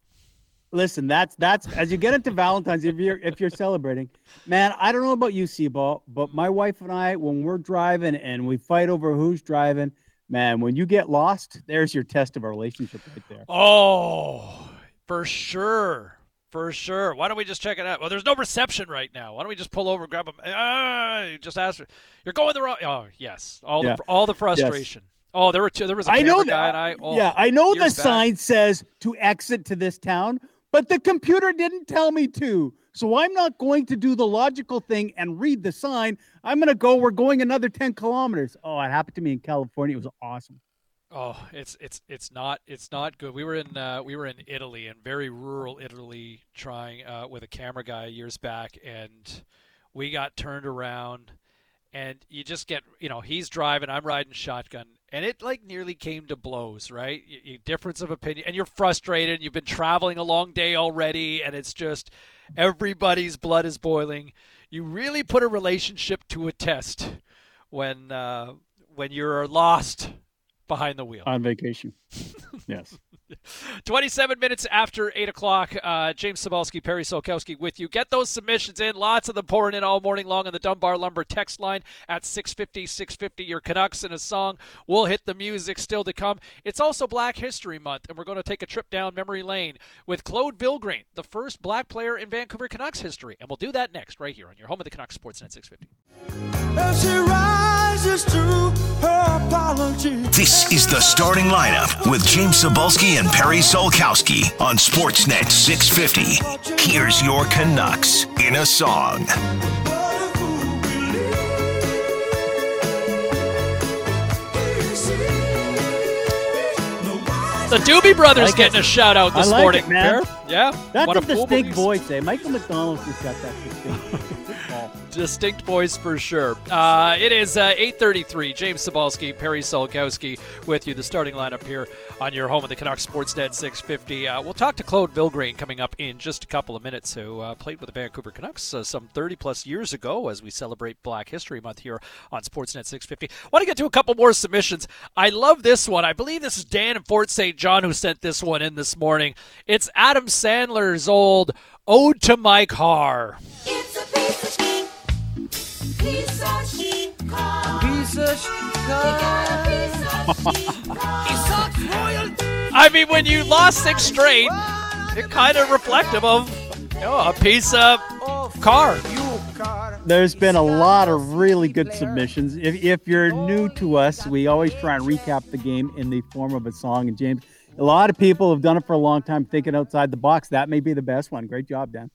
Listen, that's that's as you get into Valentine's, if you're if you're celebrating, man, I don't know about you, C-Ball, but my wife and I, when we're driving and we fight over who's driving, man, when you get lost, there's your test of our relationship right there.
Oh, for sure. For sure. Why don't we just check it out? Well, there's no reception right now. Why don't we just pull over, grab them? Ah, just ask. You're going the wrong. Oh, yes. All
Yeah.
the all the frustration. Oh, there were two. There was a
I know that.
guy and I. Oh,
yeah, I know the
back.
sign says to exit to this town, but the computer didn't tell me to. So I'm not going to do the logical thing and read the sign. I'm going to go. We're going another 10 kilometers. Oh, it happened to me in California. It was awesome.
Oh, it's it's it's not it's not good. We were in uh, we were in Italy, in very rural Italy, trying uh, with a camera guy years back, and we got turned around, and you just get you know he's driving, I'm riding shotgun, and it like nearly came to blows, right? You, you, difference of opinion, and you're frustrated. You've been traveling a long day already, and it's just everybody's blood is boiling. You really put a relationship to a test when uh, when you're lost behind the wheel.
On vacation. yes.
27 minutes after 8 o'clock, uh, James Cybulski, Perry Solkowski with you. Get those submissions in. Lots of them pouring in all morning long on the Dunbar Lumber text line at 650 650. Your Canucks in a song. We'll hit the music still to come. It's also Black History Month, and we're going to take a trip down memory lane with Claude Vilgrain, the first black player in Vancouver Canucks history. And we'll do that next, right here on your home of the Canucks Sportsnet 650.
As she rises her apology.
This is the starting lineup with James Cybulski and Perry Solkowski on Sportsnet 650. Here's your Canucks in a song.
The Doobie Brothers
like
getting
it.
a shout out this
I like
morning.
it, man.
Yeah,
That's
One
a
of four
distinct voice, eh? Michael McDonald's just got that distinct.
Distinct voice for sure. Uh, it is uh, 8:33. James Cybulski, Perry Solkowski, with you. The starting lineup here on your home of the Canucks Sportsnet 650. Uh, we'll talk to Claude Vilgrain coming up in just a couple of minutes. Who uh, played with the Vancouver Canucks uh, some 30 plus years ago, as we celebrate Black History Month here on Sportsnet 650. Want to get to a couple more submissions? I love this one. I believe this is Dan in Fort St. John who sent this one in this morning. It's Adam Sandler's old "Ode to
My Car. It's
I mean, when you lost six straight, it kind of reflective of you know, a piece of car.
There's been a lot of really good submissions. If, if you're new to us, we always try and recap the game in the form of a song. And James, a lot of people have done it for a long time, thinking outside the box. That may be the best one. Great job, Dan.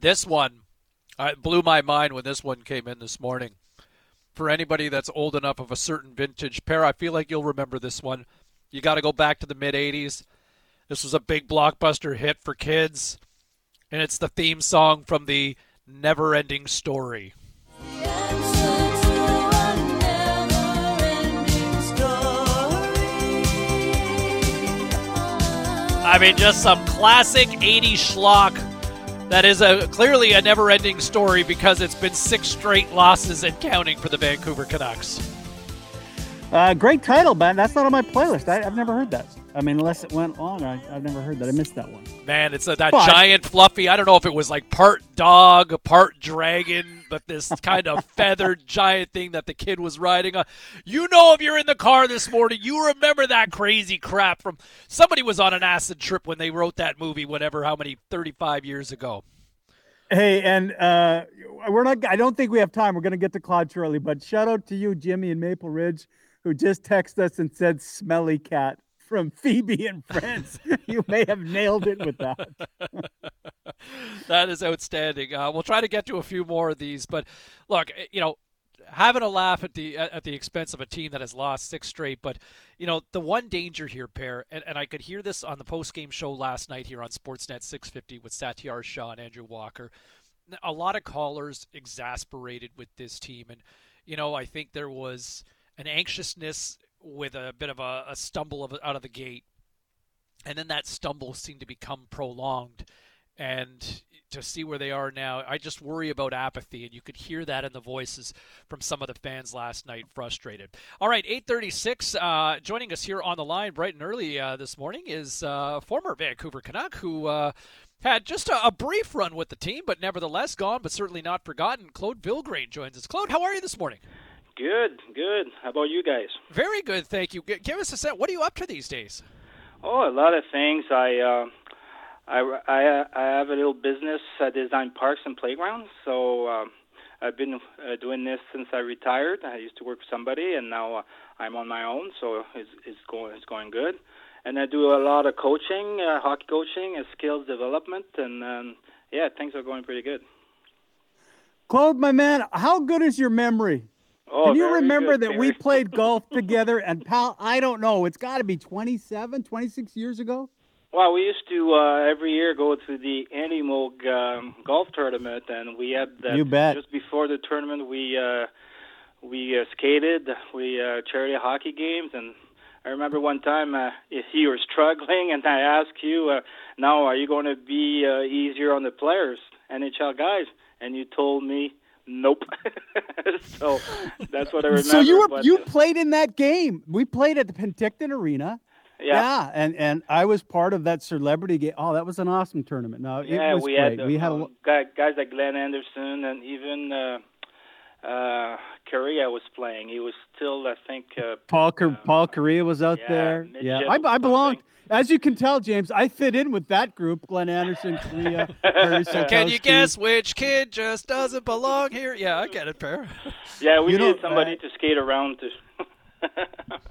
This one, uh, blew my mind when this one came in this morning. For anybody that's old enough of a certain vintage pair, I feel like you'll remember this one. You got to go back to the mid 80s. This was a big blockbuster hit for kids, and it's the theme song from the Never Ending Story. I mean, just some classic 80s schlock that is a clearly a never-ending story because it's been six straight losses and counting for the Vancouver Canucks.
Uh, great title, man. That's not on my playlist. I, I've never heard that. I mean, unless it went long, I, I've never heard that. I missed that one.
Man, it's a, that
But-
giant fluffy. I don't know if it was like part dog, part dragon, but this kind of feathered giant thing that the kid was riding on. You know, if you're in the car this morning, you remember that crazy crap from somebody was on an acid trip when they wrote that movie, whatever, how many 35 years ago.
Hey, and uh, we're not. I don't think we have time. We're going to get to Claude shortly, but shout out to you, Jimmy in Maple Ridge, who just texted us and said "smelly cat" from Phoebe and Friends. you may have nailed it with that.
that is outstanding. Uh, we'll try to get to a few more of these, but look, eh, you know, having a laugh at the at the expense of a team that has lost six straight. But you know, the one danger here, pair, and, and I could hear this on the post game show last night here on Sportsnet 650 with Satiar Shah and Andrew Walker. A lot of callers exasperated with this team, and you know, I think there was an anxiousness with a bit of a, a stumble of, out of the gate, and then that stumble seemed to become prolonged. And to see where they are now, I just worry about apathy, and you could hear that in the voices from some of the fans last night, frustrated. All right, 8:36. Uh, joining us here on the line, bright and early uh, this morning, is uh, former Vancouver Canuck who uh, had just a, a brief run with the team, but nevertheless gone, but certainly not forgotten. Claude Vilgrain joins us. Claude, how are you this morning?
Good, good. How about you guys?
Very good, thank you. Give us a set. What are you up to these days?
Oh, a lot of things. I uh, I I I have a little business. I design parks and playgrounds. So um, I've been uh, doing this since I retired. I used to work for somebody, and now uh, I'm on my own. So it's it's going it's going good. And I do a lot of coaching, uh, hockey coaching, and skills development, and um, yeah, things are going pretty good.
Claude, my man, how good is your memory?
Oh,
Can you remember
good,
that we played golf together? And pal, I don't know. It's got to be 27, 26 years ago.
Well, we used to uh, every year go to the Andy Moog um, golf tournament, and we had that
You bet.
just before the tournament. We uh, we uh, skated, we uh, charity hockey games, and I remember one time uh, if you were struggling, and I asked you, uh, "Now, are you going to be uh, easier on the players, NHL guys?" And you told me, "Nope." so that's what I remember.
So you were
but,
you played in that game. We played at the Penticton Arena.
Yeah.
and and I was part of that celebrity game. Oh, that was an awesome tournament. No,
Yeah,
was
we
great.
had,
we had a
um, guys like Glenn Anderson and even uh, Kariya was playing. He was still, I think, uh,
Paul Cor- Paul Kariya was out
yeah,
there. Yeah, I, I belonged. As you can tell, James, I fit in with that group. Glenn Anderson, Kariya,
Can you guess which kid just doesn't belong here? Yeah, I get it, pair.
yeah, we
You know,
needed somebody to skate around to.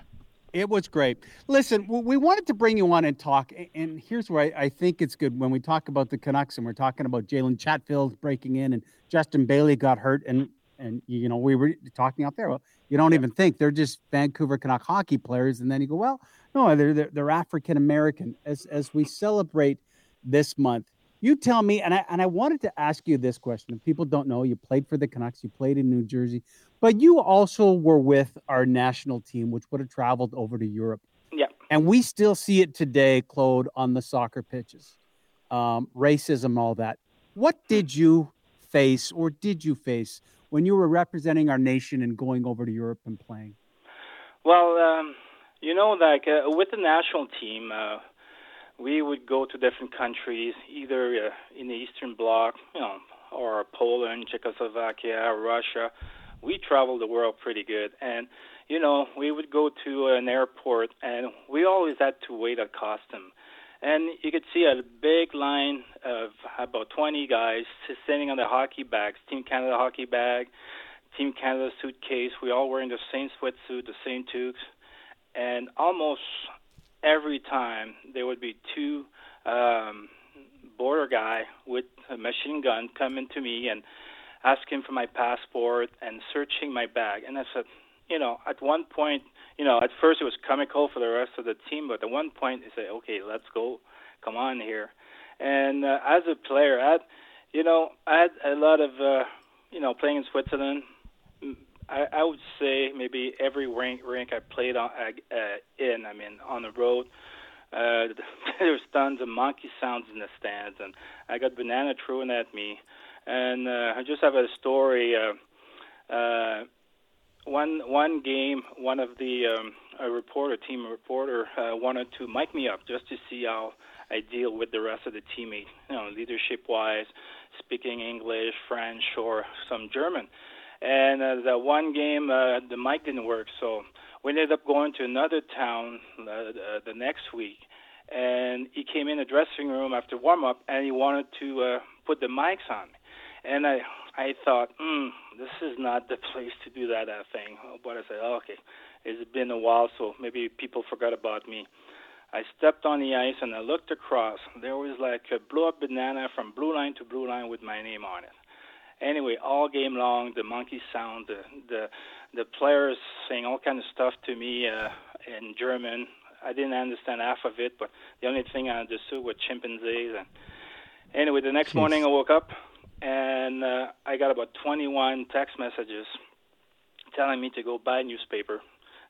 It was great. Listen, we wanted to bring you on and talk, and here's where I, I think it's good when we talk about the Canucks and we're talking about Jalen Chatfield breaking in and Justin Bailey got hurt, and and you know we were talking out there. Well, you don't even think they're just Vancouver Canuck hockey players, and then you go, well, no, they're they're, they're African American. As as we celebrate this month, you tell me, and I and I wanted to ask you this question. If people don't know, you played for the Canucks, you played in New Jersey, but you also were with our national team, which would have traveled over to Europe.
Yeah.
And we still see it today, Claude, on the soccer pitches. Um, racism, all that. What did you face or did you face when you were representing our nation and going over to Europe and playing?
Well, um, you know, like uh, with the national team, uh, we would go to different countries, either uh, in the Eastern Bloc, you know, or Poland, Czechoslovakia, Russia, we traveled the world pretty good, and you know, we would go to an airport, and we always had to wait at custom. And you could see a big line of about 20 guys sitting on the hockey bags, Team Canada hockey bag, Team Canada suitcase. We all wearing the same sweatsuit, the same toques, and almost every time there would be two um, border guy with a machine gun coming to me and asking for my passport and searching my bag. And I said, you know, at one point, you know, at first it was comical for the rest of the team, but at one point they say, okay, let's go, come on here. And uh, as a player, I had, you know, I had a lot of, uh, you know, playing in Switzerland. I, I would say maybe every rink rink I played on uh, in, I mean, on the road. Uh, there was tons of monkey sounds in the stands, and I got banana thrown at me. And uh, I just have a story. Uh, uh, one one game, one of the um, a reporter, team reporter, uh, wanted to mic me up just to see how I deal with the rest of the teammates, you know, leadership wise, speaking English, French, or some German. And uh, the one game, uh, the mic didn't work, so we ended up going to another town uh, uh, the next week. And he came in the dressing room after warm up, and he wanted to uh, put the mics on. And I I thought, hmm, this is not the place to do that uh, thing. But I said, oh, okay, it's been a while, so maybe people forgot about me. I stepped on the ice and I looked across. There was like a blow up banana from blue line to blue line with my name on it. Anyway, all game long, the monkey sound, the the, the players saying all kind of stuff to me uh, in German. I didn't understand half of it, but the only thing I understood was chimpanzees. And anyway, the next
Jeez.
morning I woke up and uh, I got about 21 text messages telling me to go buy a newspaper.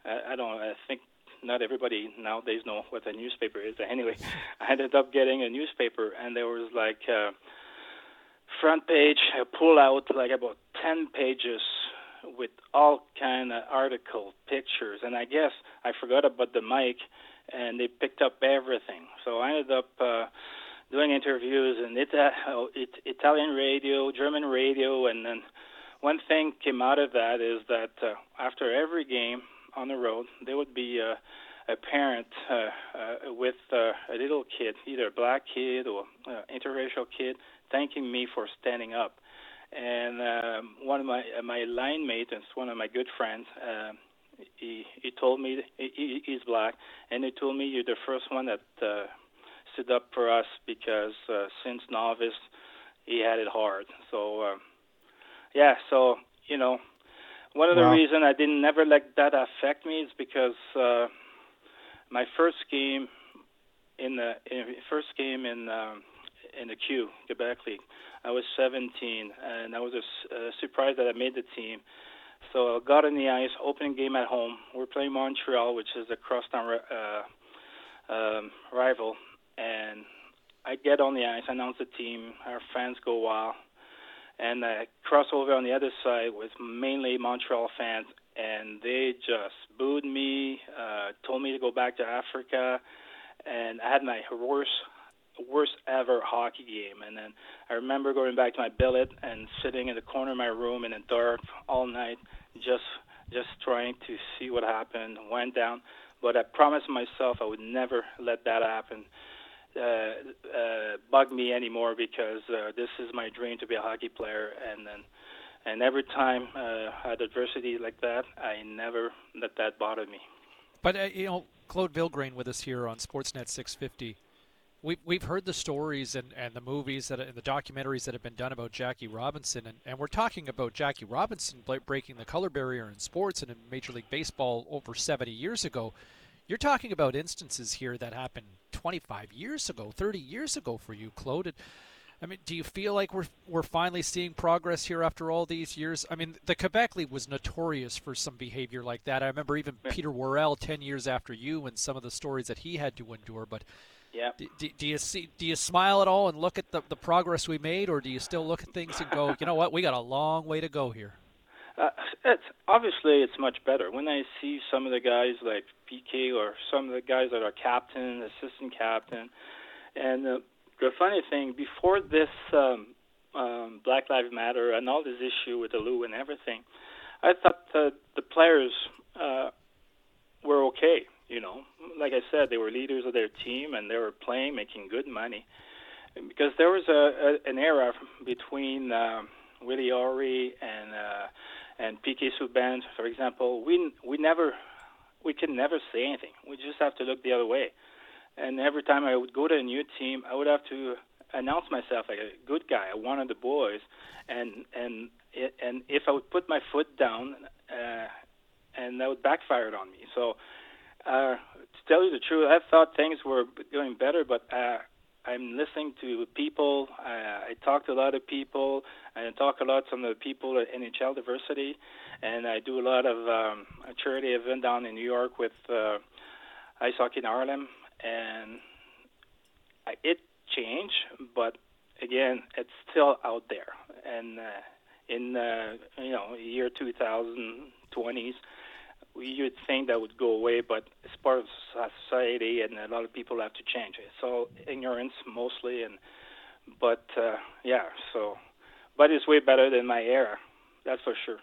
I, don't. I think not everybody nowadays know what a newspaper is. Anyway, I ended up getting a newspaper, and there was like uh, front page, a pull out like about 10 pages with all kind of article pictures, and I guess I forgot about the mic, and they picked up everything. So I ended up. Uh, doing interviews and it, uh, it Italian radio, German radio, and then one thing came out of that is that uh, after every game on the road, there would be uh, a parent uh, uh, with uh, a little kid, either a black kid or uh, interracial kid, thanking me for standing up. And um, one of my uh, my line mates, one of my good friends. Uh, he he told me he, he's black, and he told me you're the first one that uh, stood up for us because uh, since novice he had it hard. So uh, yeah, so you know, one of the
Wow.
reason I didn't never let that affect me is because uh, my first game in the in, first game in um, in the Q Quebec League, I was 17, and I was a uh, surprised that I made the team. So I got on the ice, opening game at home. We're playing Montreal, which is a crosstown uh, um, rival, and I get on the ice, announce the team, our fans go wild, and I cross over on the other side with mainly Montreal fans, and they just booed me, uh, told me to go back to Africa, and I had my worst worst ever hockey game. And then I remember going back to my billet and sitting in the corner of my room in the dark all night, just just trying to see what happened. Went down, but I promised myself I would never let that happen. Uh, uh, bug me anymore because uh, this is my dream to be a hockey player, and then and every time uh, I had adversity like that, I never let that bother me.
But uh, you know, Claude Vilgrain with us here on Sportsnet 650. We've we've heard the stories and, and the movies that and the documentaries that have been done about Jackie Robinson, and, and we're talking about Jackie Robinson breaking the color barrier in sports and in Major League Baseball over 70 years ago. You're talking about instances here that happened 25 years ago, 30 years ago for you, Claude. And, I mean, do you feel like we're we're finally seeing progress here after all these years? I mean, the Quebec League was notorious for some behavior like that. I remember even Peter Worrell 10 years after you and some of the stories that he had to endure. But
Yeah.
do, do, do you see? Do you smile at all and look at the, the progress we made, or do you still look at things and go, you know what, we got a long way to go here?
Uh, it's obviously it's much better when I see some of the guys like PK or some of the guys that are captain, assistant captain, and uh, the funny thing before this um, um, Black Lives Matter and all this issue with the Lou and everything, I thought uh, the players uh, were okay. You know, like I said, they were leaders of their team and they were playing, making good money. Because there was a, a an era between uh, Willie O'Ree and uh, and PK Subban, for example. We we never we can never say anything. We just have to look the other way. And every time I would go to a new team, I would have to announce myself like a good guy, a one of the boys, and and and if I would put my foot down, uh, and that would backfire on me. So, uh, to tell you the truth, I thought things were going better, but uh, I'm listening to people. Uh, I talk to a lot of people. I talk a lot to some of the people at NHL Diversity, and I do a lot of um, a charity event down in New York with uh, Ice Hockey in Harlem, and I, it changed, but again, it's still out there. And uh, in uh, you know year 2020s, you'd think that would go away, but it's part of society, and a lot of people have to change it. So ignorance mostly, and but uh, yeah, so but it's way better than my era, that's for sure.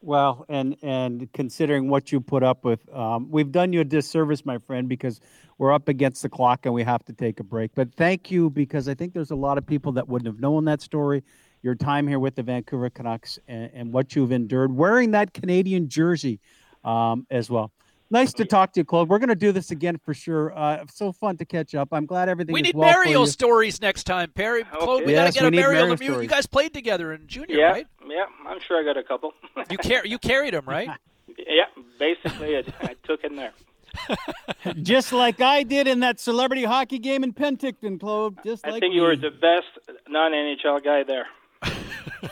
Well, and and considering what you put up with, um, we've done you a disservice, my friend, because we're up against the clock and we have to take a break. But thank you because I think there's a lot of people that wouldn't have known that story, your time here with the Vancouver Canucks, and, and what you've endured wearing that Canadian jersey um, as well. Nice to talk to you, Claude. We're going to do this again for sure. Uh, so fun to catch up. I'm glad everything.
We
is
need
well for
Mario
you.
stories next time, Perry. Claude, we
Yes,
got to get a
need
Mario
Mario
You guys played together in junior,
yeah,
right?
yeah, I'm sure I got a couple.
You car- you carried them, right?
yeah, basically, I, I took in there.
Just like I did in that celebrity hockey game in Penticton, Claude. Just
I
like
think you were the best non-NHL guy there.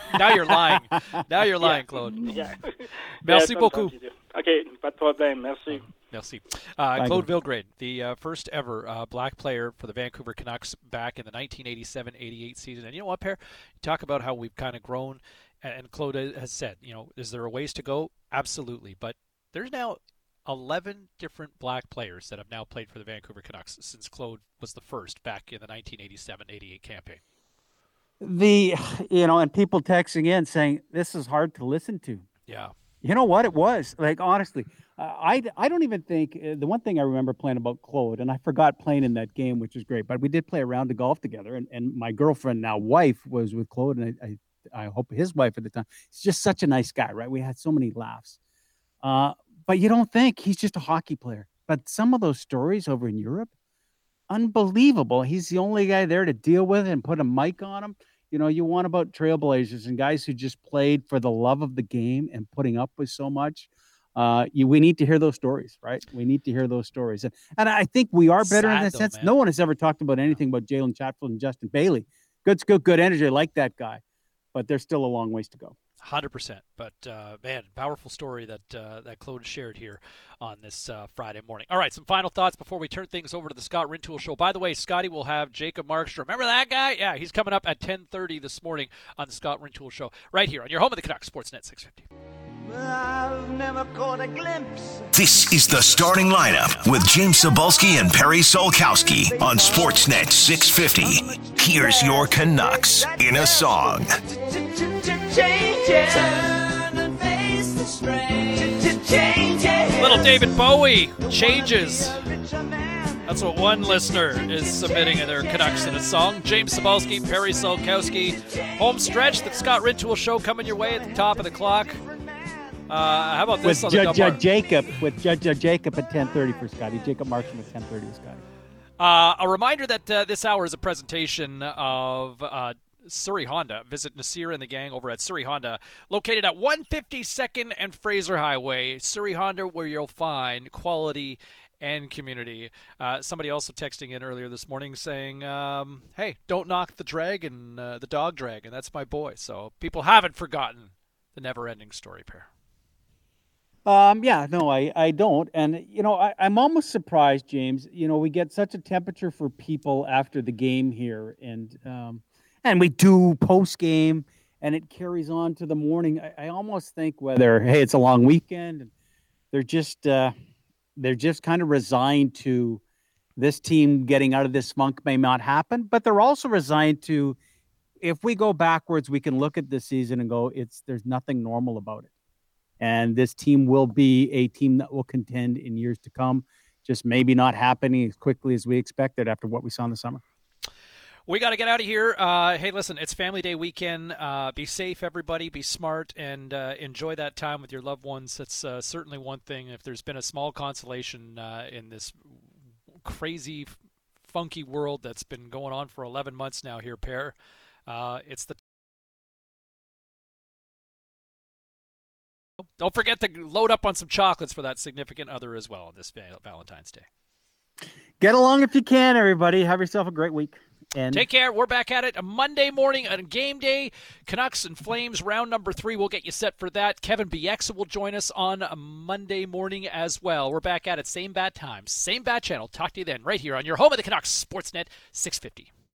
now you're lying. Now you're lying, Claude.
Yeah.
Merci
Yeah,
beaucoup.
sometimes you do. OK, pas de problème. Merci.
Merci. Uh, Claude
you.
Vilgrain, the uh, first ever uh, black player for the Vancouver Canucks back in the 1987-88 season. And you know what, Pear? You talk about how we've kind of grown, and and Claude has said, you know, is there a ways to go? Absolutely. But there's now 11 different black players that have now played for the Vancouver Canucks since Claude was the first back in the 1987-88 campaign.
The you know, and people texting in saying this is hard to listen to.
Yeah.
You know what it was like honestly. I I don't even think uh, the one thing I remember playing about Claude, and I forgot playing in that game, which is great. But we did play a round of golf together, and, and my girlfriend now wife was with Claude, and I, I I hope his wife at the time. He's just such a nice guy, right? We had so many laughs. Uh, but you don't think he's just a hockey player. But some of those stories over in Europe, unbelievable. He's the only guy there to deal with and put a mic on him. You know, you want about trailblazers and guys who just played for the love of the game and putting up with so much. Uh, you, we need to hear those stories, right? We need to hear those stories, and, and I think we are better in that
though,
sense.
man.
No one has ever talked about anything about Jalen Chatfield and Justin Bailey. Good, good, good energy. I like that guy, but there's still a long ways to go.
Hundred percent, but uh, man, powerful story that uh, that Claude shared here on this uh, Friday morning. All right, some final thoughts before we turn things over to the Scott Rintoul show. By the way, Scotty will have Jacob Markstrom. Remember that guy? Yeah, he's coming up at ten thirty this morning on the Scott Rintoul show, right here on your home of the Canucks Sportsnet six fifty.
I've never caught a glimpse.
This is the starting lineup with James Cybulski and Perry Solkowski on Sportsnet 650. Here's your Canucks in a song.
Changes. Turn and face the strain. Changes.
Little David Bowie changes. That's what one listener is submitting in their Canucks in a song. James Cybulski, Perry Solkowski. Home stretch, the Scott Rintoul show coming your way at the top of the clock. Uh, how about this
with
on the
Judge
Dumbar?
Jacob, with Judge uh, Jacob at 10:30 for Scotty. Jacob Markstrom at 10:30 for Scotty.
Uh, a reminder that uh, this hour is a presentation of uh, Surrey Honda. Visit Nasir and the gang over at Surrey Honda, located at 152nd and Fraser Highway. Surrey Honda, where you'll find quality and community. Uh, somebody also texting in earlier this morning saying, um, "Hey, don't knock the dragon, uh, the dog dragon. That's my boy." So people haven't forgotten the never-ending story pair.
Um, yeah, no, I, I don't. And, you know, I, I'm almost surprised, James. You know, we get such a temperature for people after the game here. And, um, and we do post game and it carries on to the morning. I, I almost think whether, hey, it's a long weekend and they're just, uh, they're just kind of resigned to this team getting out of this funk may not happen, but they're also resigned to, if we go backwards, we can look at this season and go, it's, there's nothing normal about it and this team will be a team that will contend in years to come. Just maybe not happening as quickly as we expected after what we saw in the summer.
We got to get out of here. Uh, hey, listen, it's Family Day weekend. Uh, be safe, everybody. Be smart and uh, enjoy that time with your loved ones. That's uh, certainly one thing. If there's been a small consolation uh, in this crazy, funky world that's been going on for 11 months now here, pair, uh, it's the. Oh, don't forget to load up on some chocolates for that significant other as well on this Valentine's Day.
Get along if you can, everybody. Have yourself a great week. And
Take care. We're back at it a Monday morning on game day. Canucks and Flames round number three. We'll get you set for that. Kevin Bieksa will join us on a Monday morning as well. We're back at it same bat time, same bat channel. Talk to you then right here on your home of the Canucks Sportsnet 650.